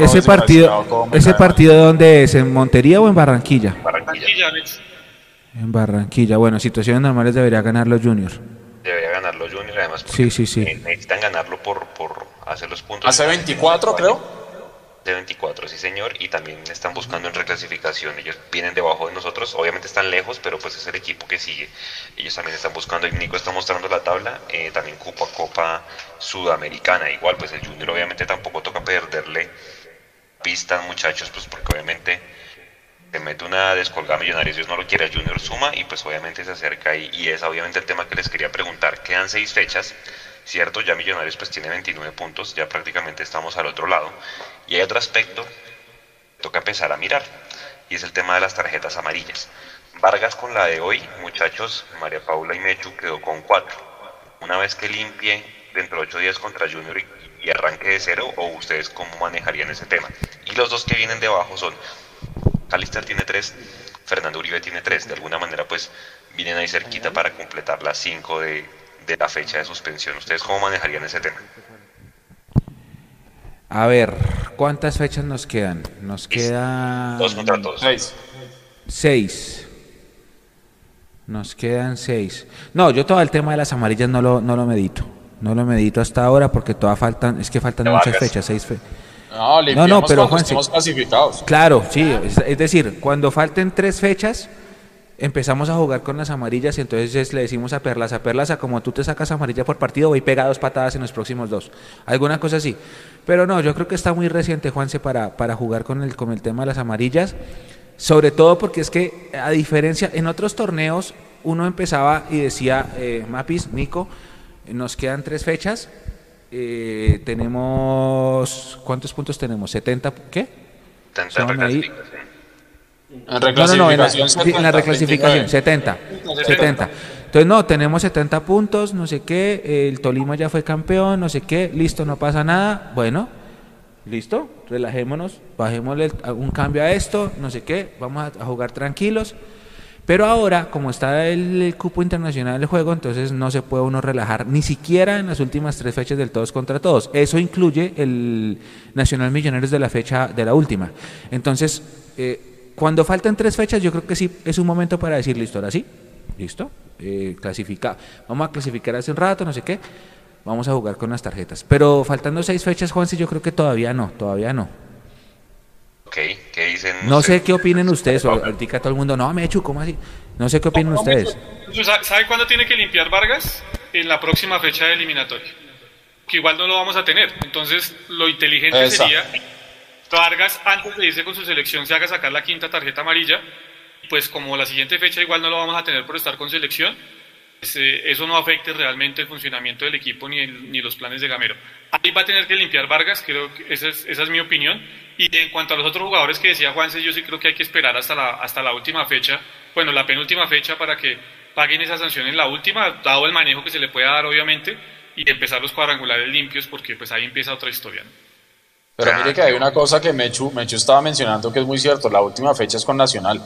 ese partido, ese partido dónde es, en Montería o en Barranquilla? Barranquilla. En Barranquilla. Bueno, situaciones normales debería ganar los Juniors. Debería ganarlo Junior, además. Sí, sí, sí. Necesitan ganarlo por, por hacer los puntos. Hace 24, creo. De 24, sí señor, y también están buscando en reclasificación. Ellos vienen debajo de nosotros, obviamente están lejos, pero pues es el equipo que sigue. Ellos también están buscando, y Nico está mostrando la tabla, eh, también Copa Copa Sudamericana. Igual, pues el Junior obviamente tampoco toca perderle pistas, muchachos, pues porque obviamente te mete una descolgada Millonarios, Dios no lo quiere, el Junior suma y pues obviamente se acerca y, y es obviamente el tema que les quería preguntar. Quedan seis fechas, cierto, ya Millonarios pues tiene 29 puntos, ya prácticamente estamos al otro lado. Y hay otro aspecto que toca empezar a mirar y es el tema de las tarjetas amarillas. Vargas con la de hoy, muchachos, María Paula y Mechu quedó con cuatro. Una vez que limpie dentro de ocho días contra Junior y, y arranque de cero, o ustedes cómo manejarían ese tema. Y los dos que vienen debajo son Calister tiene tres, Fernando Uribe tiene tres. De alguna manera, pues vienen ahí cerquita para completar las cinco de, de la fecha de suspensión. ¿Ustedes cómo manejarían ese tema? A ver, ¿cuántas fechas nos quedan? Nos quedan... Dos contra todos. Seis. Seis. Nos quedan seis. No, yo todo el tema de las amarillas no lo, no lo medito. No lo medito hasta ahora porque todavía faltan, es que faltan muchas fechas, seis fechas. No, No, no, pero estemos clasificados. Claro, sí, es, es decir, cuando falten tres fechas, empezamos a jugar con las amarillas y entonces es- le decimos a Perlaza, Perlaza, como tú te sacas amarilla por partido, voy pega dos patadas en los próximos dos. Alguna cosa así. Pero no, yo creo que está muy reciente, Juanse, para, para jugar con el, con el tema de las amarillas. Sobre todo porque es que, a diferencia, en otros torneos uno empezaba y decía, eh, Mapis, Nico, nos quedan tres fechas, eh, tenemos, ¿cuántos puntos tenemos? ¿70? ¿Qué? Son ahí. reclasificación. En No, no, no, en la, reclasificación, en la 70, reclasificación, 29. 70. 70. Entonces, no, tenemos 70 puntos, no sé qué, el Tolima ya fue campeón, no sé qué, listo, no pasa nada. Bueno, listo, relajémonos, bajémosle un cambio a esto, no sé qué, vamos a, a jugar tranquilos. Pero ahora, como está el, cupo internacional del juego, entonces no se puede uno relajar, ni siquiera en las últimas tres fechas del todos contra todos. Eso incluye el Nacional Millonarios de la fecha de la última. Entonces, eh, cuando faltan tres fechas, yo creo que sí es un momento para decir, listo, ahora sí, listo, eh, clasifica, vamos a clasificar hace un rato, no sé qué, vamos a jugar con las tarjetas. Pero faltando seis fechas, Juanse, yo creo que todavía no, todavía no. Ok, ¿qué dicen? No sé qué opinen ustedes, o ahorita todo el mundo, no, Mechu, ¿cómo así? No sé qué opinan ustedes. ¿Sabe cuándo tiene que limpiar Vargas? En la próxima fecha de eliminatoria. Que igual no lo vamos a tener. Entonces, lo inteligente Esa. sería Vargas, antes de irse con su selección, se haga sacar la quinta tarjeta amarilla. Pues como la siguiente fecha igual no lo vamos a tener por estar con selección, eso no afecte realmente el funcionamiento del equipo ni, el- ni los planes de Gamero. Ahí va a tener que limpiar Vargas, creo que esa es, mi opinión. Y en cuanto a los otros jugadores que decía Juanse, yo sí creo que hay que esperar hasta la, hasta la última fecha, bueno, la penúltima fecha para que paguen esa sanción en la última, dado el manejo que se le pueda dar obviamente, y empezar los cuadrangulares limpios porque pues ahí empieza otra historia. Pero mire que hay una cosa que Mechu, Mechu estaba mencionando que es muy cierto, la última fecha es con Nacional.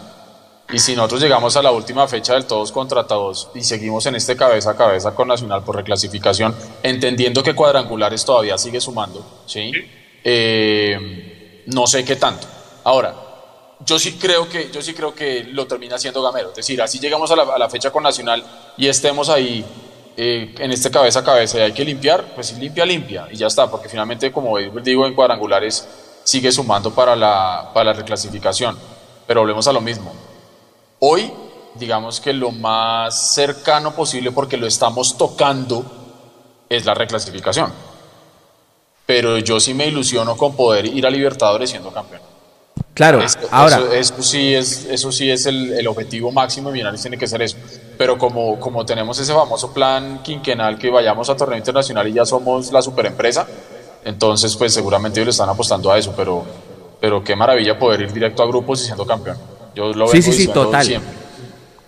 Y si nosotros llegamos a la última fecha del todos contra todos y seguimos en este cabeza a cabeza con Nacional por reclasificación, entendiendo que cuadrangulares todavía sigue sumando, ¿sí? Eh, no sé qué tanto. Ahora, yo sí creo que, yo sí creo que lo termina haciendo Gamero. Es decir, así llegamos a la, a la fecha con Nacional y estemos ahí eh, en este cabeza a cabeza y hay que limpiar, pues limpia, limpia y ya está, porque finalmente, como digo, en cuadrangulares sigue sumando para la, para la reclasificación. Pero volvemos a lo mismo. Hoy, digamos que lo más cercano posible, porque lo estamos tocando, es la reclasificación. Pero yo sí me ilusiono con poder ir a Libertadores siendo campeón. Claro, Eso- ahora, eso, eso sí es, eso sí es el, el objetivo máximo de Millonarios, tiene que ser eso. Pero como, como tenemos ese famoso plan quinquenal que vayamos a torneo internacional y ya somos la superempresa, entonces pues seguramente ellos le están apostando a eso, pero, pero qué maravilla poder ir directo a grupos y siendo campeón. Yo lo Sí, sí, sí, total. siempre.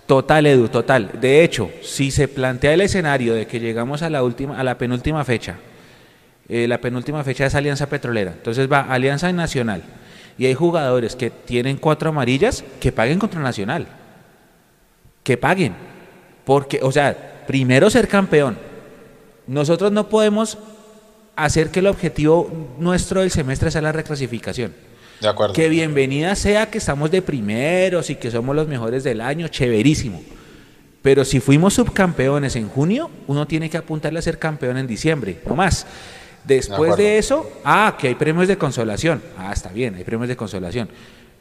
Total, Edu, total. De hecho, si se plantea el escenario de que llegamos a la última, a la penúltima fecha, eh, la penúltima fecha es Alianza Petrolera. Entonces va Alianza Nacional. Y hay jugadores que tienen cuatro amarillas que paguen contra Nacional. Que paguen. Porque, o sea, primero ser campeón. Nosotros no podemos hacer que el objetivo nuestro del semestre sea la reclasificación. De acuerdo. Que bienvenida sea que estamos de primeros y que somos los mejores del año, chéverísimo. Pero si fuimos subcampeones en junio, uno tiene que apuntarle a ser campeón en diciembre, no más. Después de eso, ah, que hay premios de consolación. Ah, está bien, hay premios de consolación.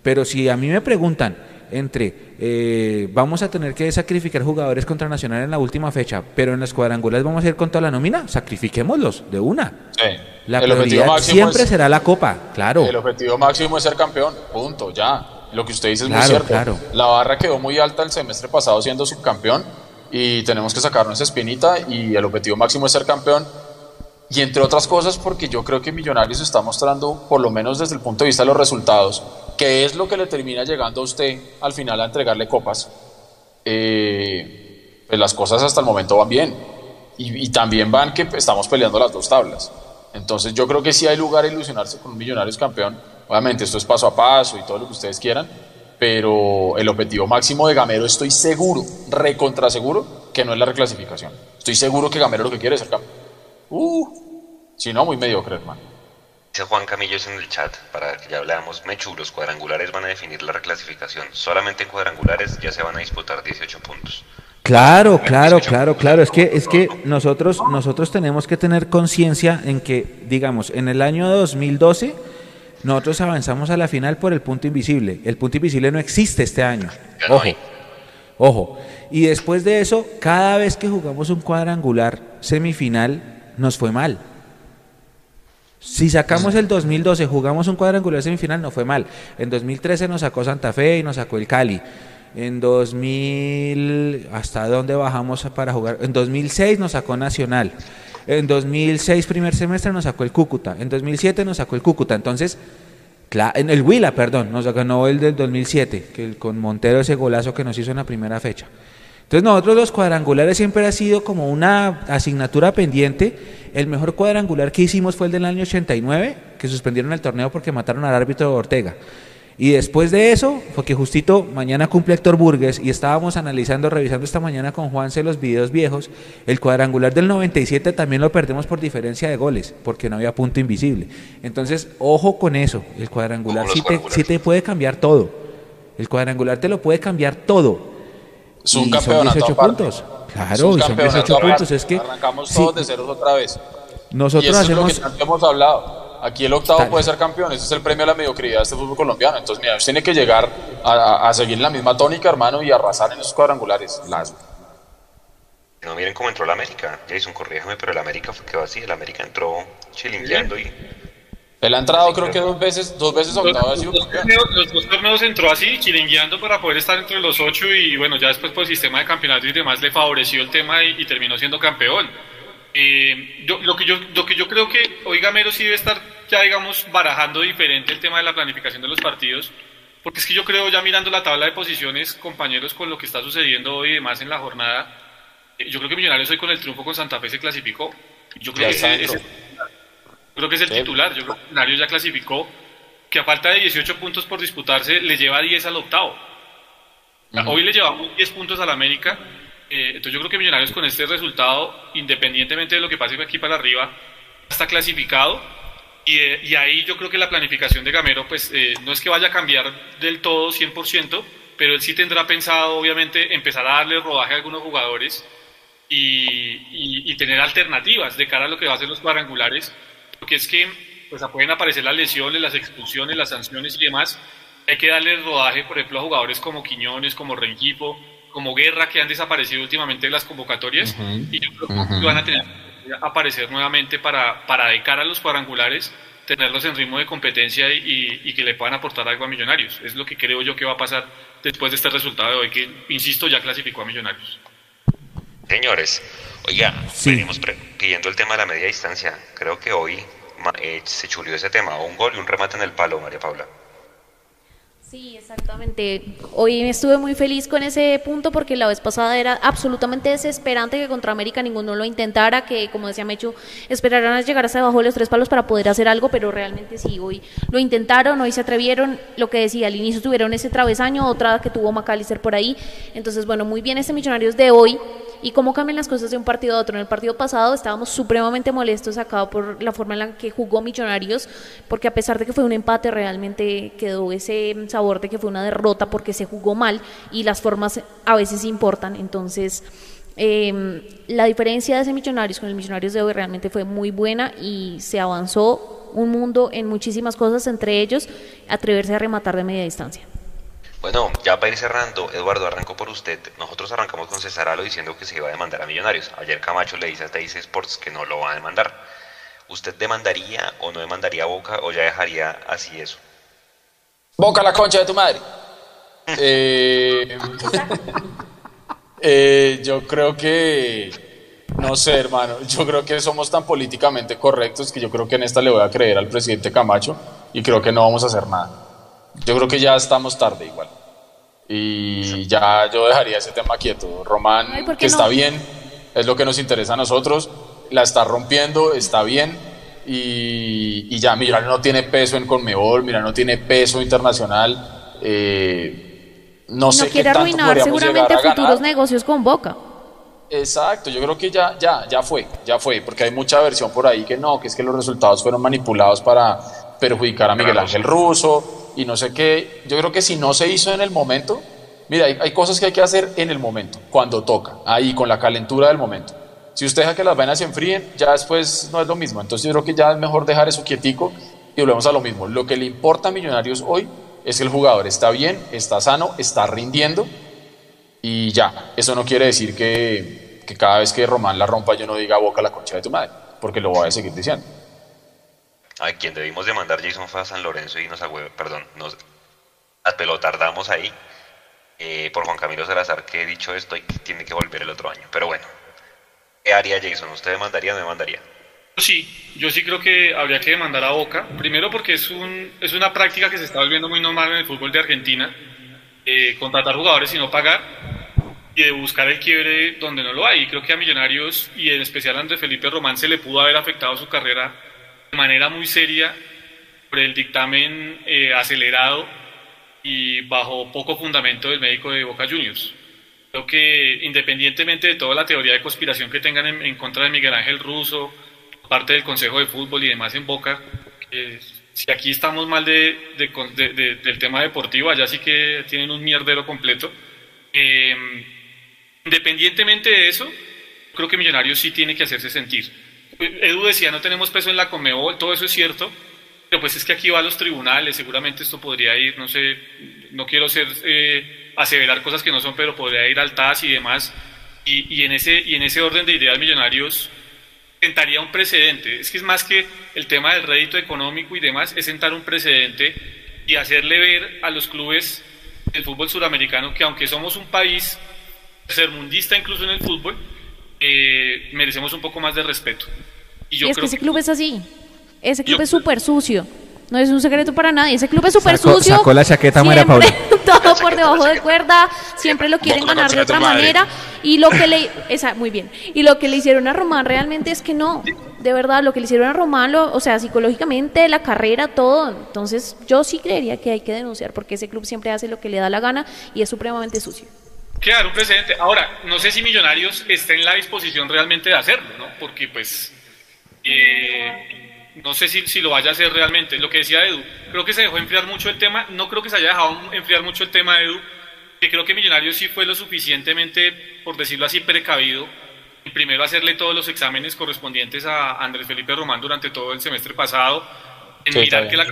Pero si a mí me preguntan entre eh, vamos a tener que sacrificar jugadores contra Nacional en la última fecha, pero en las cuadrangulares vamos a ir con toda la nómina, sacrifiquémoslos de una. Sí. La El objetivo máximo siempre es- será la copa, claro. El objetivo máximo es ser campeón, punto, ya. Lo que usted dice es muy Claro, cierto. claro. La barra quedó muy alta el semestre pasado siendo subcampeón y tenemos que sacarnos esa espinita y el objetivo máximo es ser campeón. Y entre otras cosas porque yo creo que Millonarios está mostrando, por lo menos desde el punto de vista de los resultados, que es lo que le termina llegando a usted al final a entregarle copas. Eh, pues las cosas hasta el momento van bien. Y, y también van que estamos peleando las dos tablas. Entonces yo creo que sí hay lugar a ilusionarse con un Millonarios campeón. Obviamente esto es paso a paso y todo lo que ustedes quieran, pero el objetivo máximo de Gamero estoy seguro, recontra seguro, que no es la reclasificación. Estoy seguro que Gamero lo que quiere es ser campeón. Uh, si no, muy mediocre, hermano. Dice Juan Camillos en el chat, para que ya hablábamos, Mechu, los cuadrangulares van a definir la reclasificación. Solamente en cuadrangulares ya se van a disputar 18 puntos. Claro, claro, claro, claro. Es que, es que nosotros, nosotros tenemos que tener conciencia en que, digamos, en el año 2012, nosotros avanzamos a la final por el punto invisible. El punto invisible no existe este año. Ojo, ojo. Y después de eso, cada vez que jugamos un cuadrangular semifinal, nos fue mal. Si sacamos el 2012, jugamos un cuadrangular semifinal, no fue mal. En 2013 nos sacó Santa Fe y nos sacó el Cali. En 2000, ¿hasta dónde bajamos para jugar? En 2006 nos sacó Nacional. En 2006, primer semestre, nos sacó el Cúcuta. En 2007 nos sacó el Cúcuta. Entonces, en el Huila, perdón, nos ganó el del 2007, que el- con Montero ese golazo que nos hizo en la primera fecha. Entonces nosotros los cuadrangulares siempre ha sido como una asignatura pendiente. El mejor cuadrangular que hicimos fue el del año 89, que suspendieron el torneo porque mataron al árbitro Ortega. Y después de eso, fue que justito mañana cumple Héctor Burgues y estábamos analizando, revisando esta mañana con Juanse los videos viejos. El cuadrangular del 97 también lo perdemos por diferencia de goles, porque no había punto invisible. Entonces, ojo con eso. El cuadrangular sí te, cuadrangulares. sí te puede cambiar todo. El cuadrangular te lo puede cambiar todo. Es un Y campeonato Son 18 aparte. puntos. Claro, y son campeonato 18 aparte. puntos. Es que Arrancamos sí, todos de ceros otra vez. nosotros y eso hacemos. es lo que tanto hemos hablado. Aquí el octavo Tal. puede ser campeón, ese es el premio a la mediocridad de este fútbol colombiano. Entonces, mira, usted tiene que llegar a, a seguir la misma tónica, hermano, y arrasar en esos cuadrangulares. Las... No miren cómo entró la América. Jason, corrígeme, pero el América fue quedó así. El América entró chilingueando y. Él ha entrado, creo que dos veces, dos veces Los, octavo ha los torneos, los dos torneos entró así, chiringueando para poder estar entre los ocho y bueno, ya después por el sistema de campeonato y demás le favoreció el tema y, y terminó siendo campeón. Eh, yo- lo, que yo, lo que yo creo que hoy Gamero sí debe estar ya digamos barajando diferente el tema de la planificación de los partidos, porque es que yo creo ya mirando la tabla de posiciones, compañeros, con lo que está sucediendo hoy y demás en la jornada, eh, yo creo que Millonarios hoy con el triunfo con Santa Fe se clasificó. Yo creo que ese- ese- creo que es el Sí. titular. Yo creo que Millonarios ya clasificó, que a falta de 18 puntos por disputarse, le lleva 10 al octavo. Hoy le llevamos 10 puntos al América. Eh, entonces yo creo que Millonarios con este resultado, independientemente de lo que pase aquí para arriba, está clasificado. Y, eh, y ahí yo creo que la planificación de Gamero, pues eh, no es que vaya a cambiar del todo 100%, pero él sí tendrá pensado, obviamente, empezar a darle rodaje a algunos jugadores y, y- y tener alternativas de cara a lo que va a ser los cuadrangulares, porque es que pues pueden aparecer las lesiones, las expulsiones, las sanciones y demás. Hay que darle rodaje, por ejemplo, a jugadores como Quiñones, como Rengifo, como Guerra, que han desaparecido últimamente de las convocatorias, y yo creo que van a tener que aparecer nuevamente para, para de cara a los cuadrangulares, tenerlos en ritmo de competencia y, y- y que le puedan aportar algo a Millonarios. Es lo que creo yo que va a pasar después de este resultado de hoy, que, insisto, ya clasificó a Millonarios. Señores, oiga, Sí. venimos pre- pidiendo el tema de la media distancia. Creo que hoy eh, se chulió ese tema. Un gol y un remate en el palo, María Paula. Sí, exactamente. Hoy estuve muy feliz con ese punto porque la vez pasada era absolutamente desesperante que contra América ninguno lo intentara, que como decía Mechu, esperaran a llegar hasta debajo de los tres palos para poder hacer algo, pero realmente sí, hoy lo intentaron, hoy se atrevieron, lo que decía, al inicio tuvieron ese travesaño, otra que tuvo Macalister por ahí, entonces bueno, muy bien este Millonarios de hoy, y cómo cambian las cosas de un partido a otro. En el partido pasado estábamos supremamente molestos acá por la forma en la que jugó Millonarios, porque a pesar de que fue un empate, realmente quedó ese sabor de que fue una derrota porque se jugó mal y las formas a veces importan. Entonces, eh, la diferencia de ese Millonarios con el Millonarios de hoy realmente fue muy buena y se avanzó un mundo en muchísimas cosas, entre ellos atreverse a rematar de media distancia. Bueno, ya para ir cerrando, Eduardo, arrancó por usted. Nosotros arrancamos con César Alo diciendo que se iba a demandar a Millonarios. Ayer Camacho le dice a Teis Sports que no lo va a demandar. ¿Usted demandaría o no demandaría a Boca o ya dejaría así eso? Boca la concha de tu madre. Eh, eh, yo creo que, no sé, hermano, yo creo que somos tan políticamente correctos que yo creo que en esta le voy a creer al presidente Camacho y creo que no vamos a hacer nada. Yo creo que ya estamos tarde igual. Y ya yo dejaría ese tema quieto. Román, Ay, ¿por qué que está no? bien, es lo que nos interesa a nosotros, la está rompiendo, está bien. Y, y ya, mira, no tiene peso en Conmebol, mira, no tiene peso internacional. eh, no No sé qué quiere tanto arruinar podríamos seguramente llegar a futuros ganar. negocios con Boca. Exacto, yo creo que ya, ya, ya fue, ya fue, porque hay mucha versión por ahí que no, que es que los resultados fueron manipulados para perjudicar a Miguel Ángel Russo y no sé qué. Yo creo que si no se hizo en el momento, mira, hay, cosas que hay que hacer en el momento, cuando toca, ahí con la calentura del momento. Si usted deja que las vainas se enfríen, ya después no es lo mismo. Entonces yo creo que ya es mejor dejar eso quietico y volvemos a lo mismo. Lo que le importa a Millonarios hoy es que el jugador está bien, está sano, está rindiendo y ya, eso no quiere decir que, que cada vez que Román la rompa yo no diga boca la concha de tu madre, porque lo voy a seguir diciendo. A quien debimos demandar Jason fue a San Lorenzo y nos agüe, perdón, nos apelotardamos ahí eh, por Juan Camilo Salazar que dicho esto y que tiene que volver el otro año. Pero bueno, ¿qué haría Jason? ¿Usted demandaría o no demandaría? Sí, yo sí creo que habría que demandar a Boca. Primero porque es, un, es una práctica que se está volviendo muy normal en el fútbol de Argentina. eh, contratar jugadores y no pagar y de buscar el quiebre donde no lo hay. Y creo que a Millonarios y en especial a Andrés Felipe Román se le pudo haber afectado su carrera de manera muy seria por el dictamen eh, acelerado y bajo poco fundamento del médico de Boca Juniors. Creo que independientemente de toda la teoría de conspiración que tengan en, en contra de Miguel Ángel Russo, parte del Consejo de Fútbol y demás en Boca, si aquí estamos mal del tema deportivo, allá sí que tienen un mierdero completo. Eh, independientemente de eso, creo que Millonarios sí tiene que hacerse sentir. Edu decía, no tenemos peso en la Comebol, todo eso es cierto, pero pues es que aquí va a los tribunales, seguramente esto podría ir, no sé, no quiero ser eh, aseverar cosas que no son, pero podría ir al TAS y demás. Y, en ese, y en ese orden de ideas millonarios sentaría un precedente. Es que es más que el tema del rédito económico y demás, es sentar un precedente y hacerle ver a los clubes del fútbol suramericano que aunque somos un país sermundista incluso en el fútbol, eh, merecemos un poco más de respeto. Y, yo y es creo que ese club es así. Ese club es súper sucio. No es un secreto para nadie. Ese club es súper sucio. Sacó la chaqueta María Paula. Todo por debajo de cuerda. Siempre lo quieren ganar de otra manera. Y lo que le. Esa, muy bien. Y lo que le hicieron a Román realmente es que no. De verdad, lo que le hicieron a Román, lo, o sea, psicológicamente, la carrera, todo. Entonces, yo sí creería que hay que denunciar porque ese club siempre hace lo que le da la gana y es supremamente sucio. Quedar un precedente. Ahora, no sé si Millonarios está en la disposición realmente de hacerlo, ¿no? Porque, pues. Eh, no sé si, si, lo vaya a hacer realmente. Lo que decía Edu, creo que se dejó enfriar mucho el tema. No creo que se haya dejado enfriar mucho el tema, Edu, que creo que Millonarios sí fue lo suficientemente, por decirlo así, precavido. Y primero hacerle todos los exámenes correspondientes a Andrés Felipe Román durante todo el semestre pasado, en mirar que la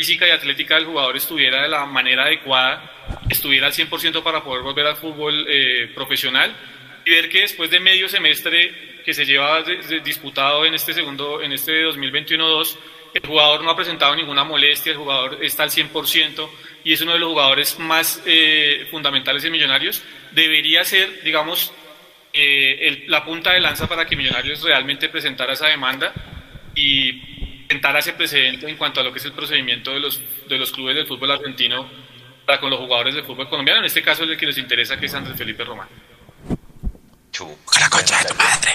física y atlética del jugador estuviera de la manera adecuada, estuviera al 100% para poder volver al fútbol eh, profesional y ver que después de medio semestre que se lleva disputado en este segundo, en este 2021-2, el jugador no ha presentado ninguna molestia, el jugador está al 100% y es uno de los jugadores más eh, fundamentales de Millonarios, debería ser, digamos, eh, la punta de lanza para que Millonarios realmente presentara esa demanda y sentara ese precedente en cuanto a lo que es el procedimiento de los, de los clubes del fútbol argentino para con los jugadores del fútbol colombiano, en este caso el que les interesa, que es Andrés Felipe Román. la concha de tu madre.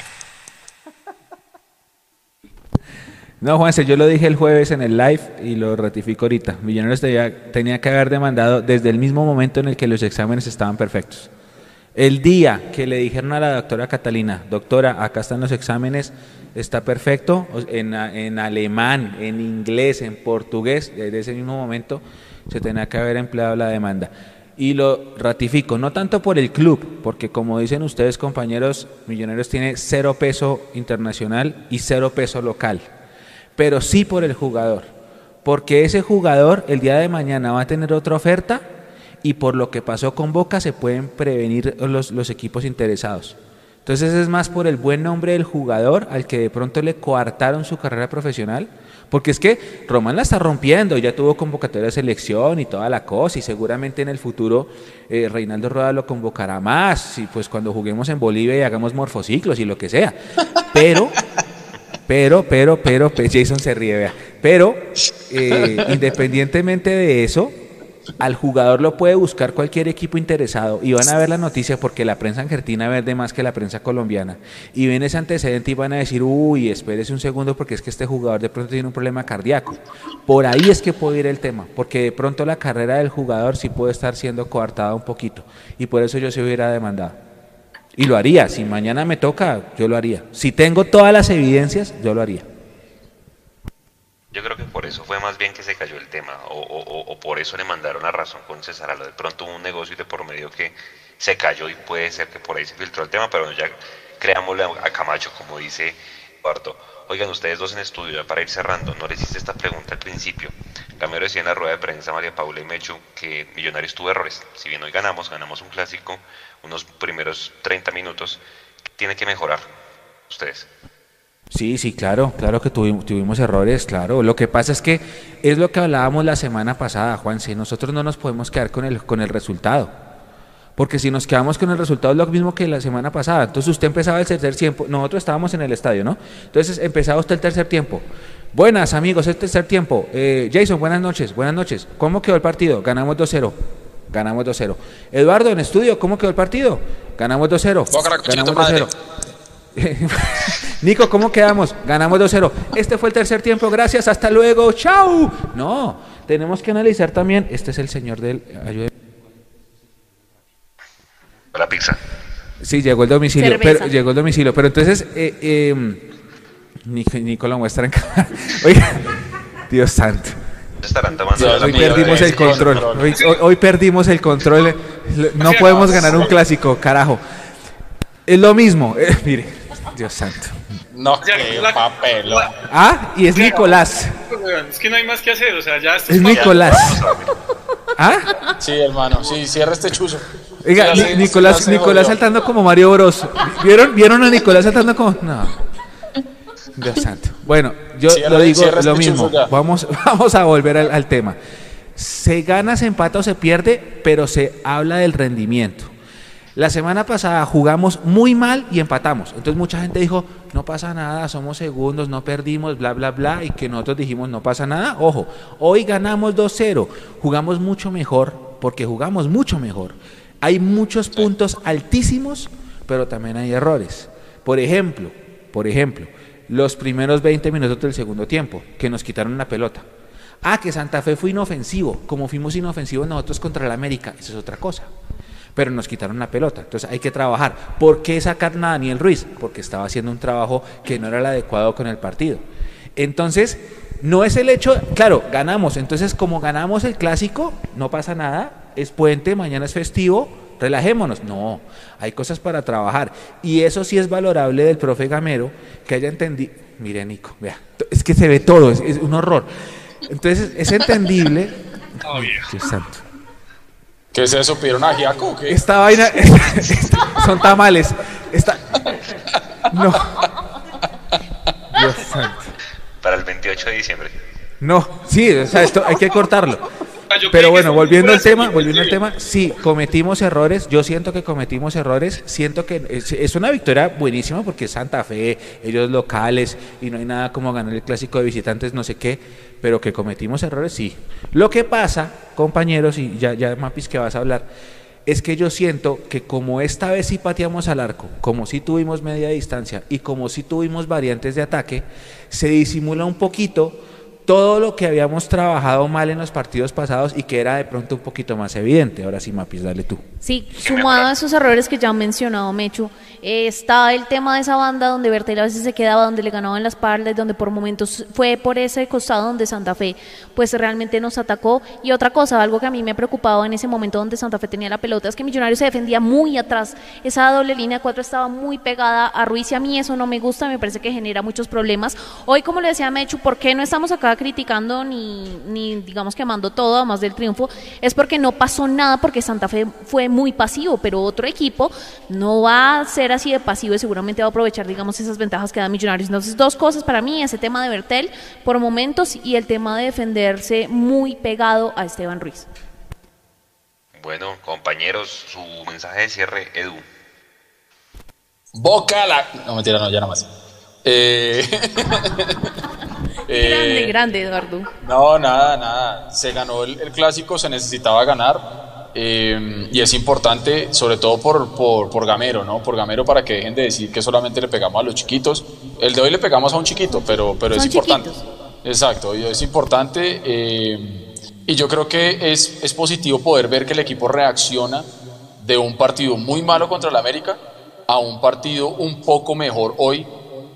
No, Juanse, yo lo dije el jueves en el live y lo ratifico ahorita. Millonarios tenía, tenía, que haber demandado desde el mismo momento en el que los exámenes estaban perfectos. El día que le dijeron a la doctora Catalina, doctora, acá están los exámenes, está perfecto, en, en alemán, en inglés, en portugués, desde ese mismo momento se tenía que haber empleado la demanda. Y lo ratifico, no tanto por el club, porque como dicen ustedes compañeros, Millonarios tiene cero peso internacional y cero peso local pero sí por el jugador. Porque ese jugador el día de mañana va a tener otra oferta y por lo que pasó con Boca se pueden prevenir los, equipos interesados. Entonces es más por el buen nombre del jugador al que de pronto le coartaron su carrera profesional. Porque es que Román la está rompiendo, ya tuvo convocatoria de selección y toda la cosa, y seguramente en el futuro eh, Reinaldo Rueda lo convocará más, y pues cuando juguemos en Bolivia y hagamos morfociclos y lo que sea. Pero pero, pero, pero, pues Jason se ríe, vea. Pero, eh, independientemente de eso, al jugador lo puede buscar cualquier equipo interesado y van a ver la noticia porque la prensa argentina vende más que la prensa colombiana y ven ese antecedente y van a decir, uy, espérese un segundo porque es que este jugador de pronto tiene un problema cardíaco. Por ahí es que puede ir el tema, porque de pronto la carrera del jugador sí puede estar siendo coartada un poquito y por eso yo se hubiera demandado. Y lo haría. Si mañana me toca, yo lo haría. Si tengo todas las evidencias, yo lo haría. Yo creo que por eso fue más bien que se cayó el tema, o, por eso le mandaron la razón con César a lo de pronto un negocio de por medio que se cayó y puede ser que por ahí se filtró el tema, pero ya creámosle a Camacho, como dice Eduardo. Oigan, ustedes dos en estudio, ya para ir cerrando, no les hice esta pregunta al principio. Camero decía en la rueda de prensa María Paula y Mechu que Millonarios tuvo errores. Si bien hoy ganamos, ganamos un clásico, unos primeros 30 minutos, tiene que mejorar ustedes. Sí, sí, claro, claro que tuvimos, tuvimos, errores, claro. Lo que pasa es que es lo que hablábamos la semana pasada, Juan, si nosotros no nos podemos quedar con el, con el resultado. Porque si nos quedamos con el resultado es lo mismo que la semana pasada. Entonces usted empezaba el tercer tiempo, nosotros estábamos en el estadio, ¿no? Entonces empezaba usted el tercer tiempo. Buenas amigos, el tercer tiempo. Eh, Jason, buenas noches, buenas noches. ¿Cómo quedó el partido? Ganamos 2-0. Ganamos 2-0. Eduardo, en estudio, ¿cómo quedó el partido? Ganamos 2-0. Ganamos 2-0. Nico, ¿cómo quedamos? Ganamos 2-0. Este fue el tercer tiempo, gracias, hasta luego, chao. No, tenemos que analizar también, este es el señor del... La pizza. Sí, llegó el domicilio, pero, llegó el domicilio, pero entonces, eh, eh, Nico, lo muestra en cámara. Oiga, Dios santo hoy perdimos el control. Hoy, perdimos el control. No podemos ganar un clásico, carajo. Es lo mismo. Eh, mire. Dios santo. No, Ya, qué la- papelón. Ah, y es Nicolás. Es que no hay más que hacer, o sea, ya esto Es Nicolás. ¿Ah? Sí, hermano, sí, cierra este chuzo. Oiga, Sí, Ni- Nicolás, Nicolás saltando como Mario Bros. ¿Vieron, ¿Vieron a Nicolás saltando como.? No. Dios santo. Bueno, yo lo digo lo este mismo. Vamos, vamos a volver al, al tema. Se gana, se empata o se pierde, pero se habla del rendimiento. La semana pasada jugamos muy mal y empatamos. Entonces mucha gente dijo, no pasa nada, somos segundos, no perdimos, bla, bla, bla. Y que nosotros dijimos, no pasa nada. Ojo, hoy ganamos 2-0. Jugamos mucho mejor porque jugamos mucho mejor. Hay muchos puntos altísimos, pero también hay errores. Por ejemplo, por ejemplo, los primeros 20 minutos del segundo tiempo, que nos quitaron la pelota. Ah, que Santa Fe fue inofensivo. Como fuimos inofensivos nosotros contra el América, eso es otra cosa. Pero nos quitaron la pelota. Entonces hay que trabajar. ¿Por qué sacar a Daniel Ruiz? Porque estaba haciendo un trabajo que no era el adecuado con el partido. Entonces, no es el hecho, claro, ganamos. Entonces, como ganamos el clásico, no pasa nada. Es puente, mañana es festivo, relajémonos. No, hay cosas para trabajar. Y eso sí es valorable del profe Gamero, que haya entendido. Mire, Nico, vea, es que se ve todo, es, es un horror. Entonces, es entendible. Dios santo. ¿Qué es eso? ¿Pidieron ajiaco o qué? Esta vaina son tamales. Esta No. Dios santo. Para el 28 de diciembre. No, sí, o sea, esto hay que cortarlo. Ah, Pero bueno, volviendo al tema, volviendo al tema, sí, cometimos errores, yo siento que cometimos errores, siento que es, es una victoria buenísima porque es Santa Fe, ellos locales y no hay nada como ganar el clásico de visitantes, no sé qué, pero que cometimos errores, sí. Lo que pasa, compañeros, y ya, ya Mapis que vas a hablar, es que yo siento que como esta vez sí pateamos al arco, como sí tuvimos media distancia y como sí tuvimos variantes de ataque, se disimula un poquito todo lo que habíamos trabajado mal en los partidos pasados y que era de pronto un poquito más evidente. Ahora sí, Mapis, dale tú. Sí, sumado a esos errores que ya han mencionado, Mechu, eh, está el tema de esa banda donde Bertel a veces se quedaba, donde le ganaba en la espalda y donde por momentos fue por ese costado donde Santa Fe pues realmente nos atacó. Y otra cosa, algo que a mí me preocupaba en ese momento donde Santa Fe tenía la pelota, es que Millonarios se defendía muy atrás. Esa doble línea 4 estaba muy pegada a Ruiz y a mí eso no me gusta, me parece que genera muchos problemas. Hoy, como le decía Mechu, ¿por qué no estamos acá criticando ni, ni digamos quemando todo, además del triunfo? Es porque no pasó nada, porque Santa Fe fue muy pasivo, pero otro equipo no va a ser así de pasivo y seguramente va a aprovechar, digamos, esas ventajas que da Millonarios. Entonces, dos cosas para mí, ese tema de Bertel por momentos y el tema de defenderse muy pegado a Esteban Ruiz. Bueno, compañeros, su mensaje de cierre, Edu. Boca la. No, mentira, no, ya nada más. Eh, eh, Grande, grande, Eduardo. No, nada, nada. Se ganó el, el clásico, se necesitaba ganar. eh, y es importante, sobre todo por, por, por Gamero, ¿no? Por Gamero para que dejen de decir que solamente le pegamos a los chiquitos. El de hoy le pegamos a un chiquito, pero, pero es importante. chiquitos. Exacto, y es importante. eh, y yo creo que es, es positivo poder ver que el equipo reacciona de un partido muy malo contra el América a un partido un poco mejor hoy,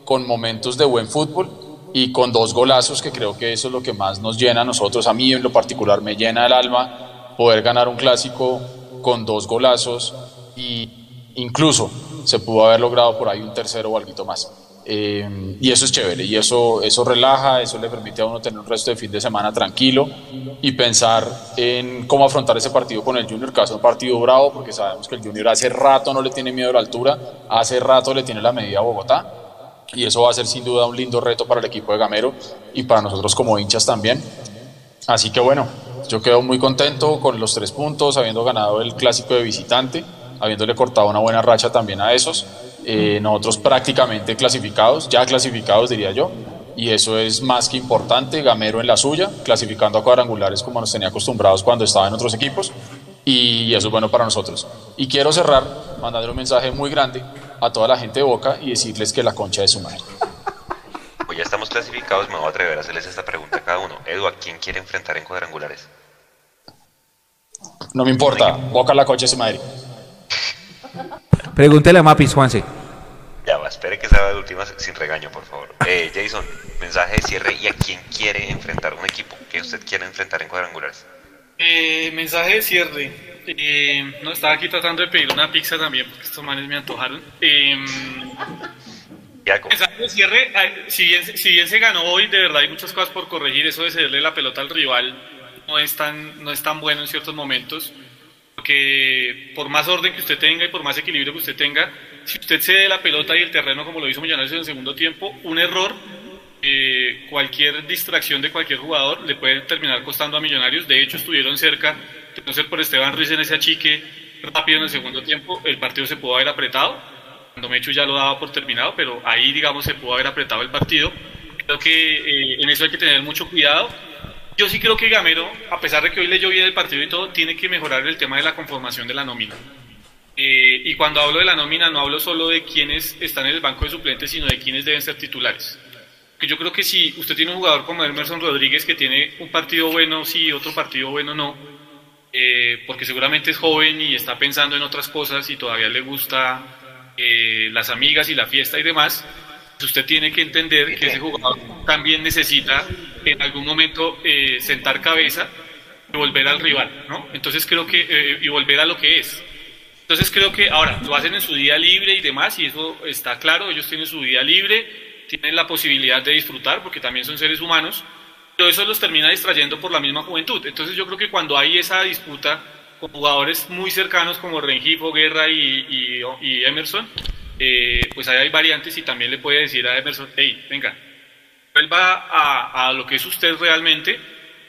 con momentos de buen fútbol y con dos golazos, que creo que eso es lo que más nos llena a nosotros. A mí en lo particular me llena el alma poder ganar un clásico con dos golazos y incluso se pudo haber logrado por ahí un tercero o algo más. Eh, y eso es chévere, y eso, eso relaja, eso le permite a uno tener un resto de fin de semana tranquilo y pensar en cómo afrontar ese partido con el Junior, que va a ser un partido bravo, porque sabemos que el Junior hace rato no le tiene miedo a la altura, hace rato le tiene la medida a Bogotá, y eso va a ser sin duda un lindo reto para el equipo de Gamero y para nosotros como hinchas también. Así que bueno, yo quedo muy contento con los tres puntos, habiendo ganado el clásico de visitante, habiéndole cortado una buena racha también a esos. Eh, nosotros prácticamente clasificados, ya clasificados diría yo, y eso es más que importante. Gamero en la suya, clasificando a cuadrangulares como nos tenía acostumbrados cuando estaba en otros equipos, y eso es bueno para nosotros. Y quiero cerrar mandando un mensaje muy grande a toda la gente de Boca y decirles que la concha es su madre. Pues ya estamos clasificados, me voy a atrever a hacerles esta pregunta a cada uno. Edu, ¿a quién quiere enfrentar en cuadrangulares? No me importa, Boca la concha es su madre. Pregúntele a Mapis, Juanse. Ya va, espere que sea de últimas sin regaño, por favor. Eh, Jason, mensaje de cierre y a quién quiere enfrentar un equipo que usted quiere enfrentar en cuadrangulares. Eh, mensaje de cierre. Eh, no, estaba aquí tratando de pedir una pizza también, porque estos manes me antojaron. Eh, Pensando en cierre, si bien, si bien se ganó hoy, de verdad hay muchas cosas por corregir. Eso de cederle la pelota al rival no es tan, no es tan bueno en ciertos momentos. Porque por más orden que usted tenga y por más equilibrio que usted tenga, si usted cede la pelota y el terreno como lo hizo Millonarios en el segundo tiempo, un error, eh, cualquier distracción de cualquier jugador le puede terminar costando a Millonarios. De hecho, estuvieron cerca no ser por Esteban Ruiz en ese achique rápido en el segundo tiempo, el partido se pudo haber apretado. Cuando Mechu ya lo daba por terminado, pero ahí, digamos, se pudo haber apretado el partido. Creo que eh, en eso hay que tener mucho cuidado. Yo sí creo que Gamero, a pesar de que hoy leyó bien el partido y todo, tiene que mejorar el tema de la conformación de la nómina. Eh, y cuando hablo de la nómina, no hablo solo de quienes están en el banco de suplentes, sino de quienes deben ser titulares. Yo creo que si usted tiene un jugador como Emerson Rodríguez que tiene un partido bueno, sí, otro partido bueno, no, eh, porque seguramente es joven y está pensando en otras cosas y todavía le gusta eh, las amigas y la fiesta y demás, pues usted tiene que entender que ese jugador también necesita en algún momento eh, sentar cabeza y volver al rival, ¿no? Entonces creo que, y volver a lo que es. Entonces creo que ahora lo hacen en su día libre y demás, y eso está claro, ellos tienen su día libre, tienen la posibilidad de disfrutar, porque también son seres humanos, pero eso los termina distrayendo por la misma juventud. Entonces yo creo que cuando hay esa disputa con jugadores muy cercanos como Rengifo, Guerra y, Emerson, eh, pues ahí hay variantes y también le puede decir a Emerson, hey, venga, vuelva a, a lo que es usted realmente,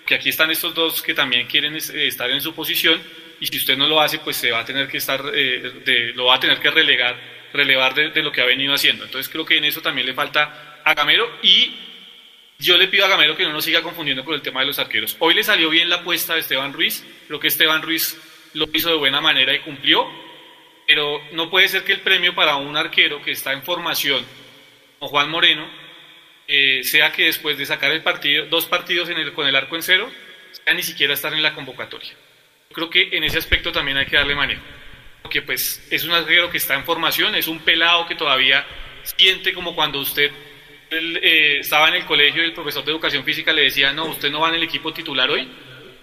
que aquí están estos dos que también quieren eh, estar en su posición y si usted no lo hace, pues se va a tener que estar, eh, lo va a tener que relegar, relevar de, de, lo que ha venido haciendo. Entonces creo que en eso también le falta a Gamero y yo le pido a Gamero que no nos siga confundiendo con el tema de los arqueros. Hoy le salió bien la apuesta de Esteban Ruiz, creo que Esteban Ruiz lo hizo de buena manera y cumplió, pero no puede ser que el premio para un arquero que está en formación, como Juan Moreno, eh, sea que después de sacar el partido, dos partidos en el, con el arco en cero, sea ni siquiera estar en la convocatoria. Creo que en ese aspecto también hay que darle manejo, porque pues es un arquero que está en formación, es un pelado que todavía siente como cuando usted él eh, estaba en el colegio y el profesor de educación física le decía, no, usted no va en el equipo titular hoy,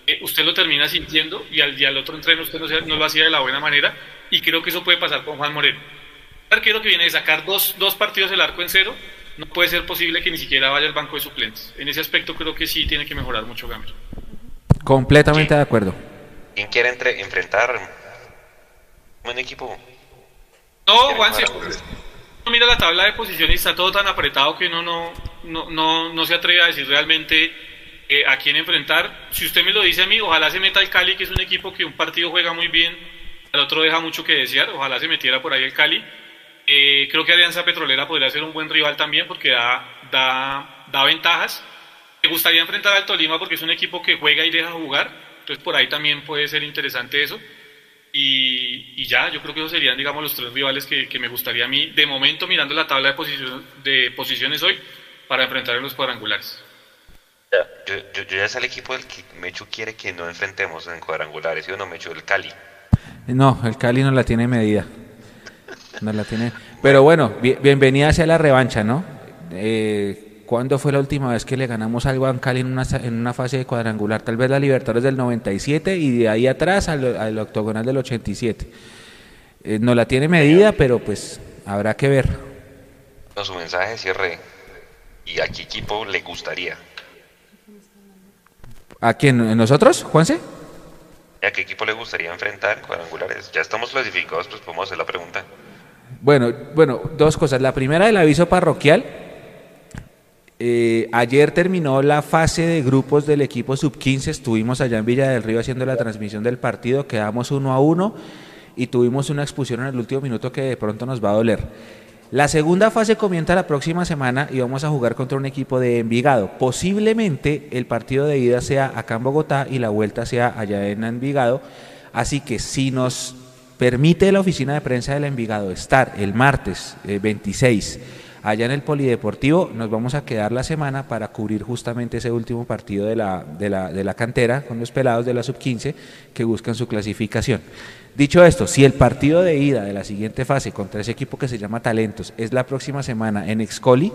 eh, usted lo termina sintiendo y al, día al otro entreno usted no, no, lo hacía de la buena manera y creo que eso puede pasar con Juan Moreno. Un arquero que viene de sacar dos, dos partidos del arco en cero, no puede ser posible que ni siquiera vaya al banco de suplentes. En ese aspecto creo que sí tiene que mejorar mucho Gamer. Completamente de acuerdo. ¿Quién quiere entre, enfrentar un equipo? No, Juan, mira la tabla de posiciones está todo tan apretado que uno no, no, no, no se atreve a decir realmente eh, a quién enfrentar. Si usted me lo dice a mí, ojalá se meta el Cali, que es un equipo que un partido juega muy bien, al otro deja mucho que desear, ojalá se metiera por ahí el Cali. Eh, creo que Alianza Petrolera podría ser un buen rival también porque da, da, da ventajas. Me gustaría enfrentar al Tolima porque es un equipo que juega y deja jugar, entonces por ahí también puede ser interesante eso. Y, ya, yo creo que esos serían, digamos, los tres rivales que, me gustaría a mí, de momento, mirando la tabla de, posición, de posiciones hoy, para enfrentar en los cuadrangulares. Yo, yo, ya es el equipo del que Mechu quiere que no enfrentemos en cuadrangulares, ¿sí o no, Mechu? El Cali. No, el Cali no la tiene medida. No la tiene. Pero bueno, bienvenida sea la revancha, ¿no? Eh, ¿Cuándo fue la última vez que le ganamos algo a Cali en una, en una fase de cuadrangular? Tal vez la Libertadores del 97 y de ahí atrás al, octogonal del 87. Eh, no la tiene medida, pero pues habrá que ver. su mensaje cierre. ¿Y a qué equipo le gustaría? ¿A quién? ¿Nosotros, Juanse? ¿A qué equipo le gustaría enfrentar cuadrangulares? Ya estamos clasificados, pues podemos hacer la pregunta. Bueno, bueno, dos cosas. La primera, el aviso parroquial eh, ayer terminó la fase de grupos del equipo sub-15, estuvimos allá en Villa del Río haciendo la transmisión del partido, quedamos uno a uno y tuvimos una expulsión en el último minuto que de pronto nos va a doler. La segunda fase comienza la próxima semana y vamos a jugar contra un equipo de Envigado. Posiblemente el partido de ida sea acá en Bogotá y la vuelta sea allá en Envigado. Así que si nos permite la oficina de prensa del Envigado estar el martes 26 eh, allá en el Polideportivo. Nos vamos a quedar la semana para cubrir justamente ese último partido de la, de la, de la cantera con los pelados de la sub-15 que buscan su clasificación. Dicho esto, si el partido de ida de la siguiente fase contra ese equipo que se llama Talentos es la próxima semana en Excoli,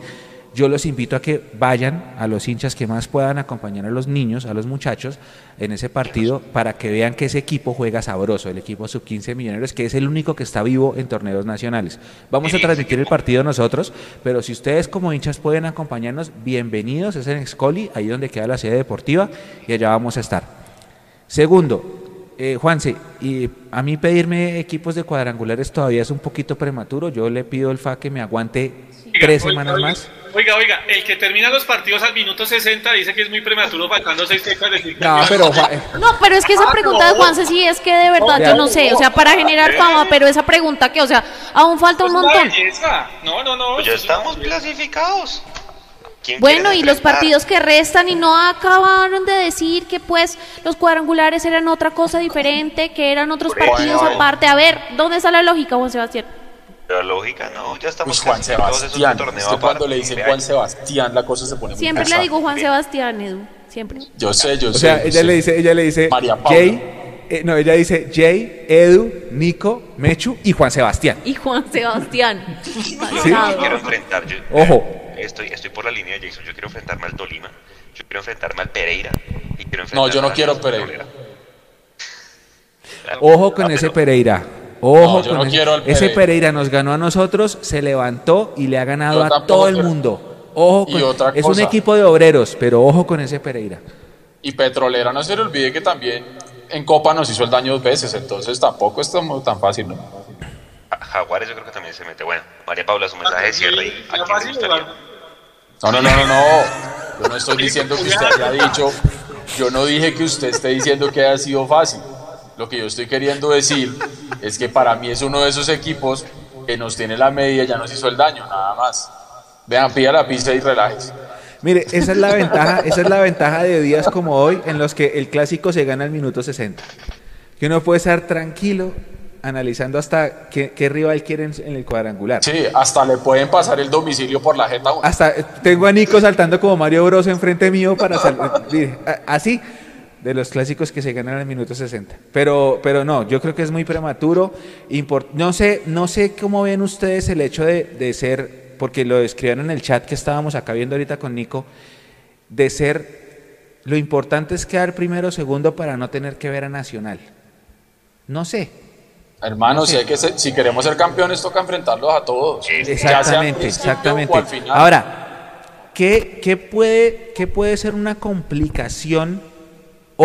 yo los invito a que vayan a los hinchas que más puedan acompañar a los niños, a los muchachos en ese partido para que vean que ese equipo juega sabroso, el equipo sub 15 millonarios, que es el único que está vivo en torneos nacionales. Vamos a transmitir el partido nosotros, pero si ustedes como hinchas pueden acompañarnos, bienvenidos, es en Excoli, ahí donde queda la sede deportiva y allá vamos a estar. Segundo, eh, Juanse, y a mí pedirme equipos de cuadrangulares todavía es un poquito prematuro. Yo le pido el FA que me aguante tres semanas más. Oiga, oiga, el que termina los partidos al minuto 60 dice que es muy prematuro faltando seis fechas de No, pero No, pero es que esa pregunta de Juanse sí es que de verdad yo no sé, o sea, para generar fama, pero esa pregunta que, o sea, aún falta un montón. No, no, no. Pues ya estamos clasificados. ¿Quién Bueno, y los partidos que restan y no acabaron de decir que pues los cuadrangulares eran otra cosa diferente, que eran otros partidos aparte. A ver, ¿dónde está la lógica, Juan Sebastián? La lógica, no, ya Uy, estamos Juan es un Sebastián. torneo Es que cuando le dicen Juan. Sebastián, la cosa se pone muy Siempre le digo Juan Sebastián, Edu, siempre. Yo sé, yo O sé. sea, yo ella sé. le dice, ella le dice María Paula. Jay, eh, no, ella dice Jay, Edu, Nico, Mechu y Juan Sebastián. Y Juan Sebastián. Yo Pasado. quiero enfrentar, yo, Ojo. Estoy, estoy por la línea de Jason, yo quiero enfrentarme al Tolima, yo quiero enfrentarme al Pereira y quiero No, yo no quiero Pereira. Ojo con Ah, ese pero- Pereira. Ojo No, yo con no ese, quiero al ese Pereira. Nos ganó a nosotros, se levantó y le ha ganado Yo a tampoco todo el mundo. Ojo Y con- otra es un equipo de obreros, pero ojo con ese Pereira. Y Petrolera, no se le olvide que también en Copa nos hizo el daño dos veces, entonces tampoco es tan, tan fácil, ¿no? Ja- Jaguares yo creo que también se mete. Bueno, María Paula, su mensaje de cierre a quién le gustaría. No, no, no, no, no. Yo no estoy diciendo que usted haya dicho, yo no dije que usted esté diciendo que haya sido fácil. Lo que yo estoy queriendo decir es que para mí es uno de esos equipos que nos tiene la media, ya nos hizo el daño, nada más. Vean, pida la pista y relájese. Mire, esa es la ventaja, esa es la ventaja de días como hoy en los que el clásico se gana al minuto 60. Que uno puede estar tranquilo analizando hasta qué, qué rival quiere en, el cuadrangular. Sí, hasta le pueden pasar el domicilio por la jeta. Hasta eh, tengo a Nico saltando como Mario Bros enfrente mío para sal- mire, a- así de los clásicos que se ganan al minuto 60. Pero pero no, yo creo que es muy prematuro. No sé no sé cómo ven ustedes el hecho de, de ser porque lo escribieron en el chat que estábamos acá viendo ahorita con Nico de ser lo importante es quedar primero o segundo para no tener que ver a Nacional. No sé. Hermano, si, hay que ser- si queremos ser campeones, toca enfrentarlos a todos. Exactamente, exactamente. o al final. Ahora, ¿qué, qué puede, ¿qué puede ser una complicación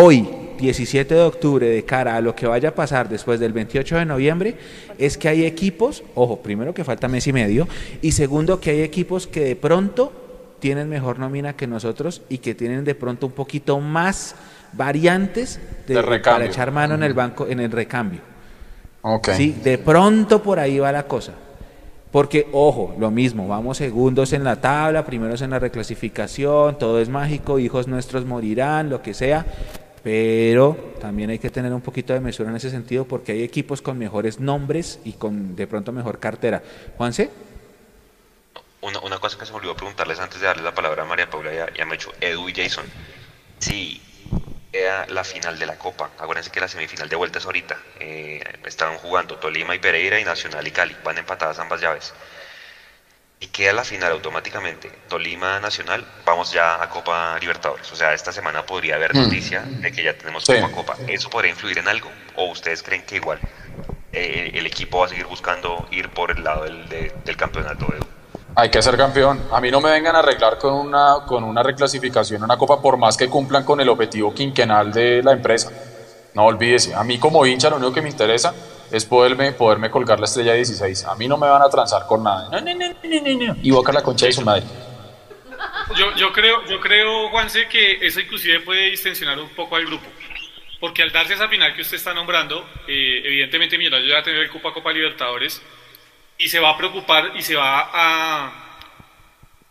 hoy, 17 de octubre, de cara a lo que vaya a pasar después del 28 de noviembre? Es que hay equipos, ojo, primero que falta mes y medio, y segundo que hay equipos que de pronto tienen mejor nómina que nosotros y que tienen de pronto un poquito más variantes de, De para echar mano en el banco, en el recambio. Ok. Sí, de pronto por ahí va la cosa. Porque, ojo, lo mismo, vamos segundos en la tabla, primeros en la reclasificación, todo es mágico, hijos nuestros morirán, lo que sea, pero también hay que tener un poquito de mesura en ese sentido porque hay equipos con mejores nombres y con de pronto mejor cartera. Juanse, Una, una cosa que se me olvidó preguntarles antes de darle la palabra a María Paula y a, y a Edu y Jason. Sí, era la final de la Copa. Acuérdense que la semifinal de vuelta es ahorita. Eh, estaban jugando Tolima y Pereira y Nacional y Cali. Van empatadas ambas llaves. Y queda la final automáticamente. Tolima Nacional, vamos ya a Copa Libertadores. O sea, esta semana podría haber Mm. noticia de que ya tenemos Sí. Copa Copa. ¿Eso podría influir en algo? ¿O ustedes creen que igual eh, el equipo va a seguir buscando ir por el lado del, de- del campeonato? Edu? Hay que ser campeón. A mí no me vengan a arreglar con una, con una reclasificación, una copa, por más que cumplan con el objetivo quinquenal de la empresa. No olvídese. A mí como hincha lo único que me interesa es poderme, poderme colgar la estrella 16. A mí no me van a transar con nada. No, no, no, no, no. Y boca la concha de su madre. Yo, yo creo, yo creo, Juanse, que eso inclusive puede distensionar un poco al grupo. Porque al darse esa final que usted está nombrando, eh, evidentemente Millonarios ya va a tener el Copa Copa Libertadores y se va a preocupar y se va a,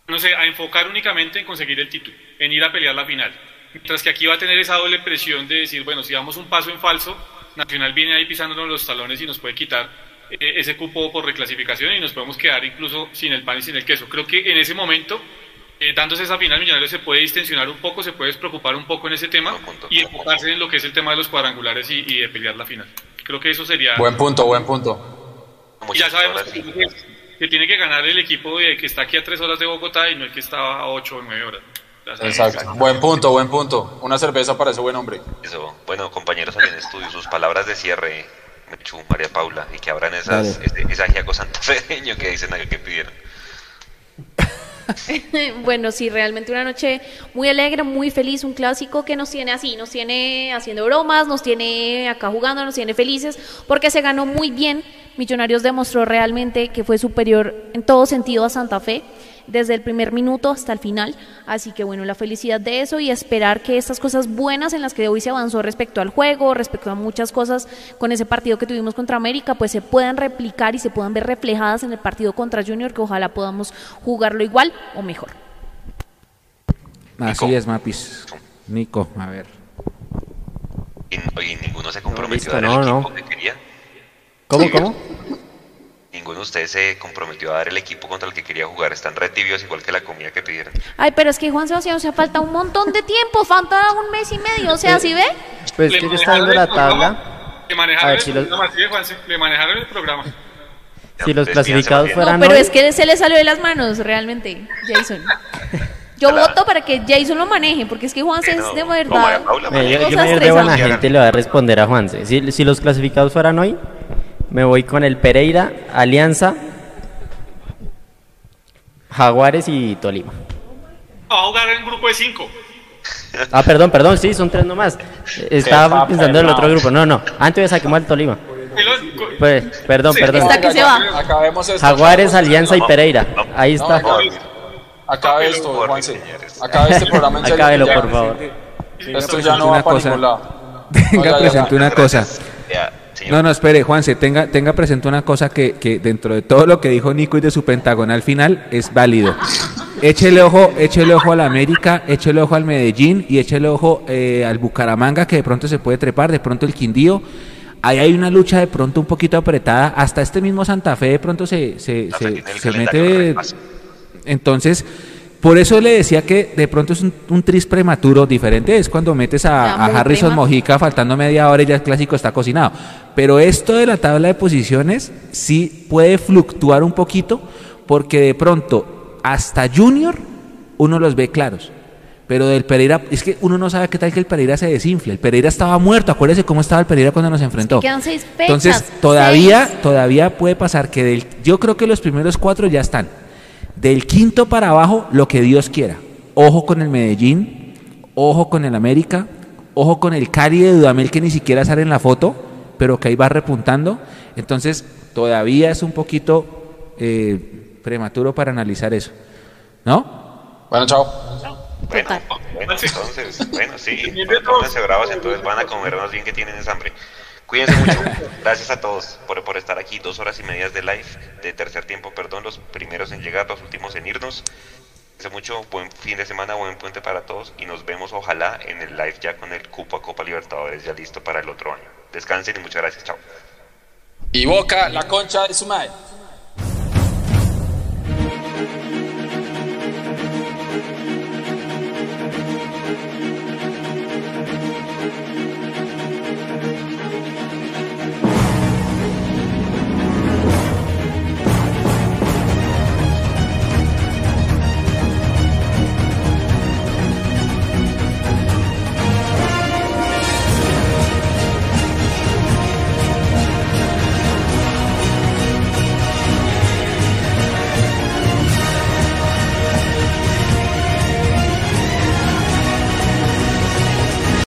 no sé, a enfocar únicamente en conseguir el título, en ir a pelear la final. Mientras que aquí va a tener esa doble presión de decir, bueno, si damos un paso en falso, Nacional viene ahí pisándonos los talones y nos puede quitar eh, ese cupo por reclasificación y nos podemos quedar incluso sin el pan y sin el queso. Creo que en ese momento eh, dándose esa final, Millonarios se puede distensionar un poco, se puede despreocupar un poco en ese tema y enfocarse en lo que es el tema de los cuadrangulares y, y de pelear la final. Creo que eso sería. Buen punto, buen punto. y ya sabemos que que tiene que ganar el equipo de, que está aquí a tres horas de Bogotá y no el que estaba a ocho o nueve horas. Exacto. Buen punto, buen punto. Una cerveza para ese buen hombre. Eso. Bueno, compañeros en estudio, sus palabras de cierre, Mechu, María Paula, y que abran esas, ese, ese ajiaco santafeño que dicen acá que pidieron. bueno, sí, realmente una noche muy alegre, muy feliz, un clásico que nos tiene así, nos tiene haciendo bromas, nos tiene acá jugando, nos tiene felices, porque se ganó muy bien. Millonarios demostró realmente que fue superior en todo sentido a Santa Fe desde el primer minuto hasta el final. Así que bueno, la felicidad de eso y esperar que estas cosas buenas en las que hoy se avanzó respecto al juego, respecto a muchas cosas con ese partido que tuvimos contra América, pues se puedan replicar y se puedan ver reflejadas en el partido contra Junior, que ojalá podamos jugarlo igual o mejor. Así es, Mapis. Nico, a ver. Y, oye, ninguno se comprometió Listo, a dar no, el no. equipo que quería. ¿Cómo, cómo? Ninguno de ustedes se comprometió a dar el equipo contra el que quería jugar. Están re tibios igual que la comida que pidieron. Ay, pero es que Juan Sebastián, o sea, falta un montón de tiempo, falta un mes y medio, o sea, ¿sí ve? Pues Le que yo estaba viendo la tabla. Le A manejaron ver, el si los- programa, sí, Juanse, le manejaron el programa. Si los clasificados fueran No, pero hoy, es que se le salió de las manos, realmente, Jason. Yo Hola. voto para que Jason lo maneje, porque es que Juan Sí, es no. de No, verdad. Paula, María yo, yo me estresantes. gente le voy a responder a Juanse. Si, si los clasificados fueran hoy, me voy con el Pereira, Alianza, Jaguares y Tolima. Va a jugar en grupo de cinco. Ah, perdón, perdón, sí, son tres nomás. Estaba pensando en el otro grupo. No, no, antes saquemos al Tolima. Pues, perdón, Sí, perdón. Está que se va. Acabemos esto. Jaguares, Alianza y Pereira. Ahí está. No, Acabe esto, Juanse. Acabe este programa en serio. Acábelo, por favor. Esto ya no Una va para cosa. ningún lado. Venga, presente una cosa. Señor. No, no, espere, Juanse, tenga, tenga presente una cosa que, que dentro de todo lo que dijo Nico y de su pentagonal final es válido. Échele ojo, échele ojo al América, échele ojo al Medellín y échele ojo eh, al Bucaramanga que de pronto se puede trepar, de pronto el Quindío. Ahí hay una lucha de pronto un poquito apretada. Hasta este mismo Santa Fe de pronto se, se, se, se mete. Entonces, por eso le decía que de pronto es un, un tris prematuro. Diferente es cuando metes a, a Harrison prematuro. Mojica faltando media hora y ya el clásico está cocinado. Pero esto de la tabla de posiciones sí puede fluctuar un poquito porque de pronto hasta Junior uno los ve claros. Pero del Pereira, es que uno no sabe qué tal que el Pereira se desinfla. El Pereira estaba muerto, acuérdese cómo estaba el Pereira cuando nos enfrentó. Quedan seis fechas. Entonces, todavía, seis. todavía puede pasar que del, yo creo que los primeros cuatro ya están. Del quinto para abajo, lo que Dios quiera. Ojo con el Medellín, ojo con el América, ojo con el Cali de Dudamel que ni siquiera sale en la foto, pero que ahí va repuntando. Entonces, todavía es un poquito eh, prematuro para analizar eso. ¿No? Bueno, chao. Bueno, bueno, entonces, bueno, sí, pónganse bravos, entonces van a comernos bien que tienen esa hambre. Cuídense mucho, gracias a todos por, por estar aquí, dos horas y medias de live, de tercer tiempo, perdón, los primeros en llegar, los últimos en irnos. Cuídense mucho, buen fin de semana, buen puente para todos y nos vemos ojalá en el live ya con el cupo a Copa Libertadores ya listo para el otro año. Descansen y muchas gracias, chao. Y Boca, la concha de su madre.